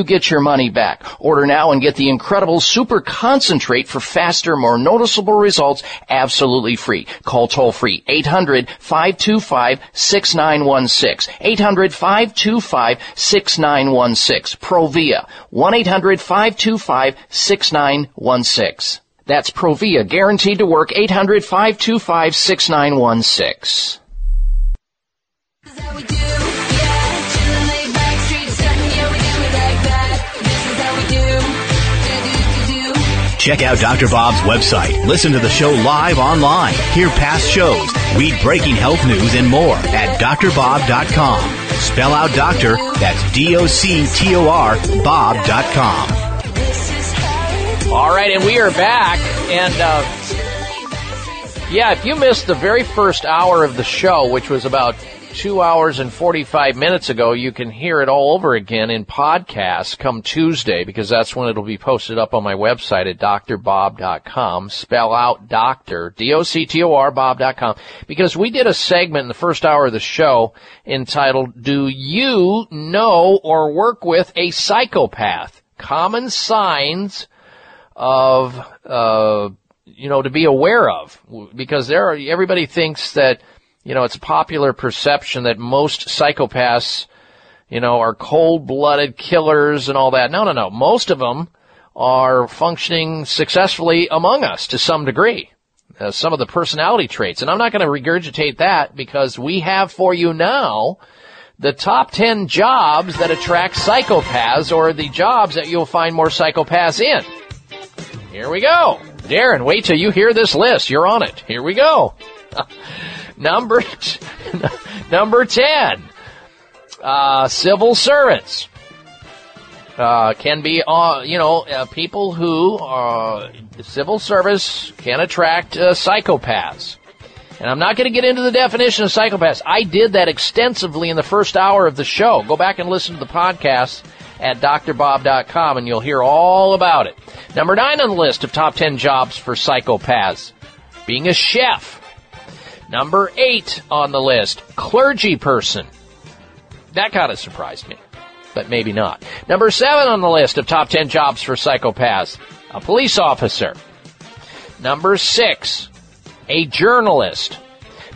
get your money back. Order now and get the incredible super concentrate for faster, more noticeable results absolutely free. Call toll free 800-525-6916. 800-525-6916. Provia. 1-800-525-6916. That's Provia, guaranteed to work 800-525-6916. Check out Dr. Bob's website. Listen to the show live online. Hear past shows. Read breaking health news and more at drbob.com. Spell out doctor, that's D-O-C-T-O-R, bob.com. All right, and we are back. And uh, Yeah, if you missed the very first hour of the show, which was about two hours and 45 minutes ago, you can hear it all over again in podcast come Tuesday because that's when it'll be posted up on my website at drbob.com. Spell out doctor, D-O-C-T-O-R, bob.com. Because we did a segment in the first hour of the show entitled, Do You Know or Work With a Psychopath? Common signs of, uh, you know, to be aware of. Because there are, everybody thinks that you know, it's popular perception that most psychopaths, you know, are cold-blooded killers and all that. No, no, no. Most of them are functioning successfully among us to some degree. Uh, some of the personality traits. And I'm not going to regurgitate that because we have for you now the top 10 jobs that attract psychopaths or the jobs that you'll find more psychopaths in. Here we go. Darren, wait till you hear this list. You're on it. Here we go. Number number ten, uh, civil servants uh, can be, uh, you know, uh, people who are civil service can attract uh, psychopaths. And I'm not going to get into the definition of psychopaths. I did that extensively in the first hour of the show. Go back and listen to the podcast at drbob.com and you'll hear all about it. Number nine on the list of top 10 jobs for psychopaths. Being a chef. Number eight on the list, clergy person. That kind of surprised me, but maybe not. Number seven on the list of top 10 jobs for psychopaths, a police officer. Number six, a journalist.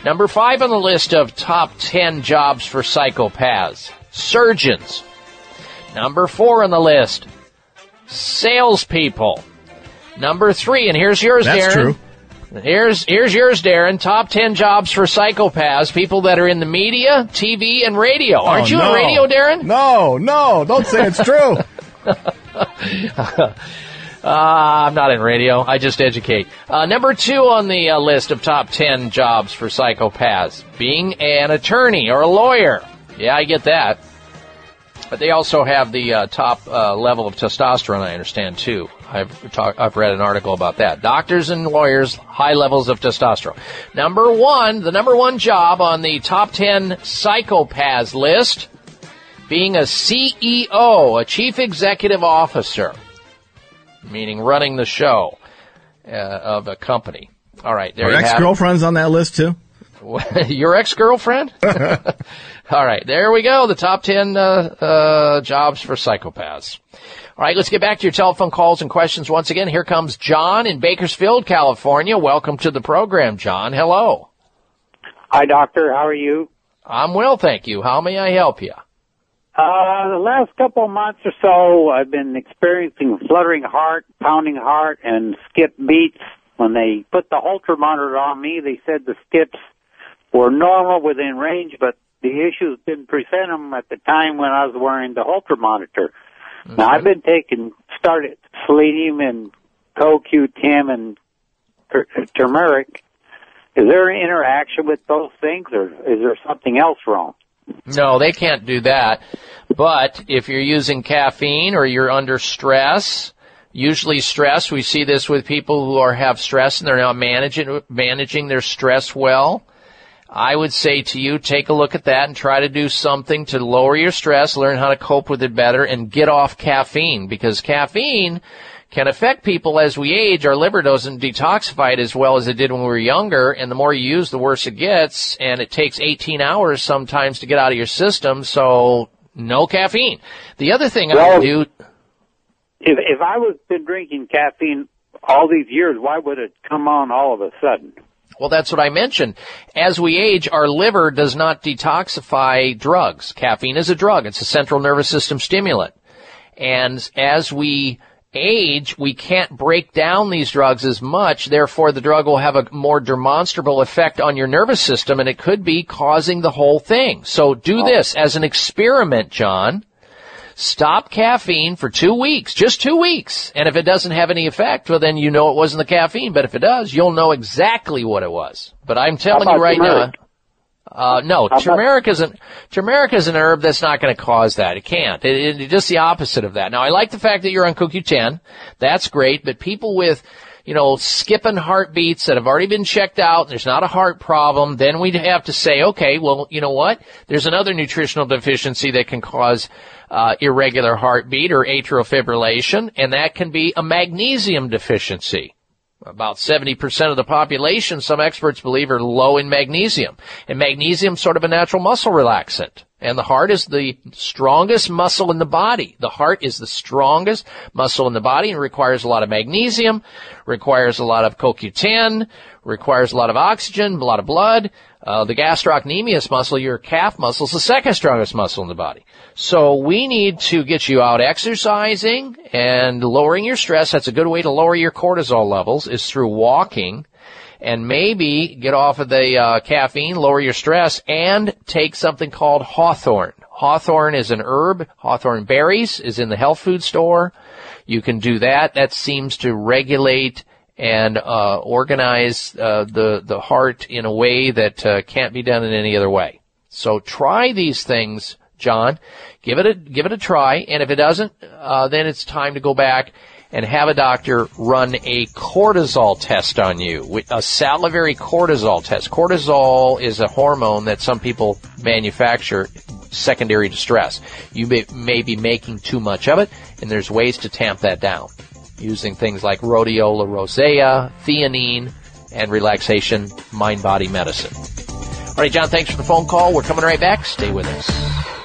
Number five on the list of top 10 jobs for psychopaths, surgeons. Number four on the list, salespeople. Number three, and here's yours, That's Darren. true. Here's here's yours, Darren. Top ten jobs for psychopaths, people that are in the media, TV, and radio. Aren't Oh, you no. in radio, Darren? No, no, don't say it's true. uh, I'm not in radio. I just educate. Uh, number two on the uh, list of top ten jobs for psychopaths, being an attorney or a lawyer. Yeah, I get that. But they also have the uh, top uh, level of testosterone. I understand too. I've talk, I've read an article about that. Doctors and lawyers, high levels of testosterone. Number one, the number one job on the top ten psychopaths list, being a CEO, a chief executive officer, meaning running the show uh, of a company. All right, there you ex-girlfriends on that list too? Your ex-girlfriend? All right, there we go. The top 10 uh, uh, jobs for psychopaths. All right, let's get back to your telephone calls and questions once again. Here comes John in Bakersfield, California. Welcome to the program, John. Hello. Hi, doctor. How are you? I'm well, thank you. How may I help you? Uh, the last couple of months or so, I've been experiencing fluttering heart, pounding heart, and skip beats. When they put the Holter monitor on me, they said the skips were normal within range, but the issues didn't present them at the time when I was wearing the Holter monitor. Now I've been taking started selenium and CoQ10 and tur- turmeric. Is there an interaction with those things, or is there something else wrong? No, they can't do that. But if you're using caffeine or you're under stress, usually stress, we see this with people who are have stress and they're not managing managing their stress well. I would say to you, take a look at that and try to do something to lower your stress, learn how to cope with it better, and get off caffeine because caffeine can affect people as we age. Our liver doesn't detoxify it as well as it did when we were younger, and the more you use, the worse it gets, and it takes 18 hours sometimes to get out of your system, so no caffeine. The other thing I Well- would do, If if I was been drinking caffeine all these years, why would it come on all of a sudden? Well, that's what I mentioned. As we age, our liver does not detoxify drugs. Caffeine is a drug. It's a central nervous system stimulant. And as we age, we can't break down these drugs as much. Therefore, the drug will have a more demonstrable effect on your nervous system and it could be causing the whole thing. So do oh. this as an experiment, John. Stop caffeine for two weeks, just two weeks. And if it doesn't have any effect, well then you know it wasn't the caffeine. But if it does, you'll know exactly what it was. But I'm telling you right turmeric? now, uh, no, How turmeric is an turmeric is an herb that's not going to cause that. It can't. It, it, just the opposite of that. Now, I like the fact that you're on CoQ10. That's great. But people with you know, skipping heartbeats that have already been checked out. There's not a heart problem. Then we'd have to say, okay, well, you know what? There's another nutritional deficiency that can cause uh, irregular heartbeat or atrial fibrillation, and that can be a magnesium deficiency. About 70% of the population, some experts believe, are low in magnesium. And magnesium is sort of a natural muscle relaxant. And the heart is the strongest muscle in the body. The heart is the strongest muscle in the body and requires a lot of magnesium, requires a lot of CoQ10, requires a lot of oxygen, a lot of blood. Uh, the gastrocnemius muscle, your calf muscle, is the second strongest muscle in the body. So we need to get you out exercising and lowering your stress. That's a good way to lower your cortisol levels is through walking and maybe get off of the uh, caffeine, lower your stress, and take something called hawthorn. Hawthorn is an herb. Hawthorn berries is in the health food store. You can do that. That seems to regulate and uh, organize uh, the the heart in a way that uh, can't be done in any other way. So try these things, John. Give it a give it a try, and if it doesn't, uh, then it's time to go back and have a doctor run a cortisol test on you, a salivary cortisol test. Cortisol is a hormone that some people manufacture secondary to stress. You may, may be making too much of it, and there's ways to tamp that down using things like rhodiola rosea, theanine, and relaxation mind body medicine. All right, John, thanks for the phone call. We're coming right back. Stay with us.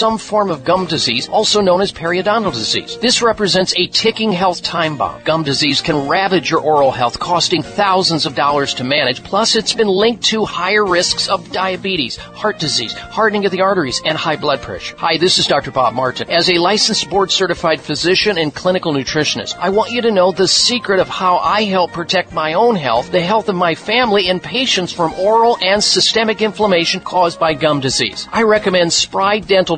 some form of gum disease, also known as periodontal disease. This represents a ticking health time bomb. Gum disease can ravage your oral health, costing thousands of dollars to manage. Plus, it's been linked to higher risks of diabetes, heart disease, hardening of the arteries, and high blood pressure. Hi, this is Dr. Bob Martin. As a licensed board certified physician and clinical nutritionist, I want you to know the secret of how I help protect my own health, the health of my family, and patients from oral and systemic inflammation caused by gum disease. I recommend Spry Dental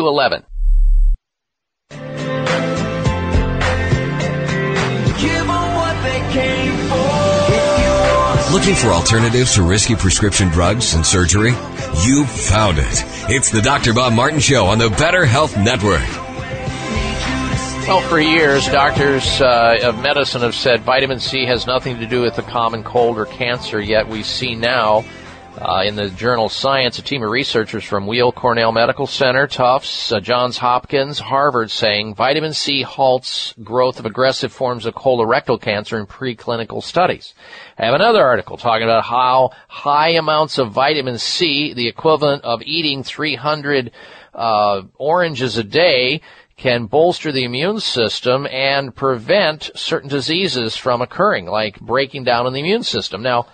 Looking for alternatives to risky prescription drugs and surgery? You found it. It's the Dr. Bob Martin Show on the Better Health Network. Well, for years, doctors uh, of medicine have said vitamin C has nothing to do with the common cold or cancer, yet we see now uh, in the journal Science, a team of researchers from Weill Cornell Medical Center, Tufts, uh, Johns Hopkins, Harvard saying vitamin C halts growth of aggressive forms of colorectal cancer in preclinical studies. I have another article talking about how high amounts of vitamin C, the equivalent of eating 300 uh, oranges a day, can bolster the immune system and prevent certain diseases from occurring, like breaking down in the immune system. Now,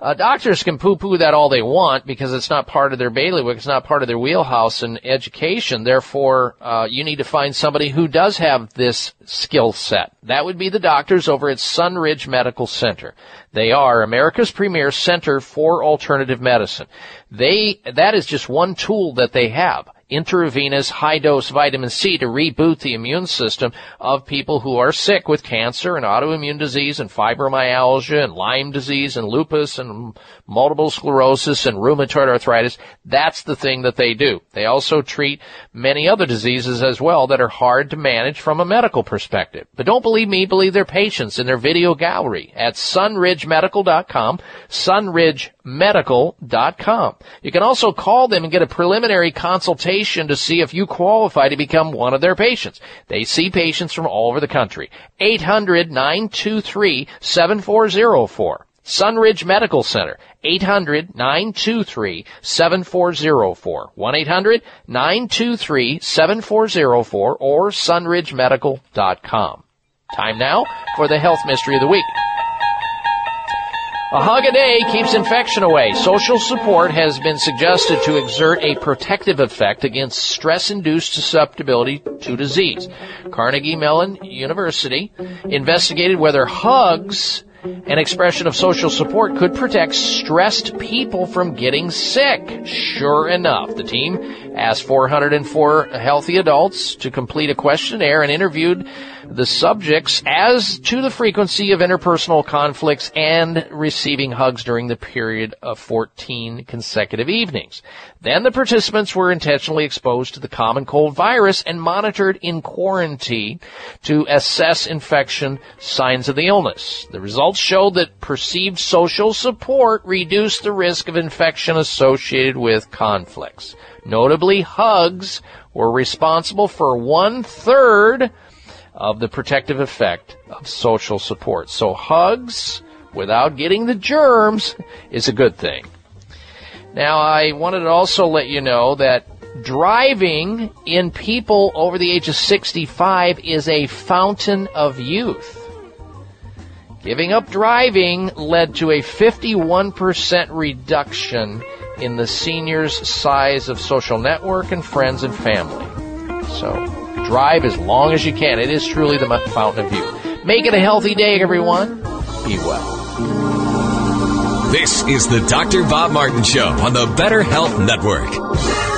uh, doctors can poo-poo that all they want because it's not part of their bailiwick, it's not part of their wheelhouse in education. Therefore, uh, you need to find somebody who does have this skill set. That would be the doctors over at Sunridge Medical Center. They are America's premier center for alternative medicine. They that is just one tool that they have intravenous high dose vitamin C to reboot the immune system of people who are sick with cancer and autoimmune disease and fibromyalgia and Lyme disease and lupus and multiple sclerosis and rheumatoid arthritis. That's the thing that they do. They also treat many other diseases as well that are hard to manage from a medical perspective. But don't believe me, believe their patients in their video gallery at sunridgemedical.com, sunridgemedical.com. You can also call them and get a preliminary consultation to see if you qualify to become one of their patients. They see patients from all over the country. 800-923-7404. Sunridge Medical Center, 800-923-7404. 1-800-923-7404 or sunridgemedical.com. Time now for the health mystery of the week. A hug a day keeps infection away. Social support has been suggested to exert a protective effect against stress-induced susceptibility to disease. Carnegie Mellon University investigated whether hugs an expression of social support could protect stressed people from getting sick. Sure enough, the team asked 404 healthy adults to complete a questionnaire and interviewed the subjects as to the frequency of interpersonal conflicts and receiving hugs during the period of 14 consecutive evenings. Then the participants were intentionally exposed to the common cold virus and monitored in quarantine to assess infection signs of the illness. The results showed that perceived social support reduced the risk of infection associated with conflicts. Notably, hugs were responsible for one third of the protective effect of social support. So hugs without getting the germs is a good thing. Now I wanted to also let you know that driving in people over the age of 65 is a fountain of youth. Giving up driving led to a 51% reduction in the seniors' size of social network and friends and family. So, drive as long as you can. It is truly the fountain of youth. Make it a healthy day, everyone. Be well. This is the Dr. Bob Martin Show on the Better Health Network.